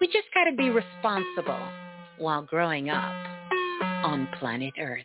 We just got to be responsible while growing up on planet Earth.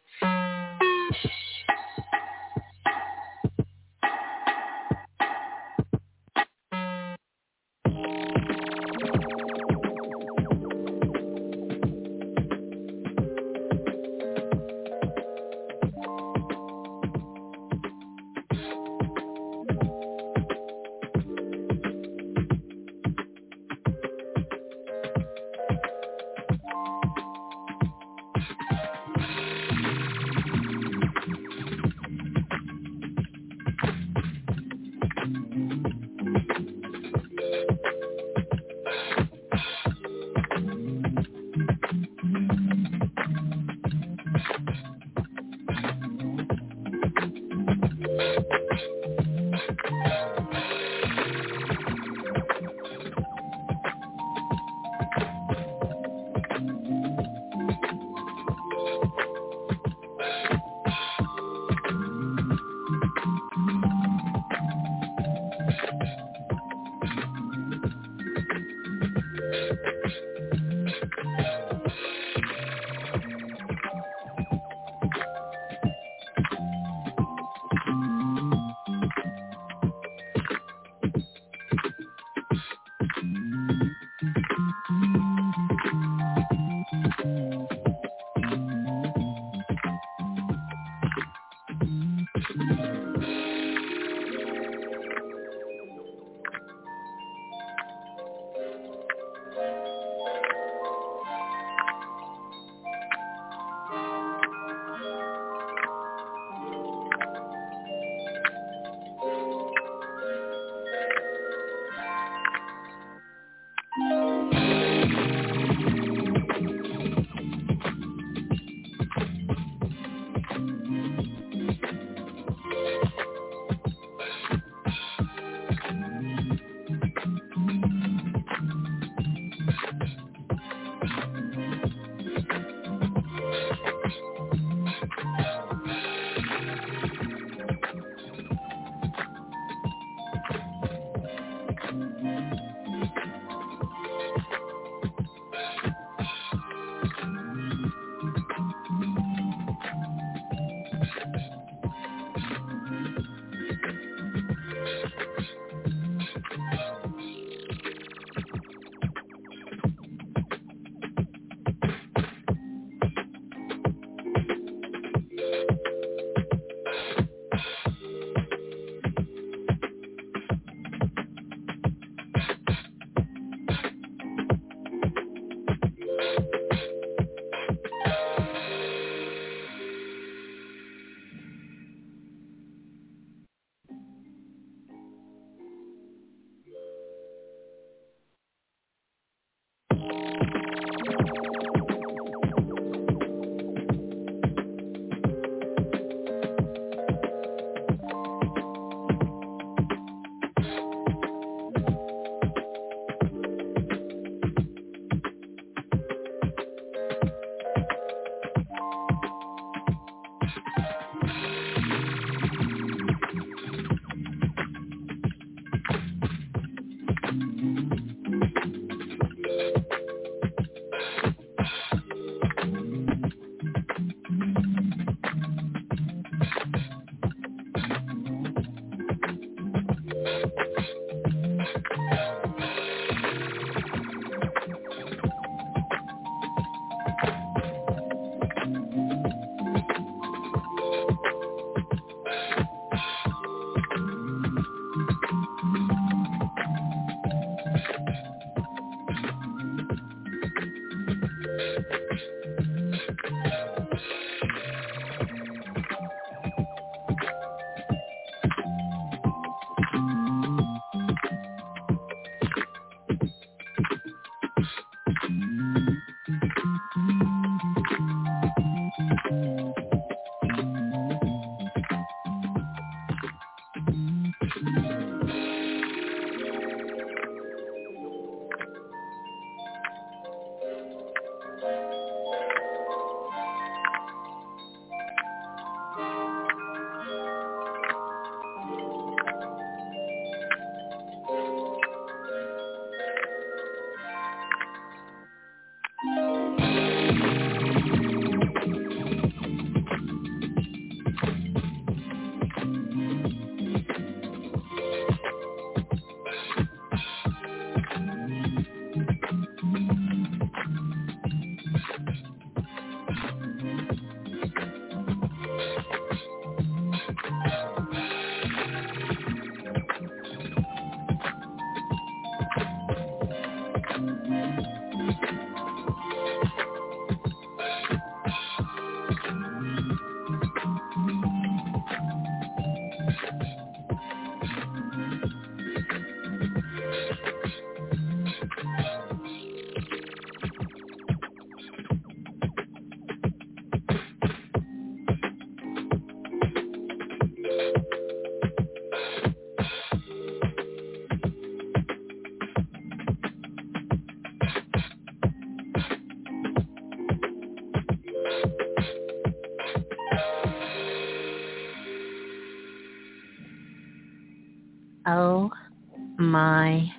My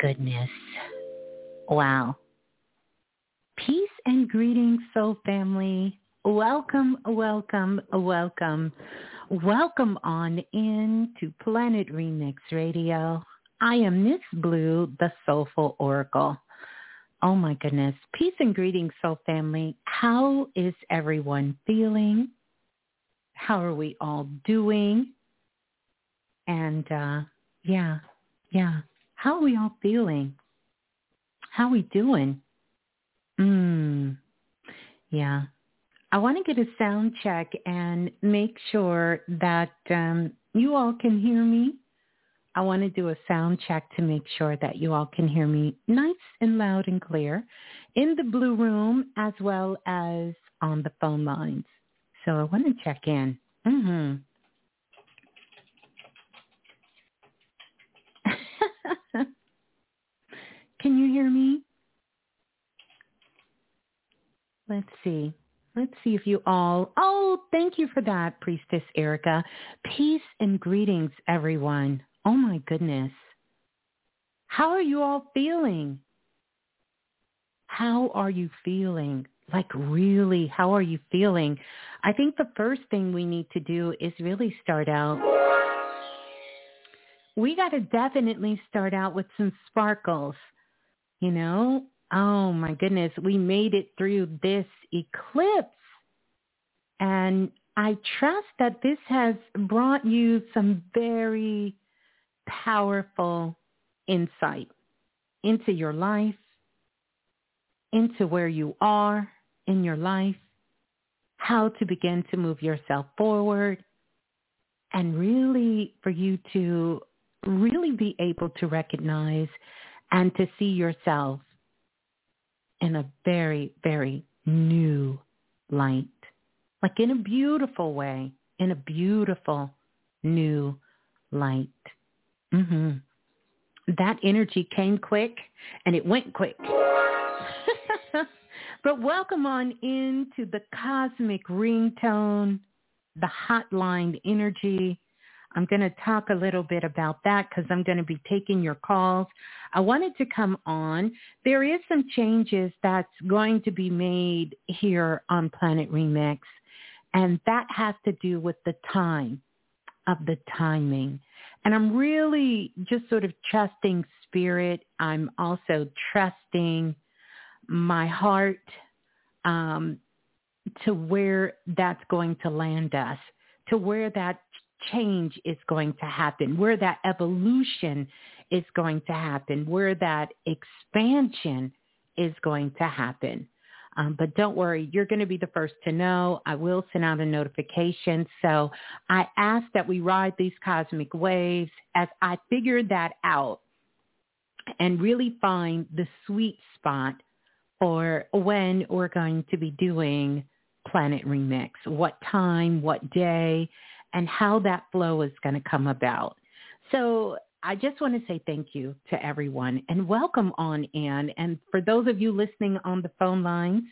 goodness. Wow. Peace and greetings, soul family. Welcome, welcome, welcome. Welcome on in to Planet Remix Radio. I am Miss Blue, the Soulful Oracle. Oh my goodness. Peace and greetings, soul family. How is everyone feeling? How are we all doing? And uh, yeah, yeah. How are we all feeling? How are we doing? Mm, yeah. I want to get a sound check and make sure that um, you all can hear me. I want to do a sound check to make sure that you all can hear me nice and loud and clear in the blue room as well as on the phone lines. So I want to check in. Mm-hmm. Can you hear me? Let's see. Let's see if you all, oh, thank you for that, Priestess Erica. Peace and greetings, everyone. Oh my goodness. How are you all feeling? How are you feeling? Like really, how are you feeling? I think the first thing we need to do is really start out. We got to definitely start out with some sparkles. You know, oh my goodness, we made it through this eclipse. And I trust that this has brought you some very powerful insight into your life, into where you are in your life, how to begin to move yourself forward, and really for you to really be able to recognize and to see yourself in a very, very new light, like in a beautiful way, in a beautiful new light. Mm-hmm. That energy came quick and it went quick. but welcome on into the cosmic ringtone, the hotline energy. I'm going to talk a little bit about that because I'm going to be taking your calls. I wanted to come on. There is some changes that's going to be made here on Planet Remix, and that has to do with the time of the timing. And I'm really just sort of trusting spirit. I'm also trusting my heart um, to where that's going to land us, to where that change is going to happen, where that evolution is going to happen, where that expansion is going to happen. Um, but don't worry, you're going to be the first to know. I will send out a notification. So I ask that we ride these cosmic waves as I figure that out and really find the sweet spot for when we're going to be doing Planet Remix, what time, what day, and how that flow is going to come about. So I just want to say thank you to everyone and welcome on in. And for those of you listening on the phone lines,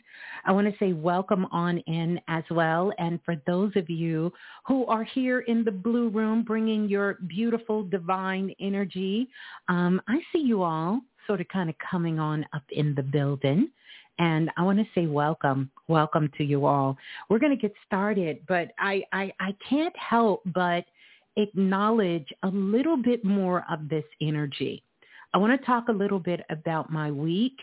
I want to say welcome on in as well. And for those of you who are here in the blue room bringing your beautiful divine energy, um, I see you all sort of kind of coming on up in the building. And I want to say welcome, welcome to you all. We're going to get started, but I, I, I can't help but acknowledge a little bit more of this energy. I want to talk a little bit about my week,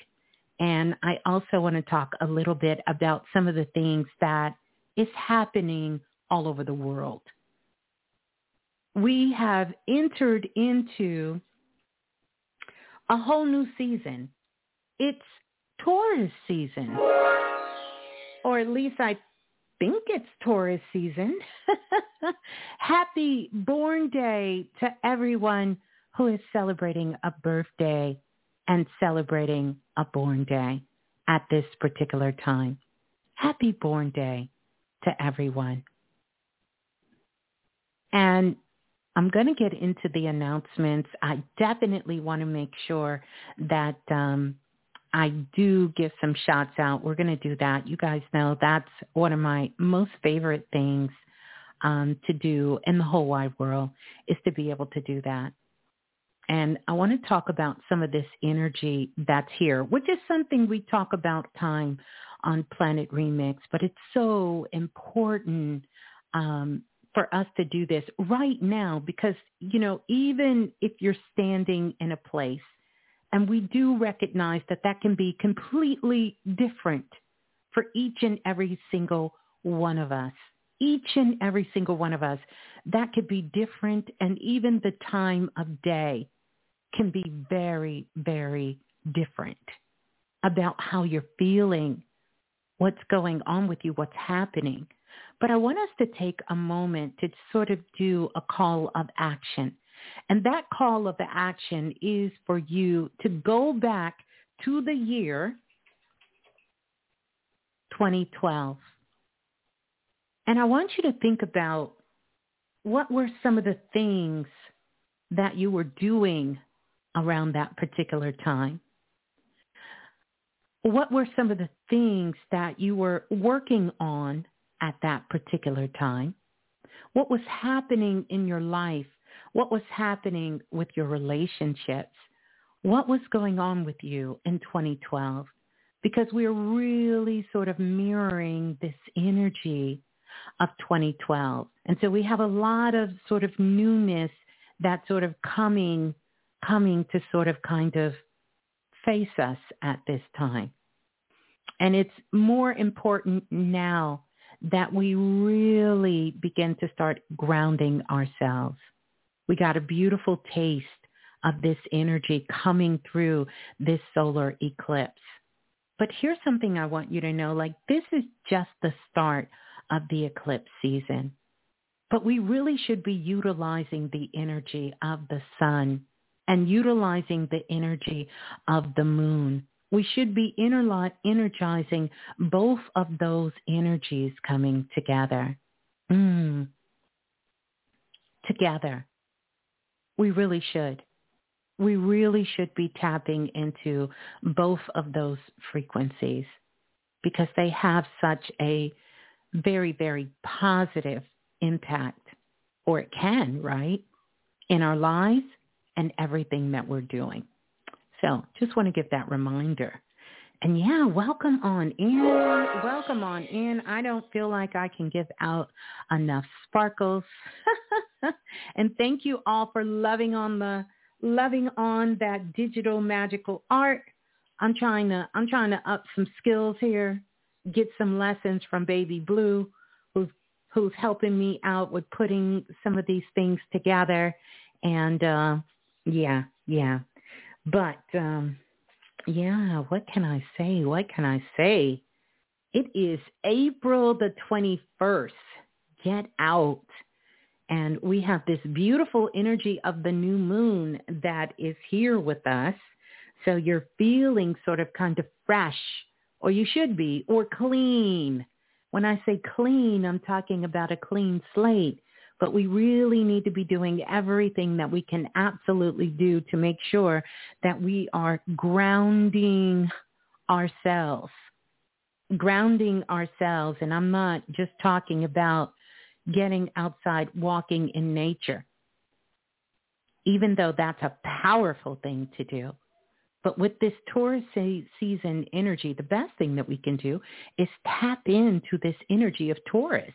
and I also want to talk a little bit about some of the things that is happening all over the world. We have entered into a whole new season. It's Taurus season. Or at least I think it's Taurus season. Happy born day to everyone who is celebrating a birthday and celebrating a born day at this particular time. Happy born day to everyone. And I'm going to get into the announcements. I definitely want to make sure that um, I do give some shots out. We're going to do that. You guys know that's one of my most favorite things um, to do in the whole wide world is to be able to do that. And I want to talk about some of this energy that's here, which is something we talk about time on Planet Remix, but it's so important um, for us to do this right now because, you know, even if you're standing in a place, and we do recognize that that can be completely different for each and every single one of us. Each and every single one of us. That could be different and even the time of day can be very, very different about how you're feeling, what's going on with you, what's happening. But I want us to take a moment to sort of do a call of action. And that call of the action is for you to go back to the year 2012. And I want you to think about what were some of the things that you were doing around that particular time? What were some of the things that you were working on at that particular time? What was happening in your life? What was happening with your relationships? What was going on with you in 2012? Because we're really sort of mirroring this energy of 2012. And so we have a lot of sort of newness that sort of coming coming to sort of kind of face us at this time. And it's more important now that we really begin to start grounding ourselves. We got a beautiful taste of this energy coming through this solar eclipse. But here's something I want you to know, like this is just the start of the eclipse season. But we really should be utilizing the energy of the sun and utilizing the energy of the moon. We should be energizing both of those energies coming together. Mm. Together. We really should. We really should be tapping into both of those frequencies because they have such a very, very positive impact, or it can, right, in our lives and everything that we're doing. So just want to give that reminder. And yeah, welcome on in. Welcome on in. I don't feel like I can give out enough sparkles. and thank you all for loving on the loving on that digital magical art. I'm trying to I'm trying to up some skills here, get some lessons from Baby Blue, who's who's helping me out with putting some of these things together. And uh yeah, yeah. But um yeah, what can I say? What can I say? It is April the 21st. Get out. And we have this beautiful energy of the new moon that is here with us. So you're feeling sort of kind of fresh, or you should be, or clean. When I say clean, I'm talking about a clean slate but we really need to be doing everything that we can absolutely do to make sure that we are grounding ourselves. Grounding ourselves. And I'm not just talking about getting outside, walking in nature, even though that's a powerful thing to do. But with this Taurus season energy, the best thing that we can do is tap into this energy of Taurus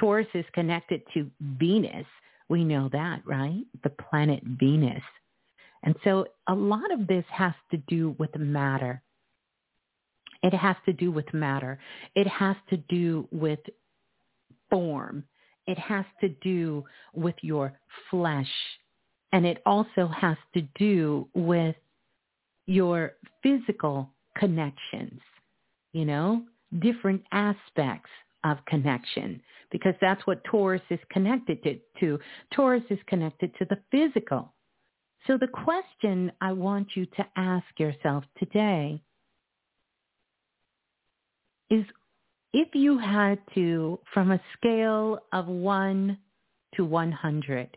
Taurus is connected to Venus. We know that, right? The planet Venus. And so a lot of this has to do with matter. It has to do with matter. It has to do with form. It has to do with your flesh. And it also has to do with your physical connections, you know, different aspects of connection because that's what Taurus is connected to, to. Taurus is connected to the physical. So the question I want you to ask yourself today is if you had to, from a scale of 1 to 100,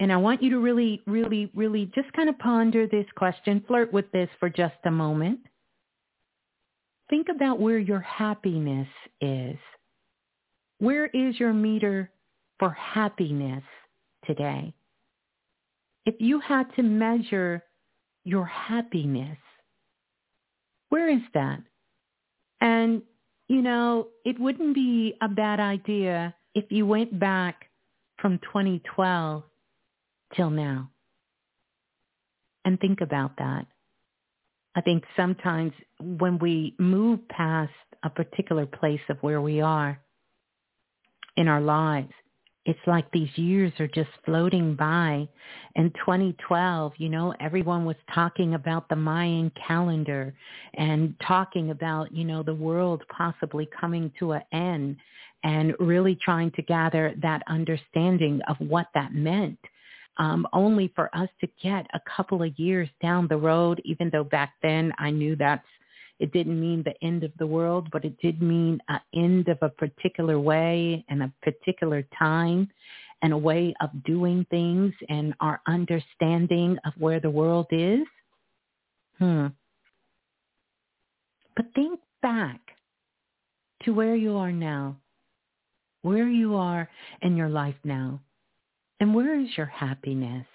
and I want you to really, really, really just kind of ponder this question, flirt with this for just a moment think about where your happiness is. Where is your meter for happiness today? If you had to measure your happiness, where is that? And, you know, it wouldn't be a bad idea if you went back from 2012 till now and think about that. I think sometimes when we move past a particular place of where we are in our lives, it's like these years are just floating by. In 2012, you know, everyone was talking about the Mayan calendar and talking about, you know, the world possibly coming to an end and really trying to gather that understanding of what that meant. Um, only for us to get a couple of years down the road, even though back then I knew that's it didn't mean the end of the world, but it did mean an end of a particular way and a particular time and a way of doing things and our understanding of where the world is. Hmm. But think back to where you are now, where you are in your life now, and where is your happiness?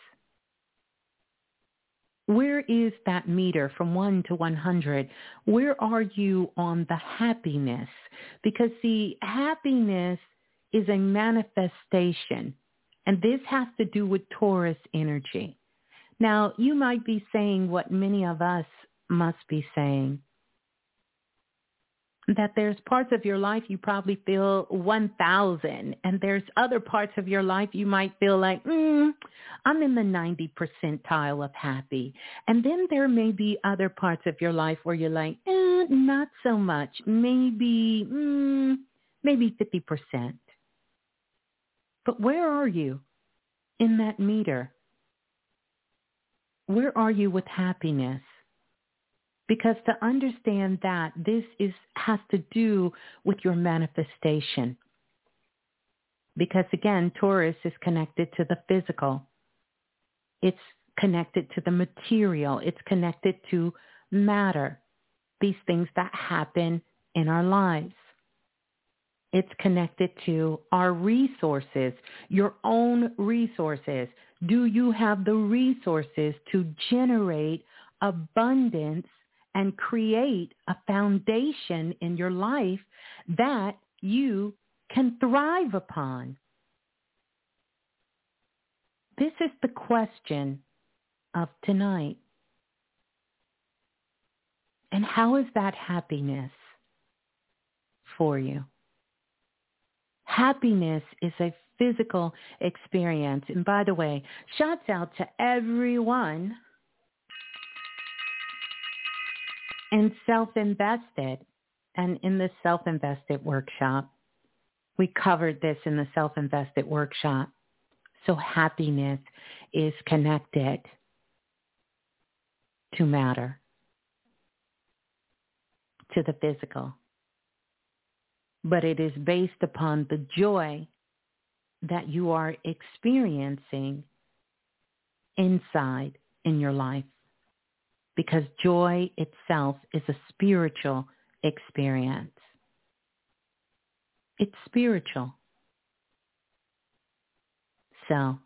Where is that meter from 1 to 100? Where are you on the happiness? Because see, happiness is a manifestation. And this has to do with Taurus energy. Now, you might be saying what many of us must be saying that there's parts of your life you probably feel 1000 and there's other parts of your life you might feel like mm, i'm in the 90 percentile of happy. And then there may be other parts of your life where you're like eh, not so much. Maybe mm, maybe 50% but where are you in that meter? Where are you with happiness because to understand that this is has to do with your manifestation. Because again, Taurus is connected to the physical. It's connected to the material. It's connected to matter. These things that happen in our lives. It's connected to our resources, your own resources. Do you have the resources to generate abundance and create a foundation in your life that you can thrive upon? This is the question of tonight. And how is that happiness for you? Happiness is a physical experience. And by the way, shouts out to everyone and self-invested. And in the self-invested workshop, we covered this in the self-invested workshop. So happiness is connected to matter, to the physical. But it is based upon the joy that you are experiencing inside in your life because joy itself is a spiritual experience. It's spiritual. So,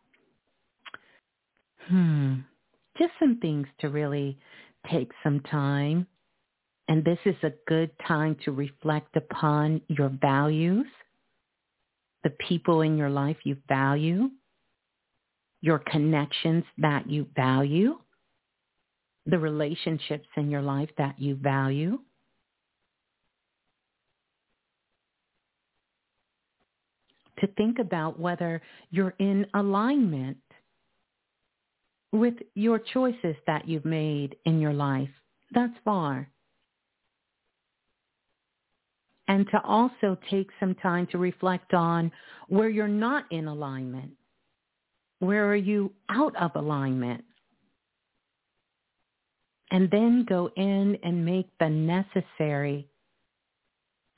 hmm, just some things to really take some time. And this is a good time to reflect upon your values, the people in your life you value, your connections that you value, the relationships in your life that you value. To think about whether you're in alignment with your choices that you've made in your life thus far. And to also take some time to reflect on where you're not in alignment. Where are you out of alignment? And then go in and make the necessary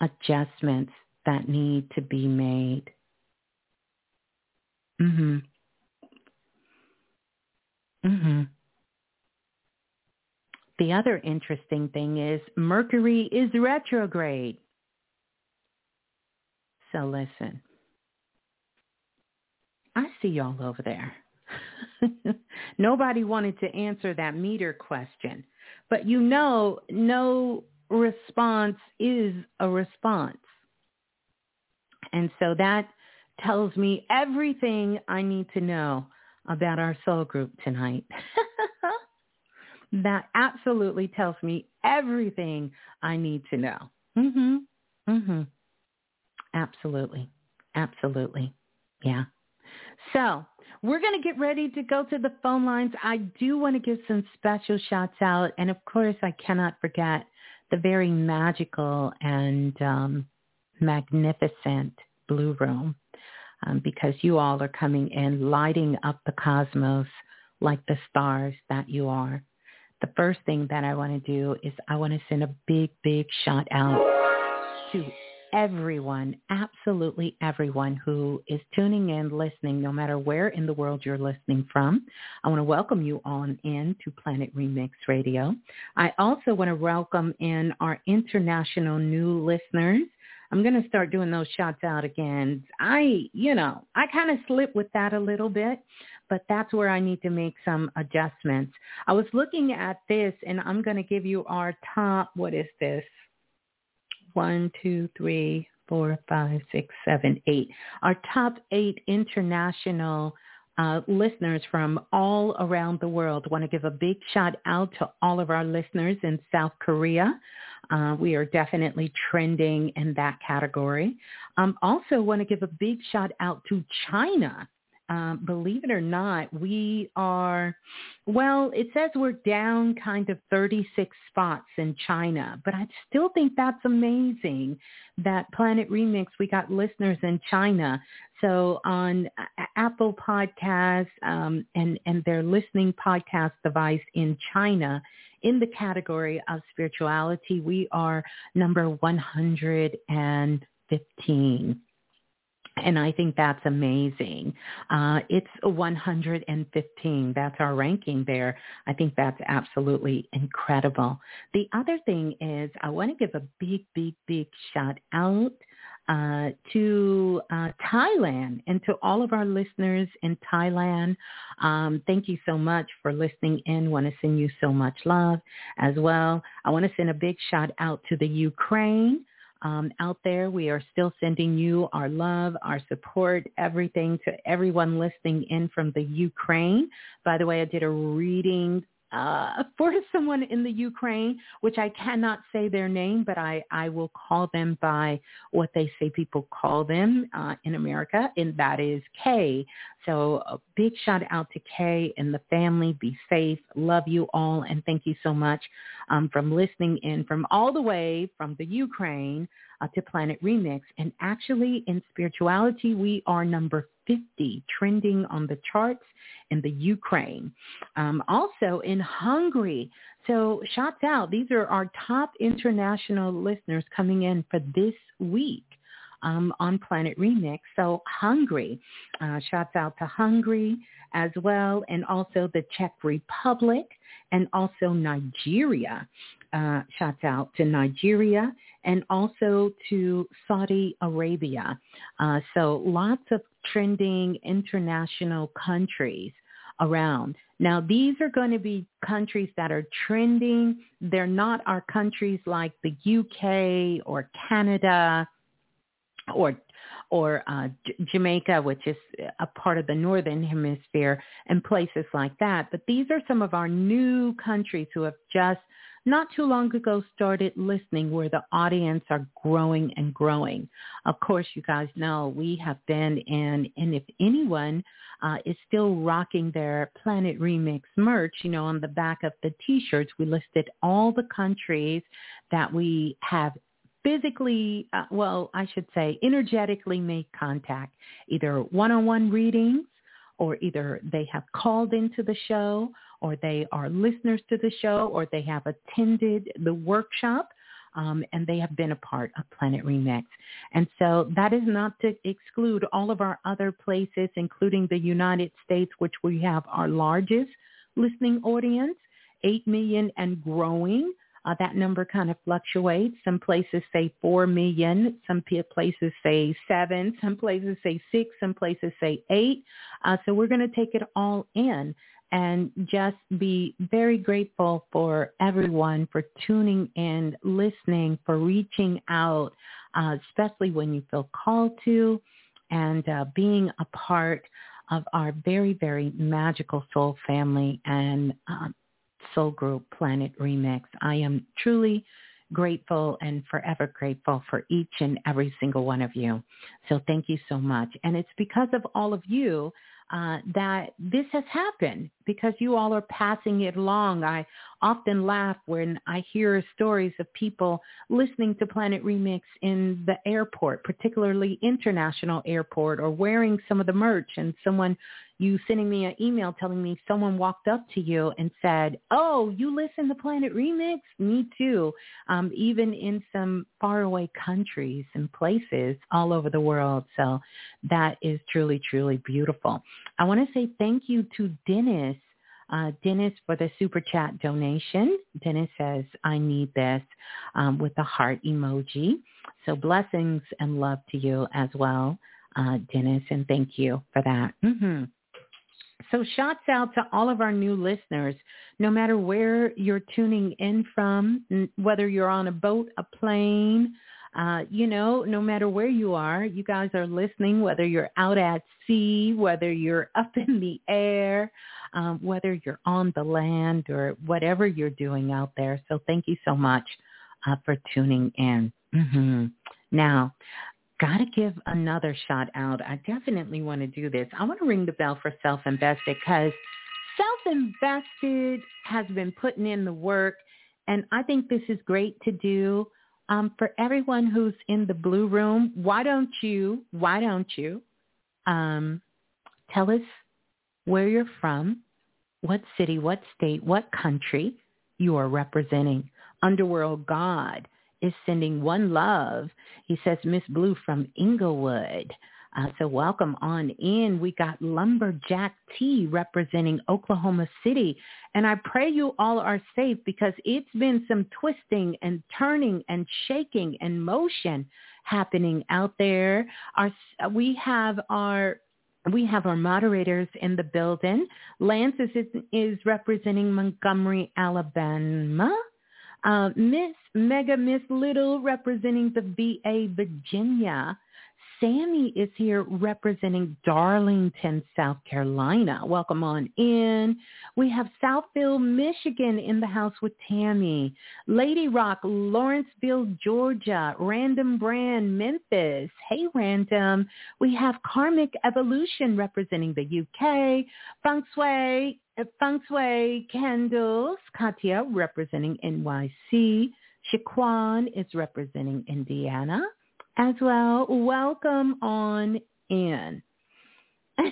adjustments that need to be made. Mhm. Mhm. The other interesting thing is Mercury is retrograde. So listen, I see y'all over there. Nobody wanted to answer that meter question. But you know, no response is a response. And so that tells me everything I need to know about our soul group tonight. that absolutely tells me everything I need to know. Mhm. Mhm. Absolutely. Absolutely. Yeah. So, we're going to get ready to go to the phone lines. I do want to give some special shots out. And of course, I cannot forget the very magical and um, magnificent Blue Room um, because you all are coming in lighting up the cosmos like the stars that you are. The first thing that I want to do is I want to send a big, big shout out to everyone, absolutely everyone who is tuning in, listening, no matter where in the world you're listening from. I want to welcome you on in to Planet Remix Radio. I also want to welcome in our international new listeners. I'm going to start doing those shots out again. I, you know, I kind of slip with that a little bit, but that's where I need to make some adjustments. I was looking at this and I'm going to give you our top, what is this? One, two, three, four, five, six, seven, eight. Our top eight international uh, listeners from all around the world. Want to give a big shout out to all of our listeners in South Korea. Uh, we are definitely trending in that category. Um, also want to give a big shout out to China. Um, believe it or not, we are, well, it says we're down kind of 36 spots in China, but I still think that's amazing that Planet Remix, we got listeners in China. So on Apple Podcasts um, and, and their listening podcast device in China, in the category of spirituality, we are number 115. And I think that's amazing. Uh, it's 115. That's our ranking there. I think that's absolutely incredible. The other thing is I want to give a big, big, big shout out uh, to uh, Thailand and to all of our listeners in Thailand. Um, thank you so much for listening in. want to send you so much love as well. I want to send a big shout out to the Ukraine um, out there. We are still sending you our love, our support, everything to everyone listening in from the Ukraine. By the way, I did a reading uh, for someone in the Ukraine, which I cannot say their name, but I, I will call them by what they say people call them uh, in America, and that is Kay. So a big shout out to Kay and the family. Be safe. Love you all, and thank you so much um, from listening in from all the way from the Ukraine uh, to Planet Remix. And actually, in spirituality, we are number 50 trending on the charts in the Ukraine. Um, also in Hungary. So shouts out. These are our top international listeners coming in for this week. Um, on Planet Remix. So Hungary, uh, shouts out to Hungary as well, and also the Czech Republic, and also Nigeria. Uh, shouts out to Nigeria and also to Saudi Arabia. Uh, so lots of trending international countries around. Now, these are going to be countries that are trending. They're not our countries like the UK or Canada or or uh, J- Jamaica, which is a part of the northern hemisphere, and places like that. But these are some of our new countries who have just not too long ago started listening where the audience are growing and growing. Of course, you guys know we have been in, and if anyone uh, is still rocking their Planet Remix merch, you know, on the back of the t-shirts, we listed all the countries that we have physically, uh, well, I should say energetically made contact, either one-on-one readings or either they have called into the show or they are listeners to the show or they have attended the workshop um, and they have been a part of Planet Remix. And so that is not to exclude all of our other places, including the United States, which we have our largest listening audience, 8 million and growing. Uh, that number kind of fluctuates. Some places say 4 million. Some places say 7. Some places say 6. Some places say 8. Uh, so we're going to take it all in and just be very grateful for everyone for tuning in, listening, for reaching out, uh, especially when you feel called to, and uh, being a part of our very, very magical soul family and um, soul group Planet Remix. I am truly grateful and forever grateful for each and every single one of you. So thank you so much. And it's because of all of you uh, that this has happened because you all are passing it along. I often laugh when I hear stories of people listening to Planet Remix in the airport, particularly international airport, or wearing some of the merch and someone you sending me an email telling me someone walked up to you and said, oh, you listen to Planet Remix? Me too. Um, even in some faraway countries and places all over the world. So that is truly, truly beautiful. I want to say thank you to Dennis. Uh, Dennis for the super chat donation. Dennis says, I need this um, with the heart emoji. So blessings and love to you as well, uh, Dennis, and thank you for that. Mm-hmm. So shouts out to all of our new listeners, no matter where you're tuning in from, whether you're on a boat, a plane, uh, you know, no matter where you are, you guys are listening, whether you're out at sea, whether you're up in the air, um, whether you're on the land or whatever you're doing out there. So thank you so much uh, for tuning in. Mm-hmm. Now, got to give another shout out. I definitely want to do this. I want to ring the bell for Self-Invested because Self-Invested has been putting in the work, and I think this is great to do. Um, for everyone who's in the blue room, why don't you, why don't you um, tell us where you're from, what city, what state, what country you are representing. Underworld God is sending one love. He says, Miss Blue from Inglewood. Uh, so welcome on in. We got Lumberjack T representing Oklahoma City. And I pray you all are safe because it's been some twisting and turning and shaking and motion happening out there. Our, we have our we have our moderators in the building. Lance is, is representing Montgomery, Alabama. Uh, Miss Mega Miss Little representing the VA Virginia. Sammy is here representing Darlington, South Carolina. Welcome on in. We have Southfield, Michigan in the house with Tammy. Lady Rock, Lawrenceville, Georgia. Random Brand, Memphis. Hey, Random. We have Karmic Evolution representing the UK. Feng Shui, uh, Feng Shui Candles, Katya representing NYC. Shaquan is representing Indiana as well. Welcome on in.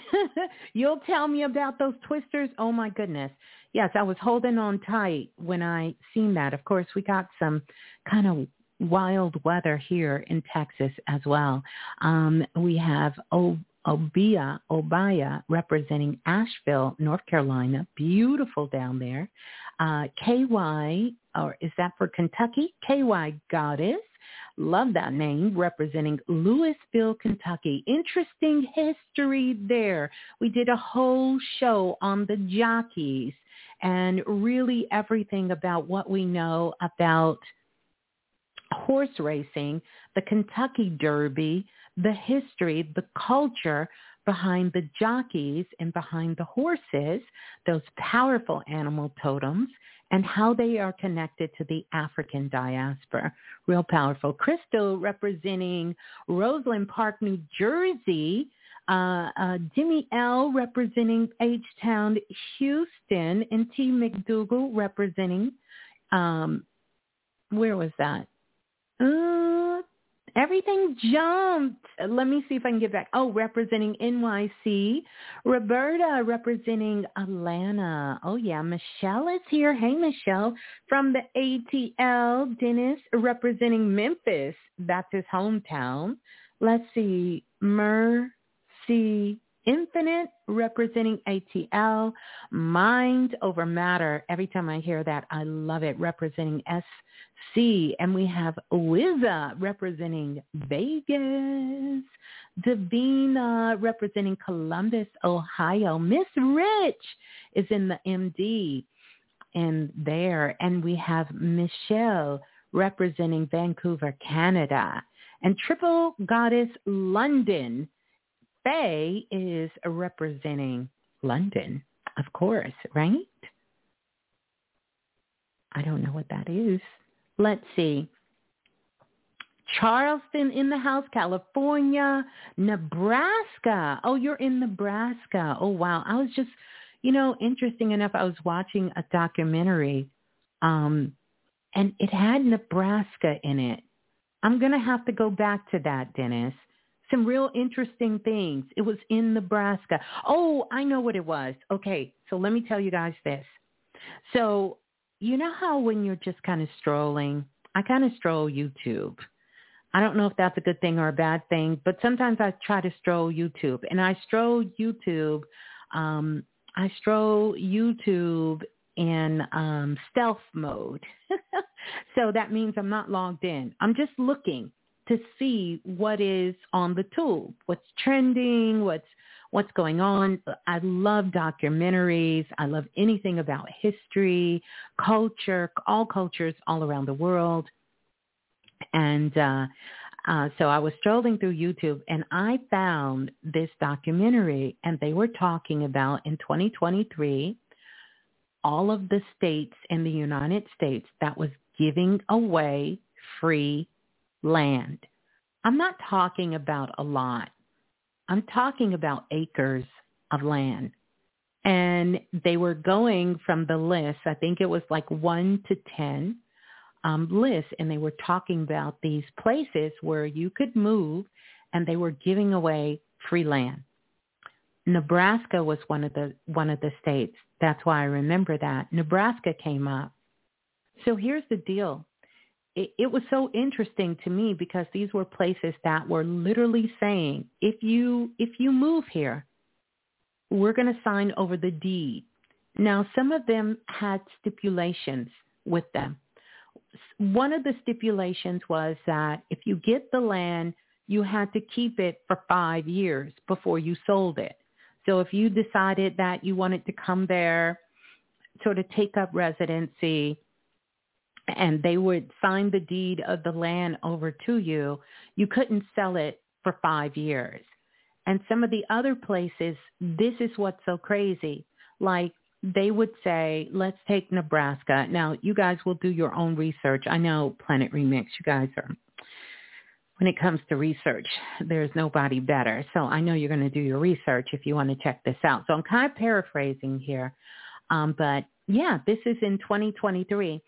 You'll tell me about those twisters. Oh my goodness. Yes, I was holding on tight when I seen that. Of course, we got some kind of wild weather here in Texas as well. Um, we have o- Obia, Obaya representing Asheville, North Carolina. Beautiful down there. Uh, KY, or is that for Kentucky? KY Goddess Love that name, representing Louisville, Kentucky. Interesting history there. We did a whole show on the jockeys and really everything about what we know about horse racing, the Kentucky Derby, the history, the culture behind the jockeys and behind the horses, those powerful animal totems, and how they are connected to the African diaspora. Real powerful. Crystal representing Roseland Park, New Jersey. Uh, uh, Jimmy L representing H-Town, Houston, and T. McDougal representing, um, where was that? Uh, Everything jumped. Let me see if I can get back. Oh, representing NYC. Roberta representing Atlanta. Oh, yeah. Michelle is here. Hey, Michelle. From the ATL. Dennis representing Memphis. That's his hometown. Let's see. Mercy Infinite representing ATL, Mind Over Matter. Every time I hear that, I love it, representing SC. And we have Wiza representing Vegas, Davina representing Columbus, Ohio. Miss Rich is in the MD and there. And we have Michelle representing Vancouver, Canada. And Triple Goddess London Faye is representing London, of course, right? I don't know what that is. Let's see. Charleston in the house, California, Nebraska. Oh, you're in Nebraska. Oh, wow. I was just, you know, interesting enough. I was watching a documentary um, and it had Nebraska in it. I'm going to have to go back to that, Dennis some real interesting things. It was in Nebraska. Oh, I know what it was. Okay, so let me tell you guys this. So you know how when you're just kind of strolling, I kind of stroll YouTube. I don't know if that's a good thing or a bad thing, but sometimes I try to stroll YouTube, and I stroll YouTube. Um, I stroll YouTube in um, stealth mode. so that means I'm not logged in. I'm just looking to see what is on the tube, what's trending, what's what's going on. I love documentaries. I love anything about history, culture, all cultures all around the world. And uh, uh, so I was strolling through YouTube and I found this documentary and they were talking about in 2023 all of the states in the United States that was giving away free land. I'm not talking about a lot. I'm talking about acres of land. And they were going from the list, I think it was like 1 to 10 um, lists, and they were talking about these places where you could move and they were giving away free land. Nebraska was one of the one of the states. That's why I remember that. Nebraska came up. So here's the deal it, it was so interesting to me because these were places that were literally saying, if you if you move here, we're going to sign over the deed. Now, some of them had stipulations with them. One of the stipulations was that if you get the land, you had to keep it for five years before you sold it. So if you decided that you wanted to come there, sort of take up residency, and they would sign the deed of the land over to you, you couldn't sell it for five years. And some of the other places, this is what's so crazy. Like they would say, let's take Nebraska. Now, you guys will do your own research. I know Planet Remix, you guys are, when it comes to research, there's nobody better. So I know you're going to do your research if you want to check this out. So I'm kind of paraphrasing here. Um, but yeah, this is in 2023.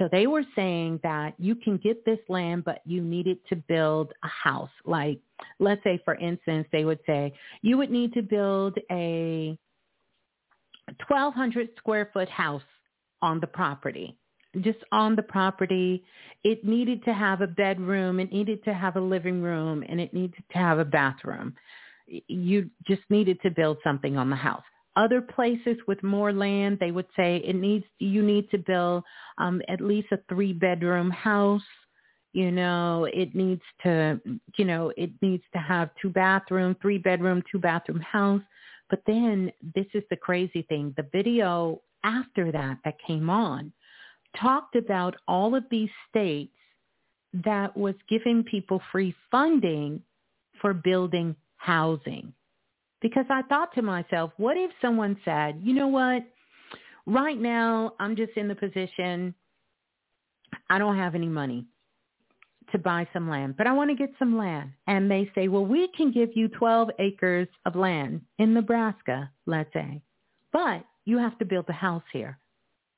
So they were saying that you can get this land, but you needed to build a house. Like, let's say, for instance, they would say you would need to build a 1,200 square foot house on the property, just on the property. It needed to have a bedroom, it needed to have a living room, and it needed to have a bathroom. You just needed to build something on the house. Other places with more land, they would say it needs you need to build um, at least a three bedroom house. You know, it needs to, you know, it needs to have two bathroom, three bedroom, two bathroom house. But then this is the crazy thing. The video after that that came on talked about all of these states that was giving people free funding for building housing because I thought to myself, what if someone said, you know what, right now I'm just in the position, I don't have any money to buy some land, but I want to get some land. And they say, well, we can give you 12 acres of land in Nebraska, let's say, but you have to build a house here.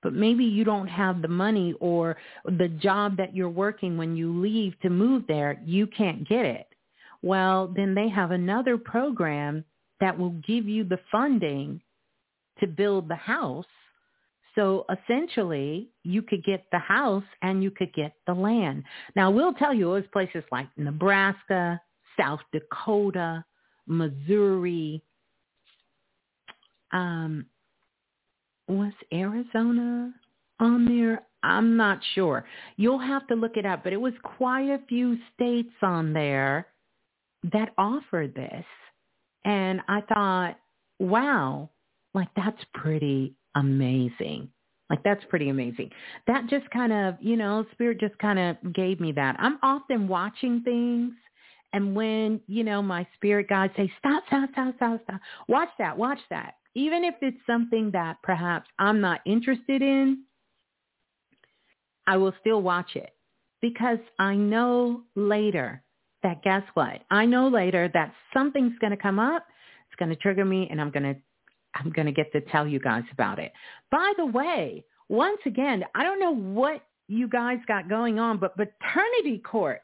But maybe you don't have the money or the job that you're working when you leave to move there, you can't get it. Well, then they have another program that will give you the funding to build the house. So essentially, you could get the house and you could get the land. Now, we'll tell you it was places like Nebraska, South Dakota, Missouri, um, was Arizona on there? I'm not sure. You'll have to look it up, but it was quite a few states on there that offered this. And I thought, wow, like that's pretty amazing. Like that's pretty amazing. That just kind of, you know, spirit just kind of gave me that. I'm often watching things and when, you know, my spirit guides say, stop, stop, stop, stop, stop, watch that, watch that. Even if it's something that perhaps I'm not interested in, I will still watch it because I know later that guess what? I know later that something's going to come up. It's going to trigger me and I'm going to I'm going to get to tell you guys about it. By the way, once again, I don't know what you guys got going on, but paternity court,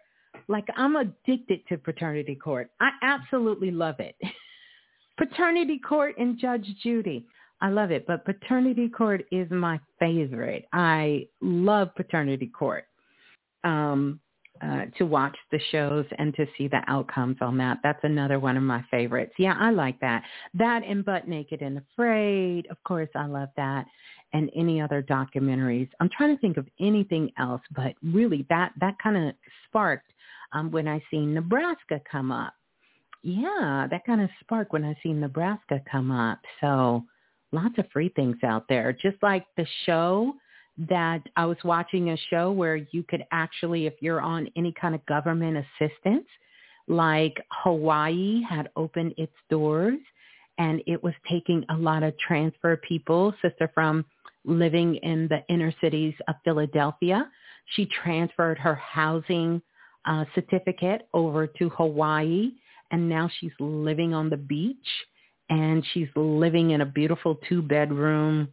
like I'm addicted to paternity court. I absolutely love it. paternity court and Judge Judy. I love it, but paternity court is my favorite. I love paternity court. Um, uh, to watch the shows and to see the outcomes on that. That's another one of my favorites. Yeah, I like that. That and Butt Naked and Afraid. Of course, I love that. And any other documentaries. I'm trying to think of anything else, but really that, that kind of sparked um, when I seen Nebraska come up. Yeah, that kind of sparked when I seen Nebraska come up. So lots of free things out there. Just like the show that I was watching a show where you could actually, if you're on any kind of government assistance, like Hawaii had opened its doors and it was taking a lot of transfer people, sister from living in the inner cities of Philadelphia. She transferred her housing uh, certificate over to Hawaii and now she's living on the beach and she's living in a beautiful two bedroom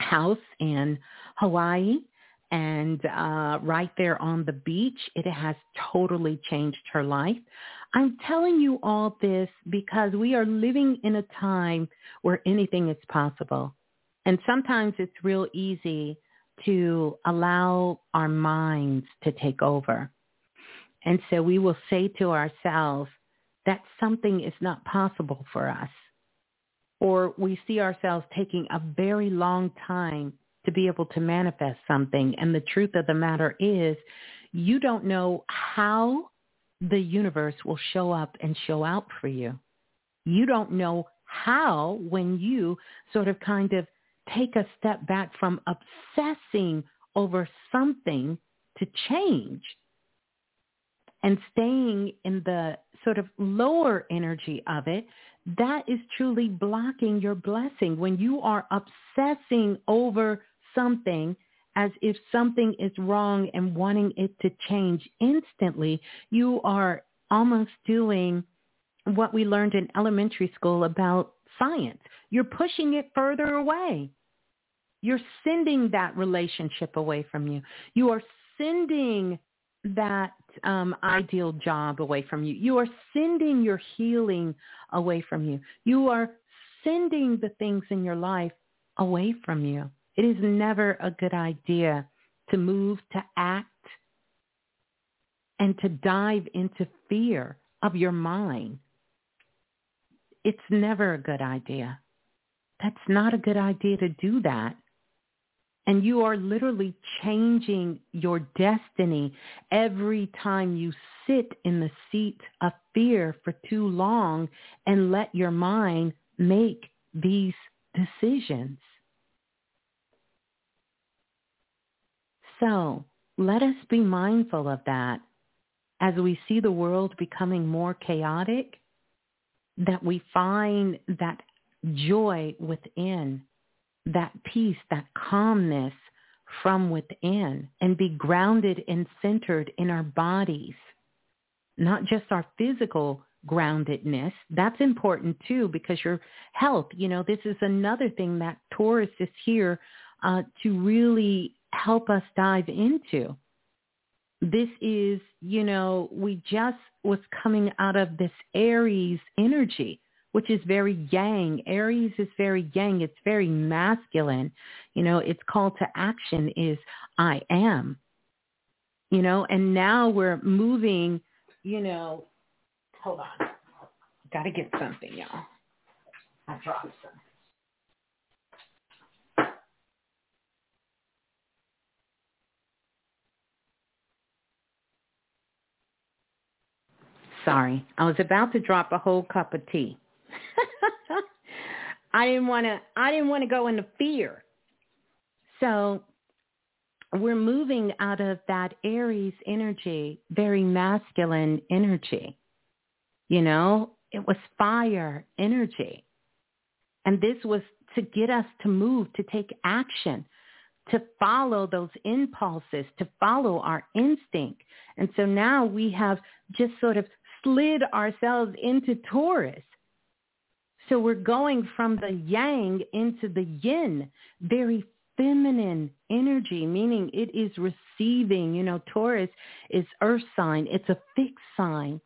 house in Hawaii and uh, right there on the beach. It has totally changed her life. I'm telling you all this because we are living in a time where anything is possible. And sometimes it's real easy to allow our minds to take over. And so we will say to ourselves that something is not possible for us or we see ourselves taking a very long time to be able to manifest something. And the truth of the matter is you don't know how the universe will show up and show out for you. You don't know how when you sort of kind of take a step back from obsessing over something to change and staying in the sort of lower energy of it, that is truly blocking your blessing. When you are obsessing over something as if something is wrong and wanting it to change instantly, you are almost doing what we learned in elementary school about science. You're pushing it further away. You're sending that relationship away from you. You are sending that um, ideal job away from you. You are sending your healing away from you. You are sending the things in your life away from you. It is never a good idea to move, to act, and to dive into fear of your mind. It's never a good idea. That's not a good idea to do that. And you are literally changing your destiny every time you sit in the seat of fear for too long and let your mind make these decisions. So let us be mindful of that as we see the world becoming more chaotic, that we find that joy within that peace, that calmness from within and be grounded and centered in our bodies, not just our physical groundedness. That's important too because your health, you know, this is another thing that Taurus is here uh, to really help us dive into. This is, you know, we just was coming out of this Aries energy which is very yang. Aries is very yang. It's very masculine. You know, its call to action is I am. You know, and now we're moving, you know, hold on. Gotta get something, y'all. I dropped some. sorry. I was about to drop a whole cup of tea. I didn't want to I didn't want to go into fear. So we're moving out of that Aries energy, very masculine energy. You know, it was fire energy. And this was to get us to move, to take action, to follow those impulses, to follow our instinct. And so now we have just sort of slid ourselves into Taurus. So we're going from the yang into the yin, very feminine energy, meaning it is receiving. You know, Taurus is earth sign. It's a fixed sign.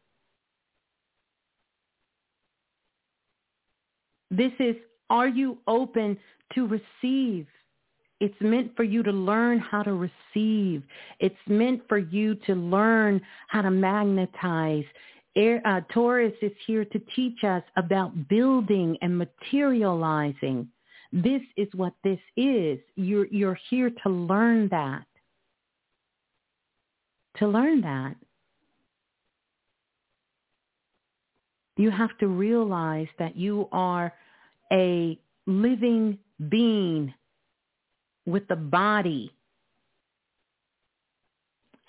This is, are you open to receive? It's meant for you to learn how to receive. It's meant for you to learn how to magnetize. Air, uh, Taurus is here to teach us about building and materializing. This is what this is. You're, you're here to learn that. To learn that. You have to realize that you are a living being with a body.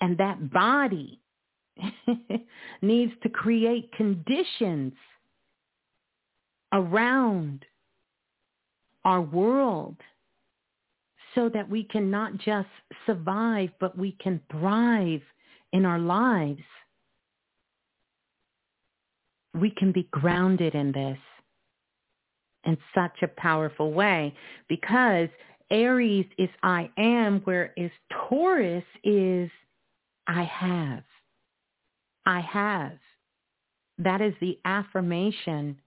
And that body needs to create conditions around our world so that we can not just survive, but we can thrive in our lives. We can be grounded in this in such a powerful way because Aries is I am, whereas Taurus is I have. I have. That is the affirmation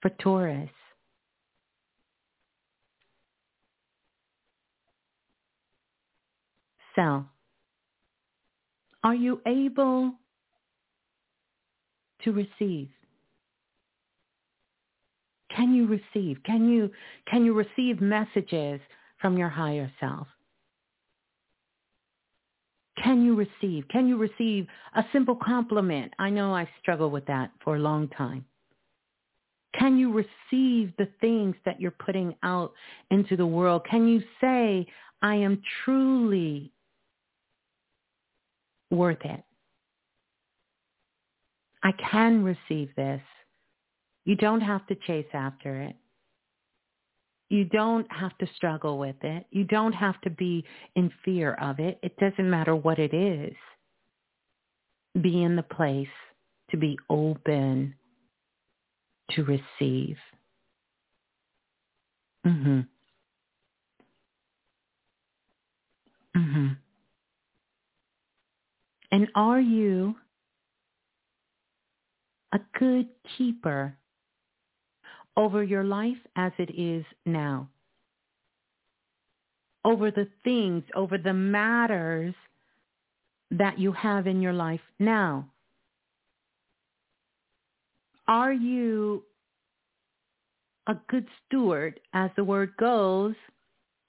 for Taurus. So, are you able to receive? Can you receive? Can you can you receive messages from your higher self? Can you receive? Can you receive a simple compliment? I know I struggled with that for a long time. Can you receive the things that you're putting out into the world? Can you say, I am truly worth it. I can receive this. You don't have to chase after it. You don't have to struggle with it. You don't have to be in fear of it. It doesn't matter what it is. Be in the place to be open to receive. Mhm. Mhm. And are you a good keeper over your life as it is now? Over the things, over the matters that you have in your life now? Are you a good steward, as the word goes,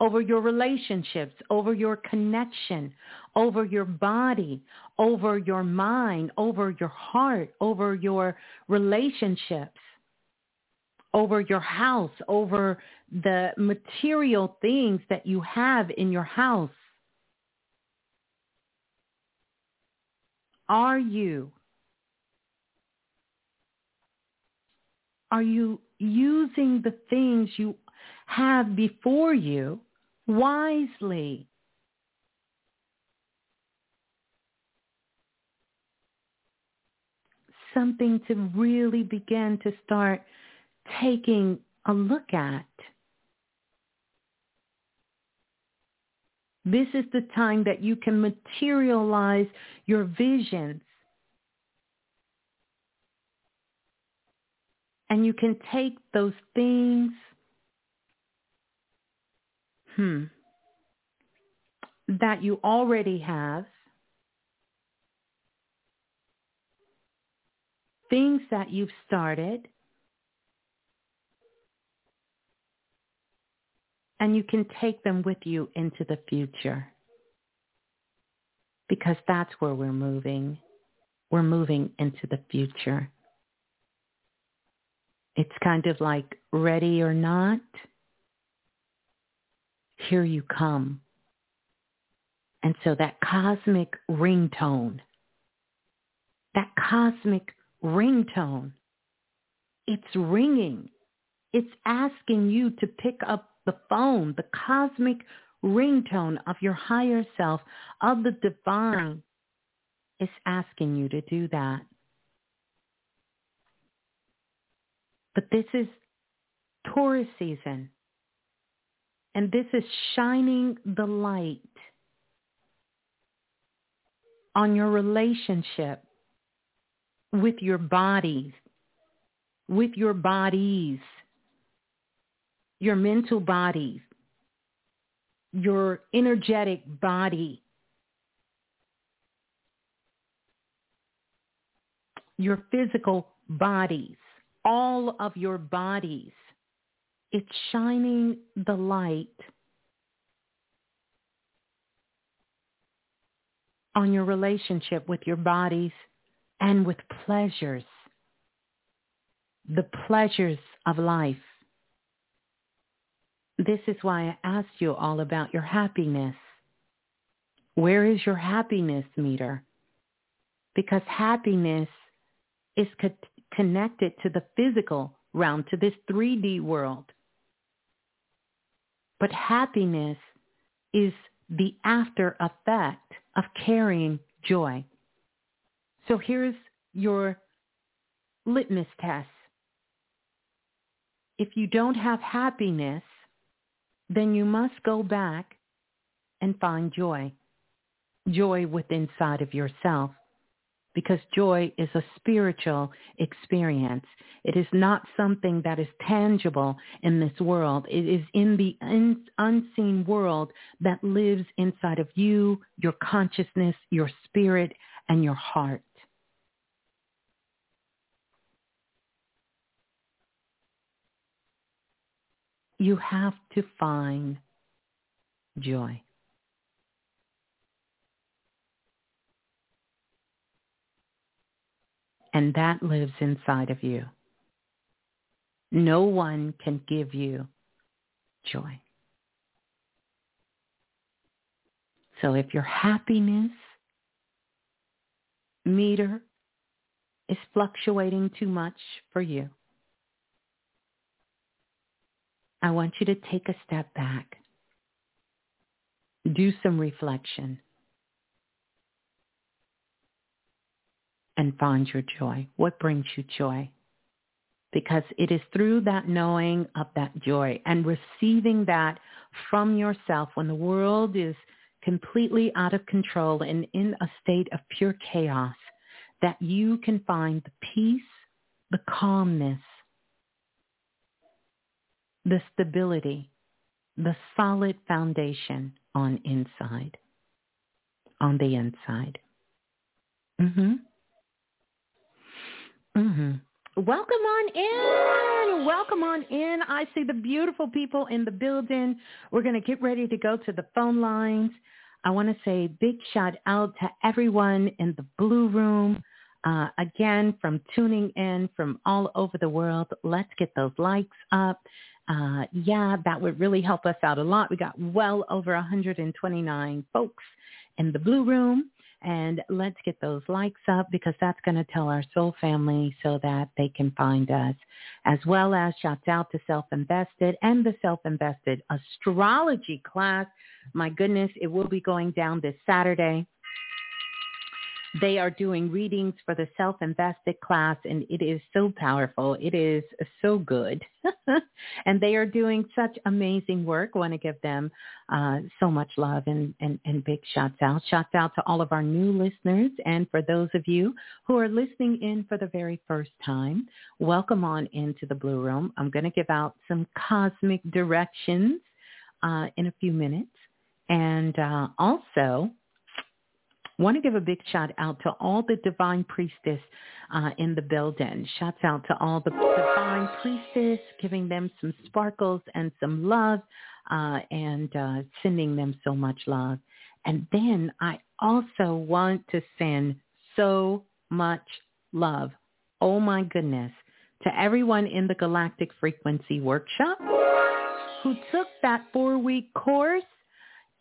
over your relationships, over your connection, over your body, over your mind, over your heart, over your relationships, over your house, over the material things that you have in your house. Are you are you using the things you have before you wisely. Something to really begin to start taking a look at. This is the time that you can materialize your visions. And you can take those things hmm, that you already have, things that you've started, and you can take them with you into the future because that's where we're moving. we're moving into the future. It's kind of like ready or not, here you come. And so that cosmic ringtone, that cosmic ringtone, it's ringing. It's asking you to pick up the phone, the cosmic ringtone of your higher self, of the divine, is asking you to do that. But this is Taurus season. And this is shining the light on your relationship with your bodies, with your bodies, your mental bodies, your energetic body, your physical bodies, all of your bodies. It's shining the light on your relationship with your bodies and with pleasures, the pleasures of life. This is why I asked you all about your happiness. Where is your happiness meter? Because happiness is co- connected to the physical realm, to this 3D world. But happiness is the after effect of carrying joy. So here's your litmus test. If you don't have happiness, then you must go back and find joy. Joy within inside of yourself because joy is a spiritual experience. It is not something that is tangible in this world. It is in the un- unseen world that lives inside of you, your consciousness, your spirit, and your heart. You have to find joy. and that lives inside of you. No one can give you joy. So if your happiness meter is fluctuating too much for you, I want you to take a step back. Do some reflection. and find your joy. What brings you joy? Because it is through that knowing of that joy and receiving that from yourself when the world is completely out of control and in a state of pure chaos that you can find the peace, the calmness, the stability, the solid foundation on inside, on the inside. Mm-hmm. Mm-hmm. Welcome on in. Welcome on in. I see the beautiful people in the building. We're going to get ready to go to the phone lines. I want to say big shout out to everyone in the blue room. Uh, again, from tuning in from all over the world. Let's get those likes up. Uh, yeah, that would really help us out a lot. We got well over 129 folks in the blue room. And let's get those likes up because that's going to tell our soul family so that they can find us. As well as shouts out to Self Invested and the Self Invested Astrology class. My goodness, it will be going down this Saturday. They are doing readings for the self-invested class and it is so powerful. It is so good. and they are doing such amazing work. I want to give them uh, so much love and, and, and big shouts out. Shouts out to all of our new listeners and for those of you who are listening in for the very first time, welcome on into the Blue Room. I'm going to give out some cosmic directions uh, in a few minutes. And uh, also, want to give a big shout out to all the divine priestess uh, in the building. Shouts out to all the divine priestess, giving them some sparkles and some love uh, and uh, sending them so much love. And then I also want to send so much love. Oh my goodness. To everyone in the Galactic Frequency Workshop who took that four-week course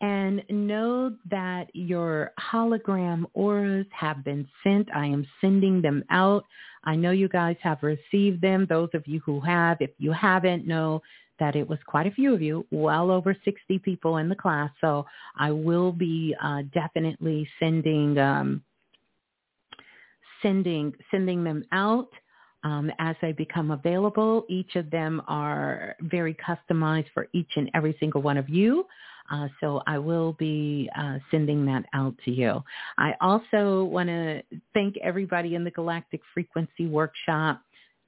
and know that your hologram auras have been sent. I am sending them out. I know you guys have received them. Those of you who have, if you haven't, know that it was quite a few of you, well over 60 people in the class. So I will be uh, definitely sending um, sending sending them out um, as they become available. Each of them are very customized for each and every single one of you. Uh, so I will be uh, sending that out to you. I also want to thank everybody in the Galactic Frequency Workshop.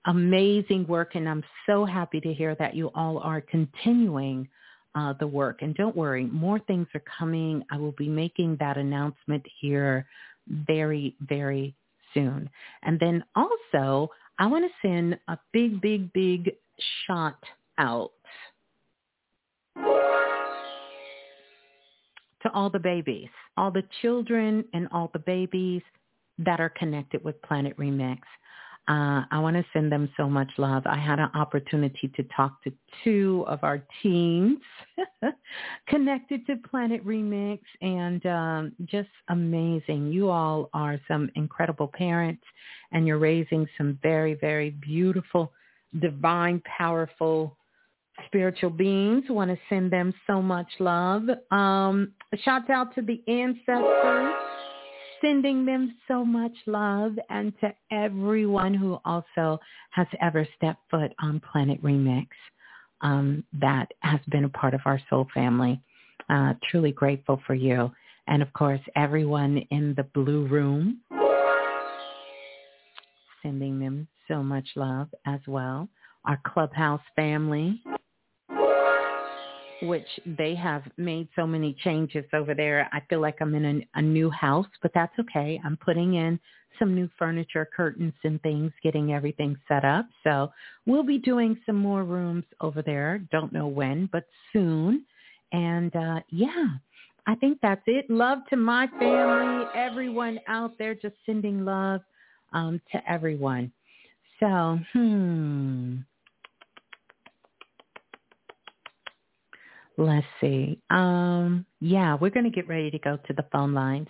Amazing work, and I'm so happy to hear that you all are continuing uh, the work. And don't worry, more things are coming. I will be making that announcement here very, very soon. And then also, I want to send a big, big, big shot out to all the babies, all the children and all the babies that are connected with Planet Remix. Uh, I want to send them so much love. I had an opportunity to talk to two of our teens connected to Planet Remix and um, just amazing. You all are some incredible parents and you're raising some very, very beautiful, divine, powerful spiritual beings. Want to send them so much love. Um, shout out to the ancestors, sending them so much love, and to everyone who also has ever stepped foot on Planet Remix. Um, that has been a part of our soul family. Uh, truly grateful for you. And of course, everyone in the blue room, sending them so much love as well. Our clubhouse family, which they have made so many changes over there. I feel like I'm in a, a new house, but that's okay. I'm putting in some new furniture, curtains and things, getting everything set up. So we'll be doing some more rooms over there. Don't know when, but soon. And uh, yeah, I think that's it. Love to my family, everyone out there, just sending love um, to everyone. So, hmm. Let's see. Um, yeah, we're going to get ready to go to the phone lines.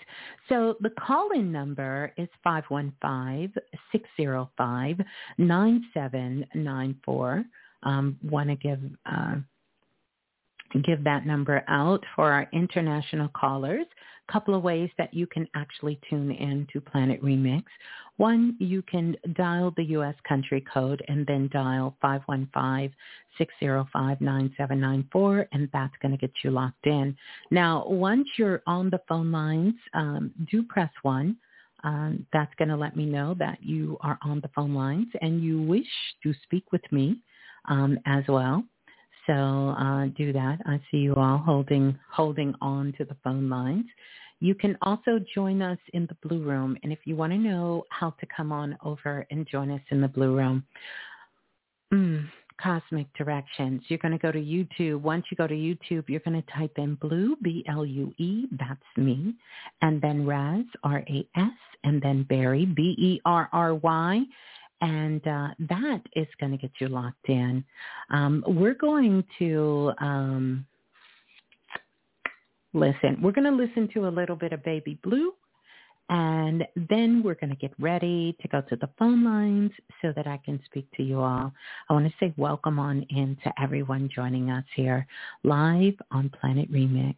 So the call-in number is 515-605-9794. Um, want to give uh, give that number out for our international callers. A couple of ways that you can actually tune in to Planet Remix. One, you can dial the U.S. country code and then dial 515-605-9794, and that's going to get you locked in. Now, once you're on the phone lines, um, do press 1. Um, that's going to let me know that you are on the phone lines and you wish to speak with me um, as well. So uh, do that. I see you all holding holding on to the phone lines. You can also join us in the Blue Room. And if you want to know how to come on over and join us in the Blue Room, mm, Cosmic Directions, you're going to go to YouTube. Once you go to YouTube, you're going to type in Blue, B-L-U-E, that's me, and then Ras, R-A-S, and then Barry, B-E-R-R-Y and uh, that is going to get you locked in. Um, we're going to um, listen. We're going to listen to a little bit of Baby Blue, and then we're going to get ready to go to the phone lines so that I can speak to you all. I want to say welcome on in to everyone joining us here live on Planet Remix,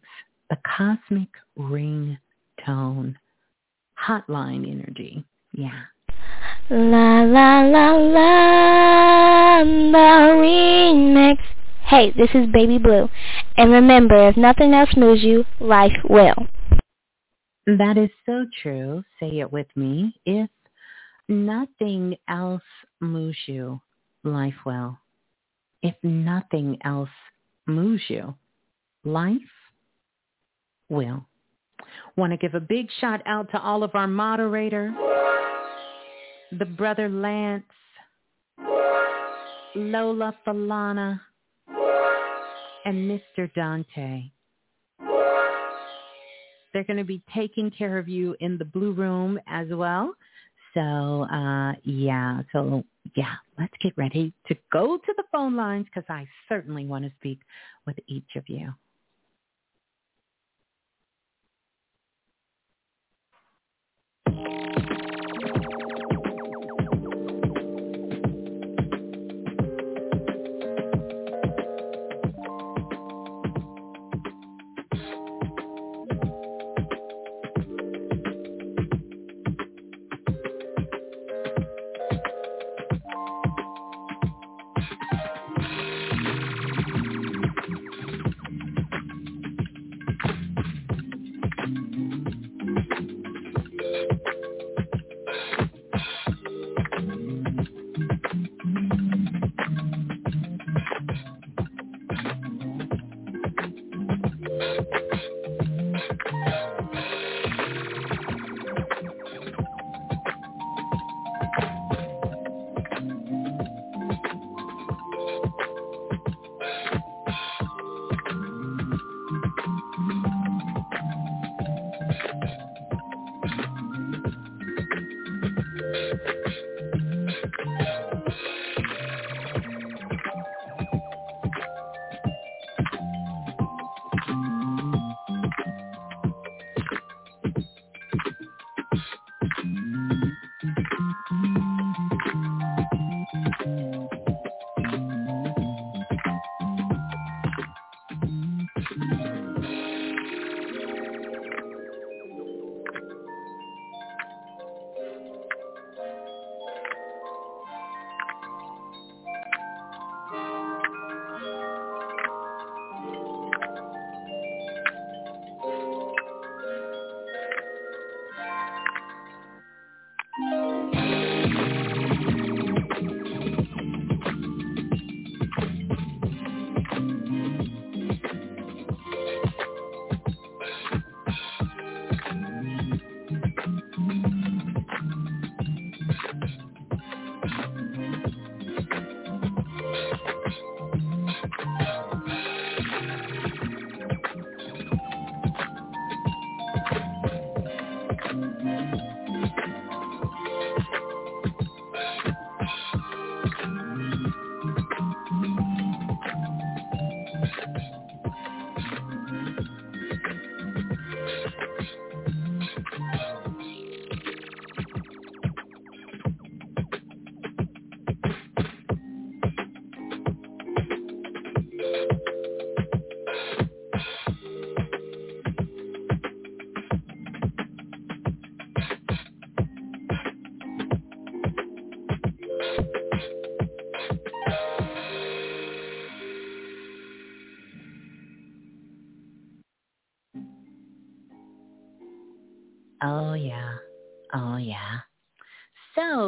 the Cosmic Ring Tone Hotline Energy. Yeah. La la la la, the remix. Hey, this is Baby Blue. And remember, if nothing else moves you, life will. That is so true. Say it with me. If nothing else moves you, life will. If nothing else moves you, life will. Want to give a big shout out to all of our moderators the brother Lance, Lola Falana, and Mr. Dante. They're going to be taking care of you in the blue room as well. So, uh, yeah, so yeah, let's get ready to go to the phone lines because I certainly want to speak with each of you.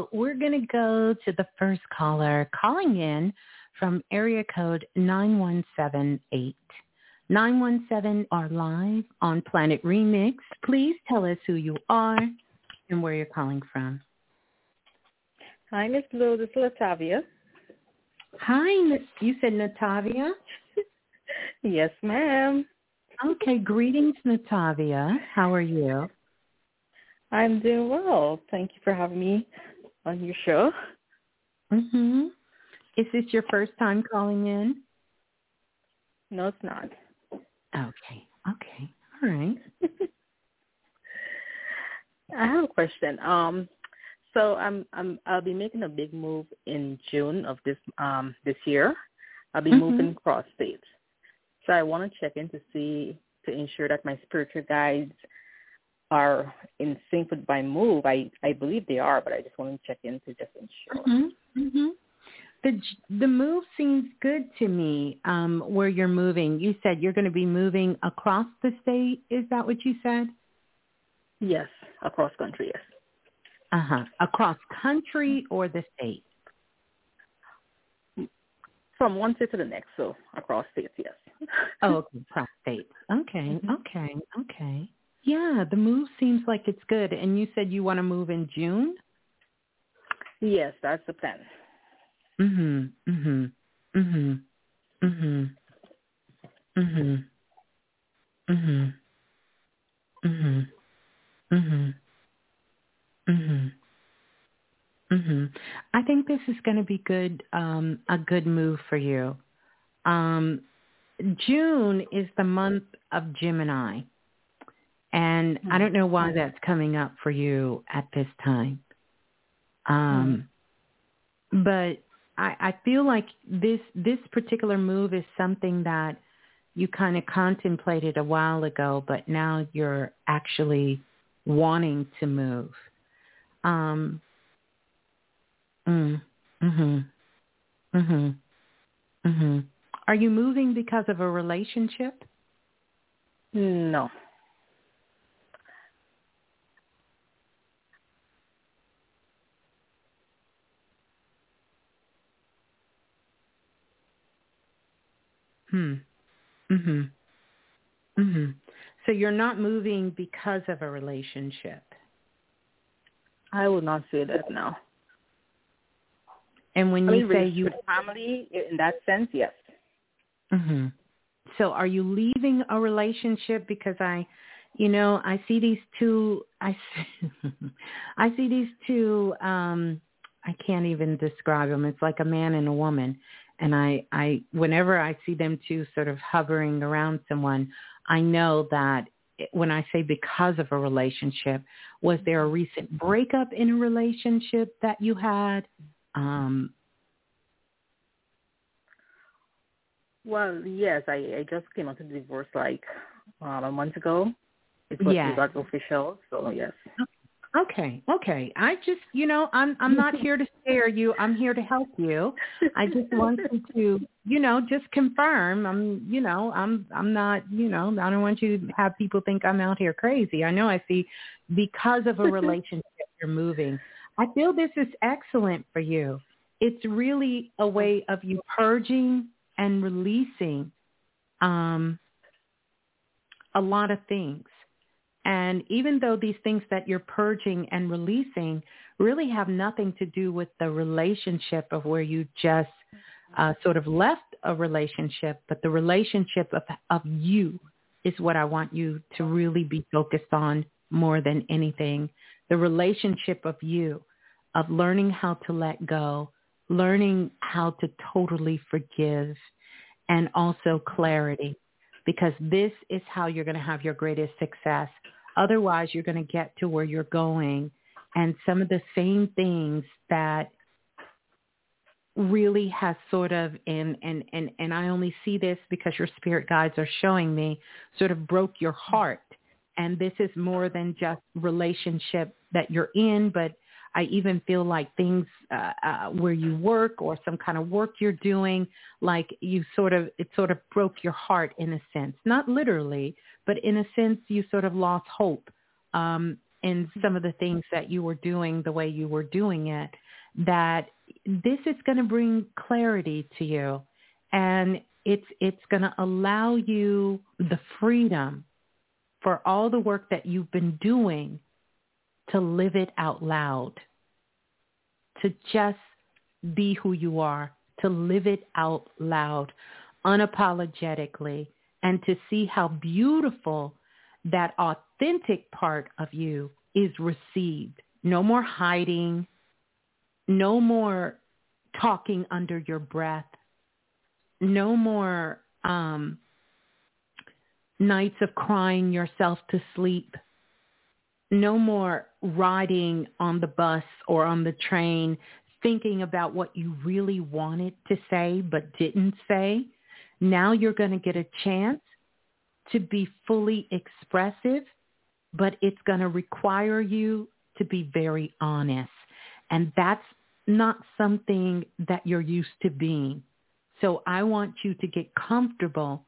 So we're going to go to the first caller calling in from area code 9178. 917 are live on Planet Remix. Please tell us who you are and where you're calling from. Hi, Miss Blue. This is Latavia. Hi, you said Natavia? yes, ma'am. Okay, greetings, Natavia. How are you? I'm doing well. Thank you for having me on your show. Mhm. Is this your first time calling in? No, it's not. Okay. Okay. All right. I have a question. Um, so I'm I'm I'll be making a big move in June of this um this year. I'll be mm-hmm. moving cross states. So I want to check in to see to ensure that my spiritual guides are in sync with my move. I I believe they are, but I just want to check in to just ensure. Mm-hmm. Mm-hmm. The the move seems good to me. Um, where you're moving, you said you're going to be moving across the state. Is that what you said? Yes, across country. Yes. Uh huh. Across country or the state? From one state to the next, so across states, yes. oh, okay, across states. Okay, mm-hmm. okay, okay. Yeah, the move seems like it's good. And you said you want to move in June? Yes, that's the plan. Mhm. Mhm. Mhm. Mhm. Mhm. Mhm. Mhm. Mhm. Mhm. Mhm. I think this is going to be good um a good move for you. Um June is the month of Gemini. And I don't know why that's coming up for you at this time. Um but I, I feel like this this particular move is something that you kind of contemplated a while ago, but now you're actually wanting to move. Um, mm, mhm. Mhm. Mhm. Are you moving because of a relationship? No. Hmm. Mhm. Mhm. So you're not moving because of a relationship. I would not say that now. And when I you mean, say you family, in that sense, yes. Mhm. So are you leaving a relationship because I you know, I see these two I see, I see these two um I can't even describe them. It's like a man and a woman. And I I whenever I see them two sort of hovering around someone, I know that when I say because of a relationship, was there a recent breakup in a relationship that you had? Um Well, yes, I, I just came out of divorce like um, a month ago. It was Yes. got official, so yes. Okay, okay. I just, you know, I'm I'm not here to scare you. I'm here to help you. I just wanted to, you know, just confirm. I'm, you know, I'm I'm not, you know, I don't want you to have people think I'm out here crazy. I know I see because of a relationship you're moving. I feel this is excellent for you. It's really a way of you purging and releasing um a lot of things. And even though these things that you're purging and releasing really have nothing to do with the relationship of where you just uh, sort of left a relationship, but the relationship of, of you is what I want you to really be focused on more than anything. The relationship of you, of learning how to let go, learning how to totally forgive, and also clarity because this is how you're going to have your greatest success. Otherwise, you're going to get to where you're going. And some of the same things that really has sort of and and and and I only see this because your spirit guides are showing me sort of broke your heart. And this is more than just relationship that you're in but I even feel like things uh, uh, where you work or some kind of work you're doing, like you sort of, it sort of broke your heart in a sense, not literally, but in a sense you sort of lost hope um, in some of the things that you were doing the way you were doing it, that this is going to bring clarity to you. And it's, it's going to allow you the freedom for all the work that you've been doing to live it out loud, to just be who you are, to live it out loud, unapologetically, and to see how beautiful that authentic part of you is received. No more hiding, no more talking under your breath, no more um, nights of crying yourself to sleep no more riding on the bus or on the train thinking about what you really wanted to say but didn't say. Now you're going to get a chance to be fully expressive, but it's going to require you to be very honest. And that's not something that you're used to being. So I want you to get comfortable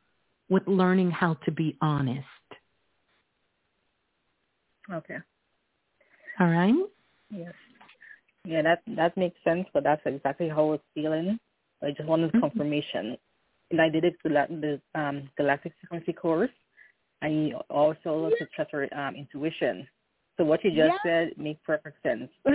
with learning how to be honest. Okay. All right? Yes. Yeah, that that makes sense, but that's exactly how I was feeling. I just wanted Mhm. confirmation. And I did it the, the um, Galactic Frequency course. I also looked at Chester um, Intuition. So what you just Yes. said makes perfect sense.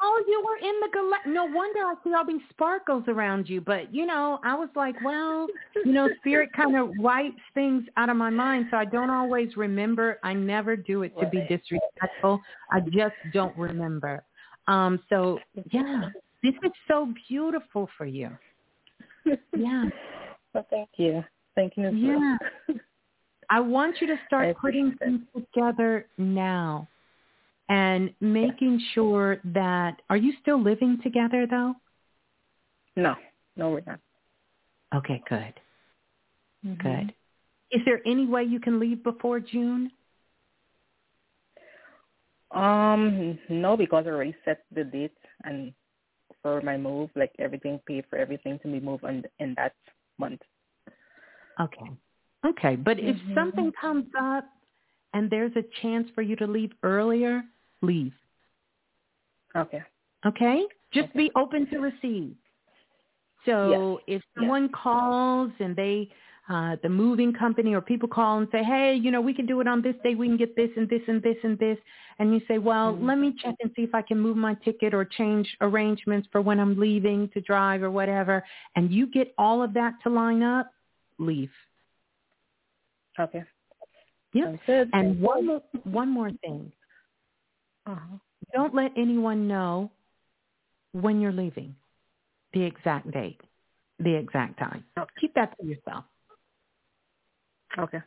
Oh, you were in the galactic. no wonder I see all these sparkles around you. But you know, I was like, well, you know, spirit kind of wipes things out of my mind, so I don't always remember. I never do it to be disrespectful. I just don't remember. Um, so yeah, this is so beautiful for you. Yeah. well, thank you. Thank you. Yeah. I want you to start putting things together now and making sure that are you still living together though? No. No, we're not. Okay, good. Mm-hmm. Good. Is there any way you can leave before June? Um, no, because I already set the date and for my move, like everything paid for everything to be moved in, in that month. Okay. Okay, but mm-hmm. if something comes up and there's a chance for you to leave earlier, leave. Okay. Okay? Just okay. be open to receive. So yes. if someone yes. calls and they uh, the moving company or people call and say, hey, you know, we can do it on this day. We can get this and this and this and this. And you say, well, mm-hmm. let me check and see if I can move my ticket or change arrangements for when I'm leaving to drive or whatever. And you get all of that to line up, leave. Okay. Yep. And one more, one more thing. Uh-huh. Don't let anyone know when you're leaving, the exact date, the exact time. Keep that to yourself. Okay.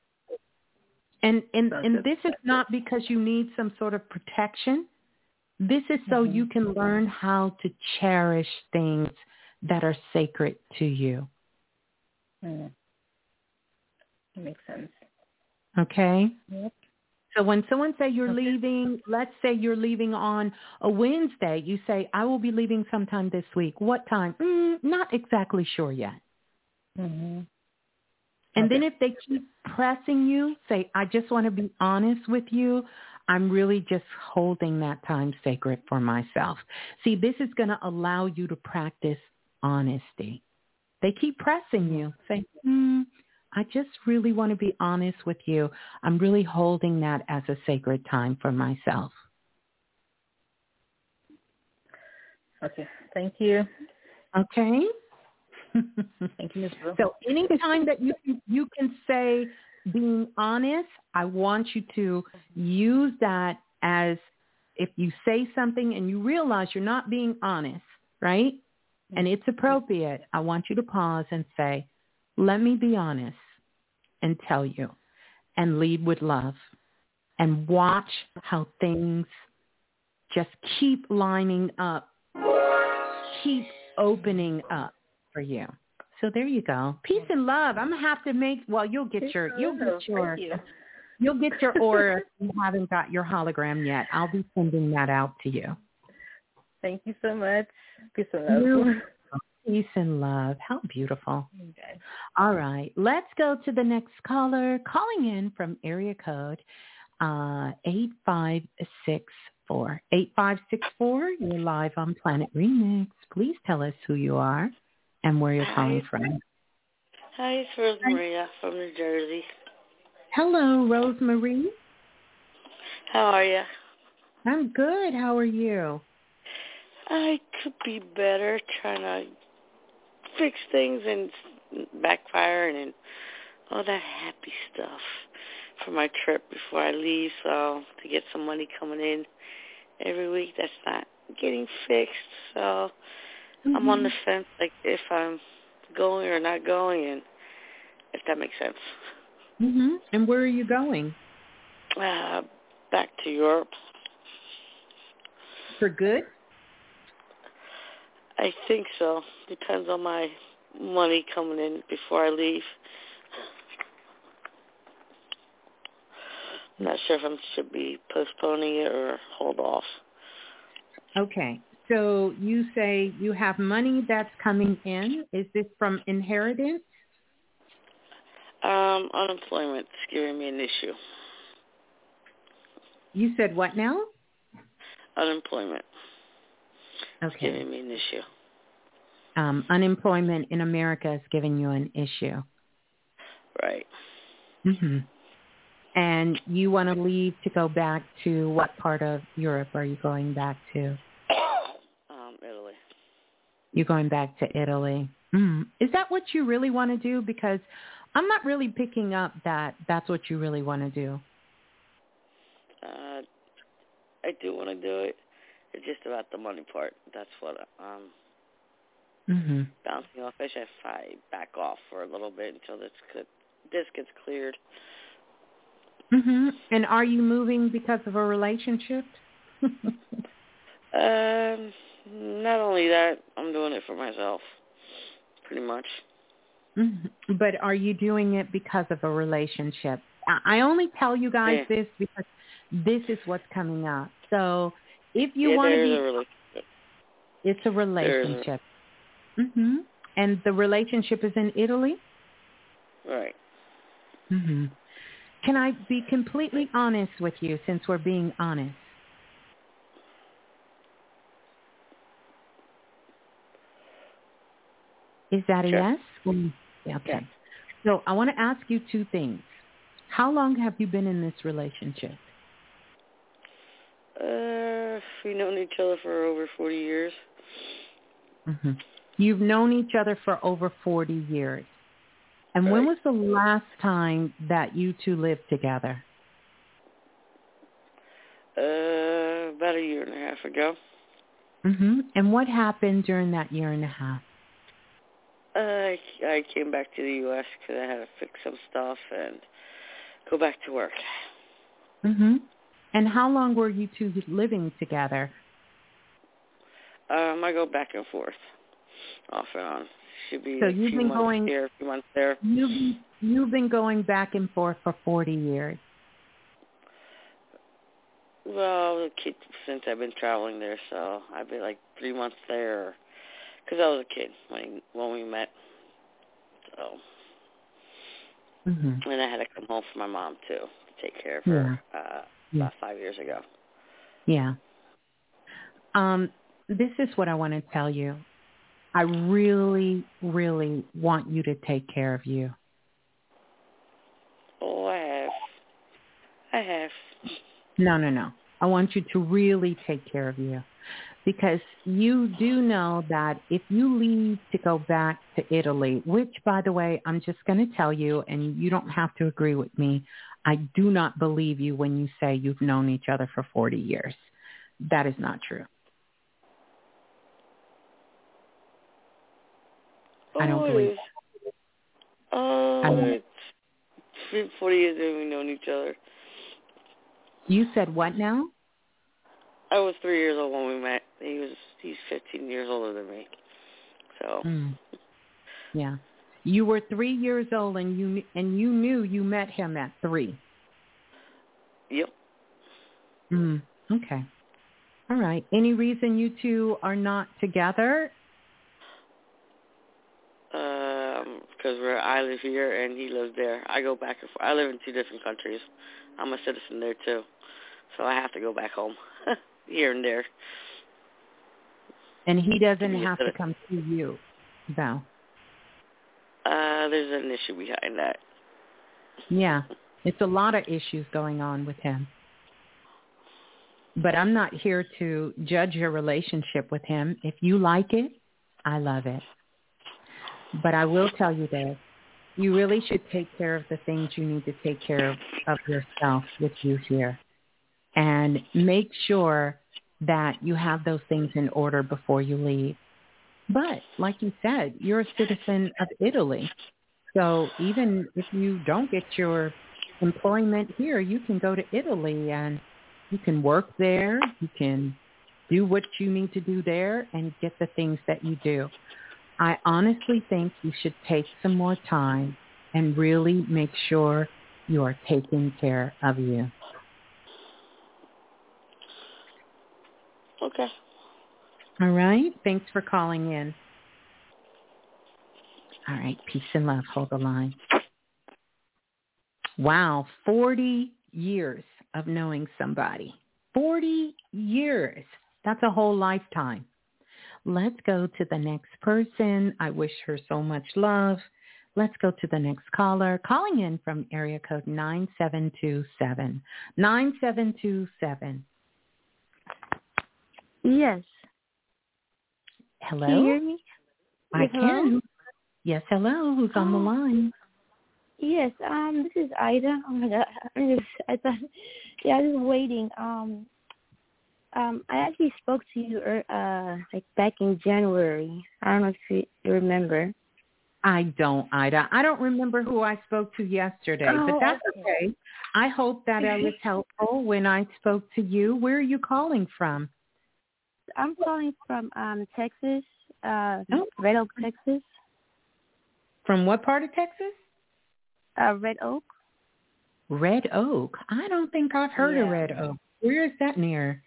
And and and this is not because you need some sort of protection. This is so mm-hmm. you can learn how to cherish things that are sacred to you. Mm. Makes sense. Okay. Yep. So when someone say you're okay. leaving, let's say you're leaving on a Wednesday, you say I will be leaving sometime this week. What time? Mm, not exactly sure yet. Mm-hmm. And okay. then if they keep pressing you, say, I just want to be honest with you. I'm really just holding that time sacred for myself. See, this is going to allow you to practice honesty. They keep pressing you. Say, hmm, I just really want to be honest with you. I'm really holding that as a sacred time for myself. Okay. Thank you. Okay. Thank you, Ms. Blue. So anytime that you you can say being honest, I want you to use that as if you say something and you realize you're not being honest, right? And it's appropriate, I want you to pause and say, let me be honest and tell you and lead with love and watch how things just keep lining up, keep opening up for you. So there you go. Peace and love. I'm gonna have to make. Well, you'll get Peace your. You'll get your. you. You'll get your aura. you haven't got your hologram yet. I'll be sending that out to you. Thank you so much. Peace and love. Peace and love. How beautiful. Okay. All right. Let's go to the next caller calling in from area code uh, 8564. 8564, you're live on Planet Remix. Please tell us who you are and where you're calling Hi. from. Hi, it's Rosemaria from New Jersey. Hello, Rosemarie. How are you? I'm good. How are you? I could be better trying to fix things and backfiring and all that happy stuff for my trip before I leave. So to get some money coming in every week, that's not getting fixed. So mm-hmm. I'm on the fence, like if I'm going or not going, and if that makes sense. Mhm. And where are you going? Uh, back to Europe. For good? I think so. Depends on my money coming in before I leave. I'm not sure if I should be postponing it or hold off. Okay. So you say you have money that's coming in. Is this from inheritance? Um, unemployment's giving me an issue. You said what now? Unemployment. Okay. It's giving me an issue. Um, unemployment in America is giving you an issue. Right. Mhm. And you want to leave to go back to what part of Europe are you going back to? Italy. You're going back to Italy. Mm. Is that what you really want to do? Because I'm not really picking up that that's what you really want to do. Uh, I do want to do it. It's just about the money part. That's what um Mhm. bouncing off. I should if I back off for a little bit until this could, this gets cleared. Mhm. And are you moving because of a relationship? Um, not only that, I'm doing it for myself, pretty much. Mhm. But are you doing it because of a relationship? I I only tell you guys Yeah. this because this is what's coming up. So if you yeah, want to be, a relationship. it's a relationship. Mhm. And the relationship is in Italy. Right. Mhm. Can I be completely honest with you since we're being honest? Is that a Sure. yes? Mm, yeah, Okay. So I want to ask you two things. How long have you been in this relationship? Uh, we've known each other for over 40 years. hmm You've known each other for over 40 years. And when was the last time that you two lived together? Uh, about a year and a half ago. hmm And what happened during that year and a half? Uh, I, I came back to the U.S. because I had to fix some stuff and go back to work. hmm And how long were you two living together? Um, I go back and forth, off and on. Should be So you've been going- here, a few months there. You've, you've been going back and forth for 40 years. Well, since I've been traveling there, so I've been like three months there, because I was a kid when when we met. So, hmm and I had to come home for my mom too to take care of her uh, Yeah. about five years ago. Yeah. Um, this is what I want to tell you. I really, really want you to take care of you. Oh, I have, I have. No, no, no. I want you to really take care of you. Because you do know that if you leave to go back to Italy, which by the way, I'm just going to tell you, and you don't have to agree with me, I do not believe you when you say you've known each other for 40 years. That is not true. I don't believe it is. Oh, I don't- it's been 40 years that we've known each other. You said what now? I was three years old when we met. He was he's 15 years older than me. So Mm. Yeah. You were three years old and you and you knew you met him at three. yep. Mm. Okay. All right. Any reason you two are not together? Um, because we're I live here and he lives there. I go back and forth. I live in two different countries. I'm a citizen there too, so I have to go back home here and there. And he doesn't a have to come to you, Val. Uh, there's an issue behind that. Yeah. It's a lot of issues going on with him. But I'm not here to judge your relationship with him. If you like it, I love it. But I will tell you this. You really should take care of the things you need to take care of, of yourself with you here. And make sure that you have those things in order before you leave. But like you said, you're a citizen of Italy. So even if you don't get your employment here, you can go to Italy and you can work there. You can do what you need to do there and get the things that you do. I honestly think you should take some more time and really make sure you are taking care of you. Okay. All right. Thanks for calling in. All right. Peace and love. Hold the line. Wow. 40 years of knowing somebody. 40 years. That's a whole lifetime. Let's go to the next person. I wish her so much love. Let's go to the next caller. Calling in from area code 9727. 9727. Yes. Hello? Can you hear me? I Yes, hello? can. Yes, hello. Who's on the Oh. line? Yes. Um, this is Ida. Oh my God. I'm just. I thought. Yeah, I was waiting. Um, Um, I actually spoke to you uh like back in January. I don't know if you, you remember. I don't, Ida. I don't remember who I spoke to yesterday, oh, but that's okay. okay. I hope that I was helpful when I spoke to you. Where are you calling from? I'm calling from um Texas, uh Oh. Red Oak, Texas. From what part of Texas? Uh Red Oak. Red Oak. I don't think I've heard of Red Oak. Where is that near?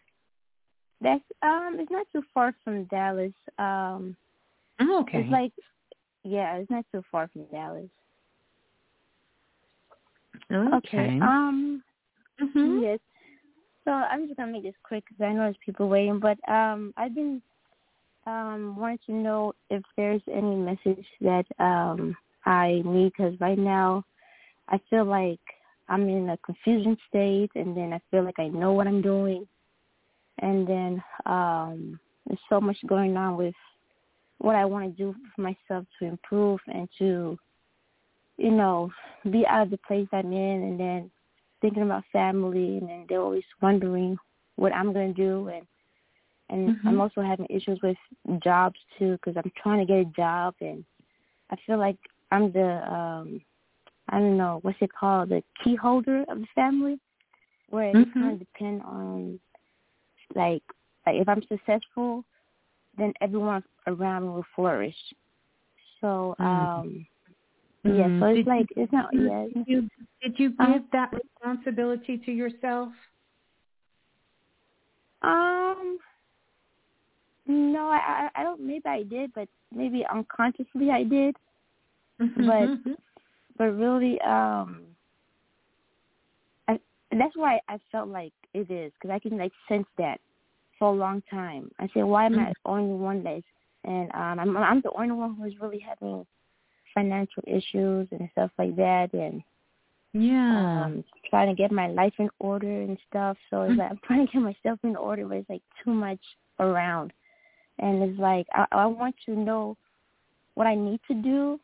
That's um it's not too far from Dallas. Um Oh, okay. it's like yeah, it's not too far from Dallas. okay. Um Mhm. yes. So I'm just gonna make this quick because I know there's people waiting. But um, I've been um wanting to know if there's any message that um I need because right now I feel like I'm in a confusion state, and then I feel like I know what I'm doing, and then um there's so much going on with what I want to do for myself to improve and to you know be out of the place I'm in, and then thinking about family, and then they're always wondering what I'm going to do, and and Mhm. I'm also having issues with jobs too because I'm trying to get a job, and I feel like I'm the um I don't know what's it called the key holder of the family, where it Mhm. kind of depend on like like if I'm successful, then everyone around me will flourish. So Mhm. um yeah, so it's Did like it's not yeah. Did you, did you Uh, give that responsibility to yourself? Um, no, I, I don't. Maybe I did, but maybe unconsciously I did. Mhm. But really, um, I that's why I felt like it is because I can like sense that for a long time. I said, why am I the only one that's and um, I'm I'm the only one who's really having financial issues and stuff like that, and yeah. um trying to get my life in order and stuff. So it's like I'm trying to get myself in order, but it's like too much around. And it's like I, I want to know what I need to do.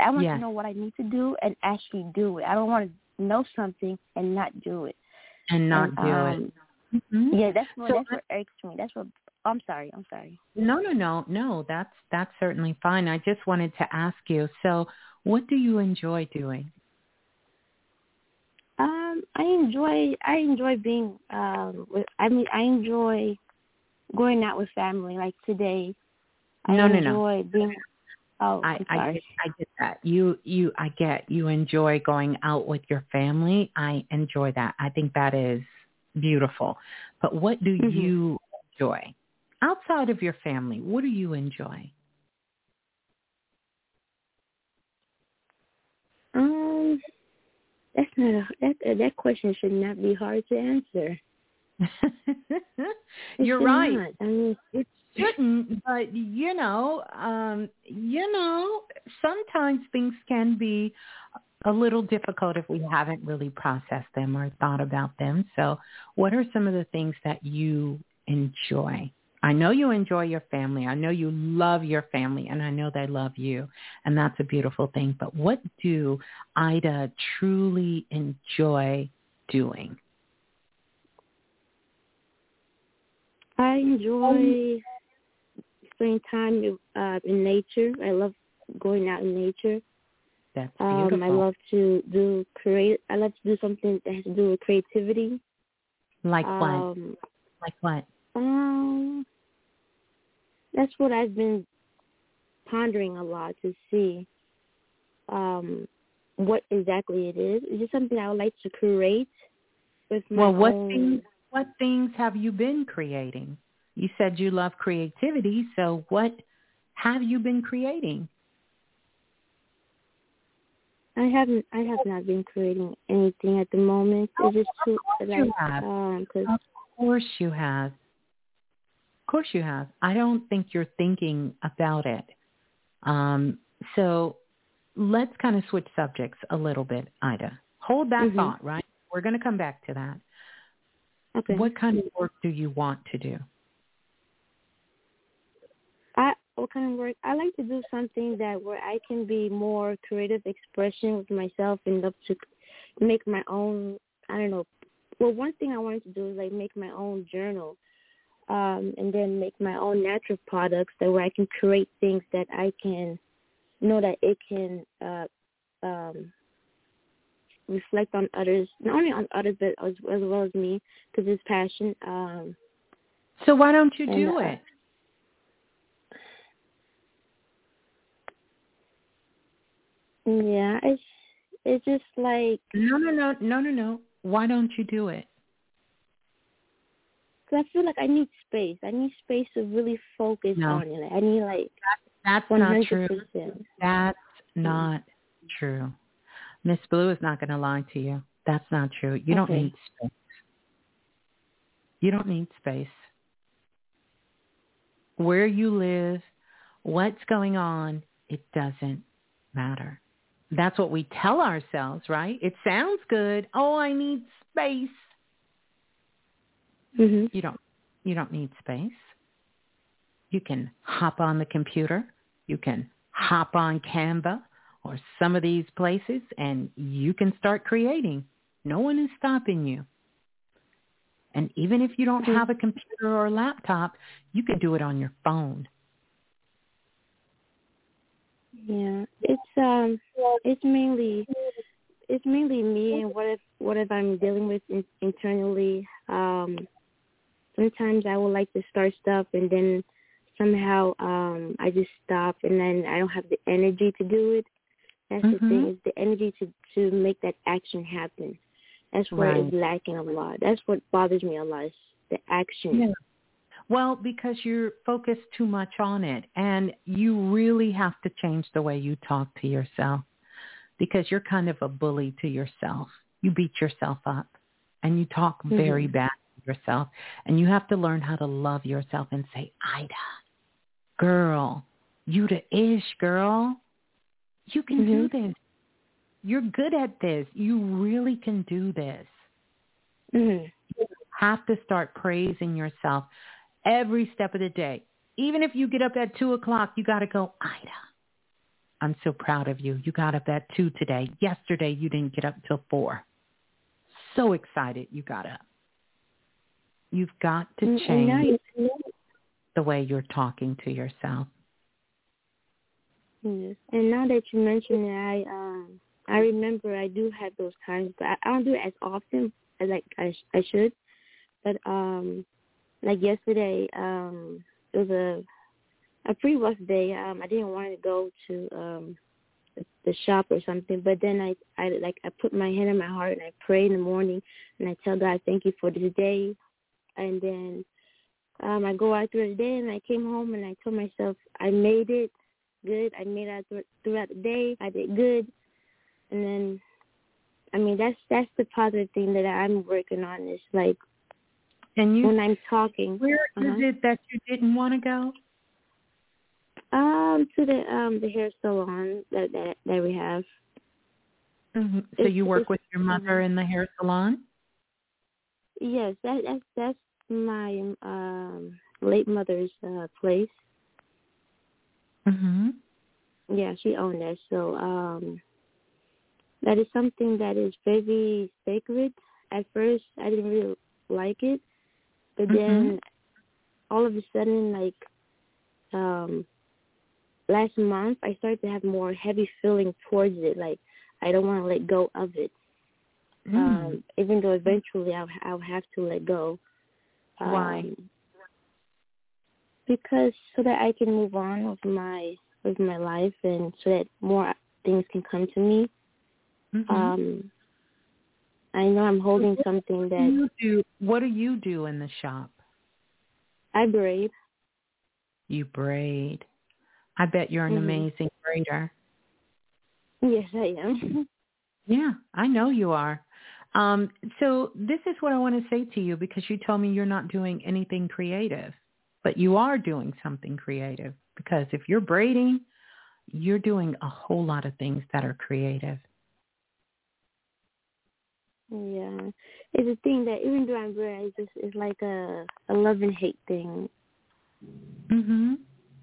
I want Yes. to know what I need to do and actually do it. I don't want to know something and not do it. and not And, do um, it. Mhm. Yeah, that's what So that's what irks me. That's what I'm sorry. I'm sorry. No, no, no, no. That's that's certainly fine. I just wanted to ask you. So, what do you enjoy doing? Um, I enjoy I enjoy being um with I mean I enjoy going out with family like today. I No, no, enjoy no. being oh I, I'm I sorry. get, that. You, you, I get. You enjoy going out with your family. I enjoy that. I think that is beautiful. But what do Mhm. you enjoy outside of your family? What do you enjoy? Um that's not a that that question should not be hard to answer. You're right. not. I mean It shouldn't, but you know, um, you know, sometimes things can be a little difficult if we haven't really processed them or thought about them. So, what are some of the things that you enjoy? I know you enjoy your family. I know you love your family, and I know they love you, and that's a beautiful thing. But what do Ida truly enjoy doing? I enjoy spending time in, uh, in nature. I love going out in nature. That's Um, beautiful. I love to do create. I love to do something that has to do with creativity. like what? Um, Like what? um, that's what I've been pondering a lot to see. Um, what exactly it is? It's just something I would like to create with my Well, what own. things what things have you been creating? You said you love creativity, so what have you been creating? I haven't. I have not been creating anything at the moment. It's just too like have. um, cause Of course you have. Of course you have. I don't think you're thinking about it. Um, so let's kind of switch subjects a little bit, Ida. Hold that Mhm. thought, right? We're going to come back to that. okay. What kind of work do you want to do? I what kind of work? I like to do something that where I can be more creative expression with myself and love to make my own. I don't know. Well, one thing I wanted to do is like make my own journal um, and then make my own natural products that where I can create things that I can know that it can uh, um, reflect on others, not only on others but as, as well as me, because it's passion. Um, so why don't you do and, it? Yeah, it's it's just like no, no, no, no, no, no. Why don't you do it? Cause I feel like I need space. I need space to really focus no. on it. I need like that's 100%. not true. That's mm. not true. Miss Blue is not going to lie to you. That's not true. You okay. don't need space. You don't need space. Where you live, what's going on, it doesn't matter. That's what we tell ourselves, right? It sounds good. Oh, I need space. Mm-hmm. You don't you don't need space. You can hop on the computer. You can hop on Canva or some of these places and you can start creating. No one is stopping you. And even if you don't mm-hmm. have a computer or a laptop, you can do it on your phone. Yeah, it's um, it's mainly it's mainly me and what if what if I'm dealing with in, internally. Um, sometimes I would like to start stuff and then somehow um I just stop and then I don't have the energy to do it. That's mm-hmm. the thing is the energy to to make that action happen. That's where right. it's lacking a lot. That's what bothers me a lot. Is the action. Yeah. Well, because you're focused too much on it and you really have to change the way you talk to yourself because you're kind of a bully to yourself. You beat yourself up and you talk very mm-hmm. bad to yourself and you have to learn how to love yourself and say, Ida, girl, you the ish girl. You can mm-hmm. do this. You're good at this. You really can do this. Mm-hmm. You have to start praising yourself every step of the day. Even if you get up at 2 o'clock, you got to go, Ida, I'm so proud of you. You got up at 2 today. Yesterday, you didn't get up till 4. So excited you got up. You've got to change the way you're talking to yourself. Yes. And now that you mention it, I um I remember I do have those times, but I, I don't do it as often as like I I should. But um like yesterday, um, it was a a pre work day. Um, I didn't want to go to um the shop or something, but then I I like I put my hand on my heart and I pray in the morning and I tell God thank you for this day, and then um I go out through the day and I came home and I told myself I made it good. I made it th- throughout the day. I did good, and then I mean that's that's the positive thing that I'm working on. Is like and you, when I'm talking. Where uh-huh. is it that you didn't want to go? Um, to the um the hair salon that that, that we have. Mm-hmm. So it's, you work with your mother in the hair salon? Yes, that that's that's my um late mother's uh place. Mhm. Yeah, she owned that. So um that is something that is very sacred. At first I didn't really like it. But mm-hmm. then all of a sudden, like um last month, I started to have more heavy feeling towards it. Like I don't want to let go of it. Mm. Um, even though eventually I'll I'll have to let go. Um, Why? Because so that I can move on with my with my life, and so that more things can come to me. Mm-hmm. Um, I know I'm holding what something that you do. What do you do in the shop? I braid. You braid. I bet you're an mm-hmm. amazing braider. Yes, I am. yeah, I know you are. Um, so this is what I want to say to you because you told me you're not doing anything creative, but you are doing something creative because if you're braiding, you're doing a whole lot of things that are creative. Yeah, it's a thing that even though I'm braiding, it's just it's like a a love and hate thing. Mhm.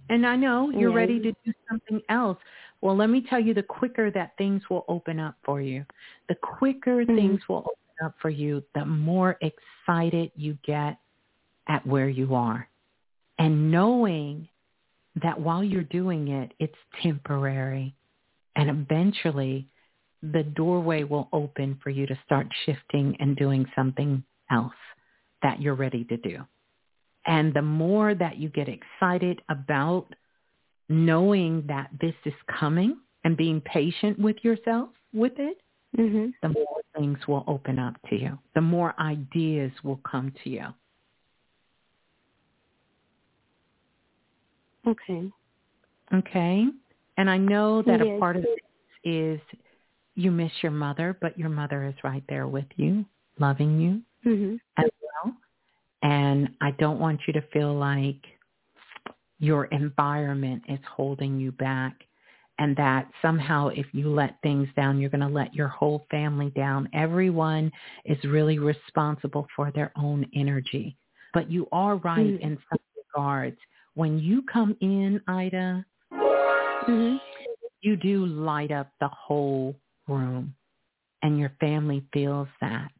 And I know you're yeah. ready to do something else. Well, let me tell you, the quicker that things will open up for you, the quicker mm-hmm. things will open up for you, the more excited you get at where you are and knowing that while you're doing it, it's temporary and eventually the doorway will open for you to start shifting and doing something else that you're ready to do. And the more that you get excited about knowing that this is coming and being patient with yourself with it, mm-hmm. the more things will open up to you. The more ideas will come to you. Okay. Okay. And I know that yes. a part of it is you miss your mother, but your mother is right there with you, loving you mm-hmm. as well. And I don't want you to feel like your environment is holding you back and that somehow if you let things down, you're going to let your whole family down. Everyone is really responsible for their own energy. But you are right mm-hmm. in some regards. When you come in, Ida, mm-hmm. you do light up the whole room and your family feels that.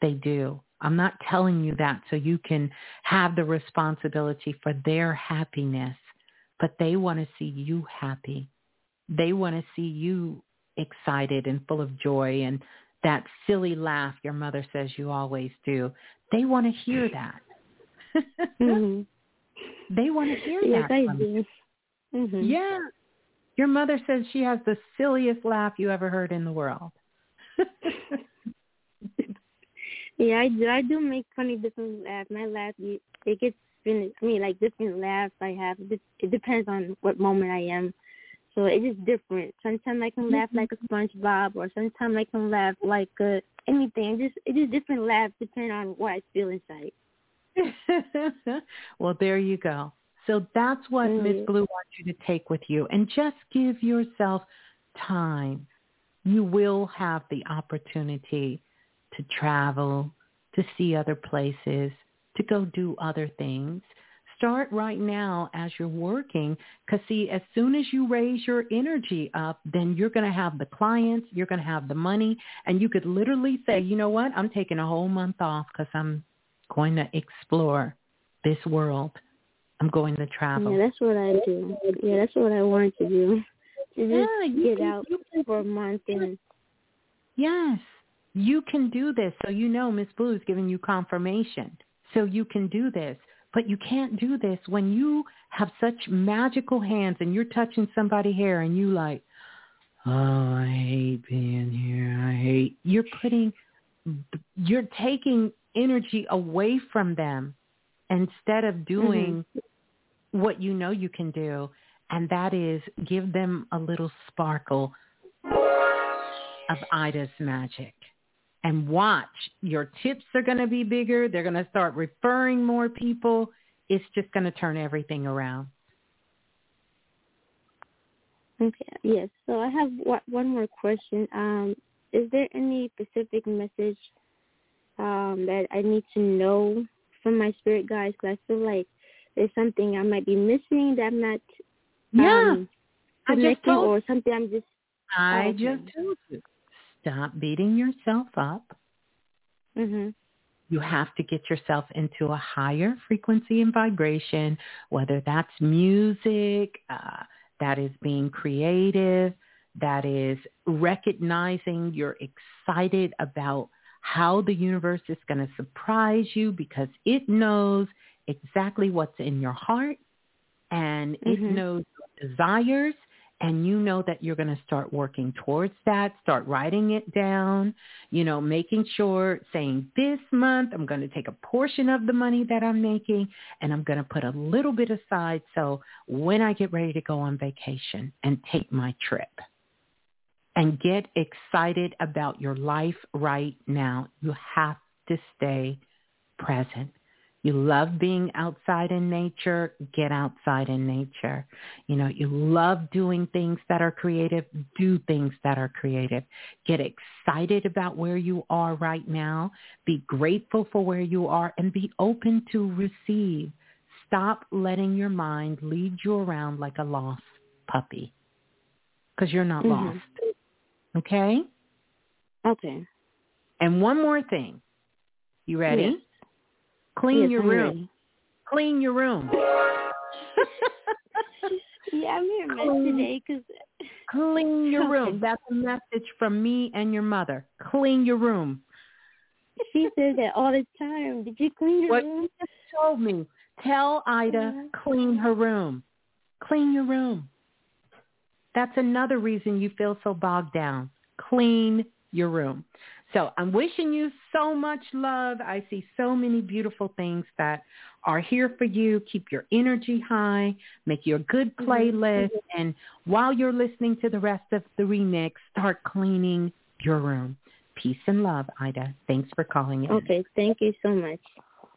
They do. I'm not telling you that so you can have the responsibility for their happiness, but they want to see you happy. They want to see you excited and full of joy and that silly laugh your mother says you always do. They want to hear that. mm-hmm. They want to hear yes, that. I do. Mm-hmm. Yeah. Your mother says she has the silliest laugh you ever heard in the world. yeah, I do. I do make funny different laughs. My laugh, it gets finished. I mean, like different laughs I have. It depends on what moment I am. So it's just different. Sometimes I can laugh like a SpongeBob, or sometimes I can laugh like uh, anything. Just it's just different laughs depending on what I feel inside. well, there you go. So that's what mm-hmm. Miss Blue wants you to take with you, and just give yourself time. You will have the opportunity to travel, to see other places, to go do other things. Start right now as you're working because see, as soon as you raise your energy up, then you're going to have the clients, you're going to have the money, and you could literally say, you know what, I'm taking a whole month off because I'm going to explore this world. I'm going to travel. Yeah, that's what I do. Yeah, that's what I want to do. To just yeah, get can, out for a month and Yes. You can do this. So you know Miss Blue is giving you confirmation. So you can do this. But you can't do this when you have such magical hands and you're touching somebody's hair and you like, oh, I hate being here. I hate. You're putting, you're taking energy away from them instead of doing mm-hmm. what you know you can do. And that is give them a little sparkle of Ida's magic and watch. Your tips are going to be bigger. They're going to start referring more people. It's just going to turn everything around. Okay. Yes. So I have one more question. Um, is there any specific message um, that I need to know from my spirit guides? Because I feel like there's something I might be missing that I'm not yeah. um, connecting, or something I'm just. I just told you stop beating yourself up. Mm-hmm. You have to get yourself into a higher frequency and vibration, whether that's music, uh, that is being creative, that is recognizing you're excited about how the universe is going to surprise you because it knows exactly what's in your heart and it mm-hmm. knows your desires and you know that you're going to start working towards that, start writing it down, you know, making sure saying this month I'm going to take a portion of the money that I'm making and I'm going to put a little bit aside so when I get ready to go on vacation and take my trip and get excited about your life right now, you have to stay present. You love being outside in nature, get outside in nature. You know, you love doing things that are creative, do things that are creative. Get excited about where you are right now. Be grateful for where you are and be open to receive. Stop letting your mind lead you around like a lost puppy because you're not mm-hmm. lost. Okay? Okay. And one more thing. You ready? Yes. Clean your room. Clean your room. Yeah, I'm here Clean. today because Clean your room. That's a message from me and your mother. Clean your room. she says that all the time. Did you clean your What room? you just told me. Tell Ida Yeah. clean her room. Clean your room. That's another reason you feel so bogged down. Clean your room. So I'm wishing you so much love. I see so many beautiful things that are here for you. Keep your energy high. Make your good playlist. Mm-hmm. And while you're listening to the rest of the remix, start cleaning your room. Peace and love, Ida. Thanks for calling in. Okay, thank you so much.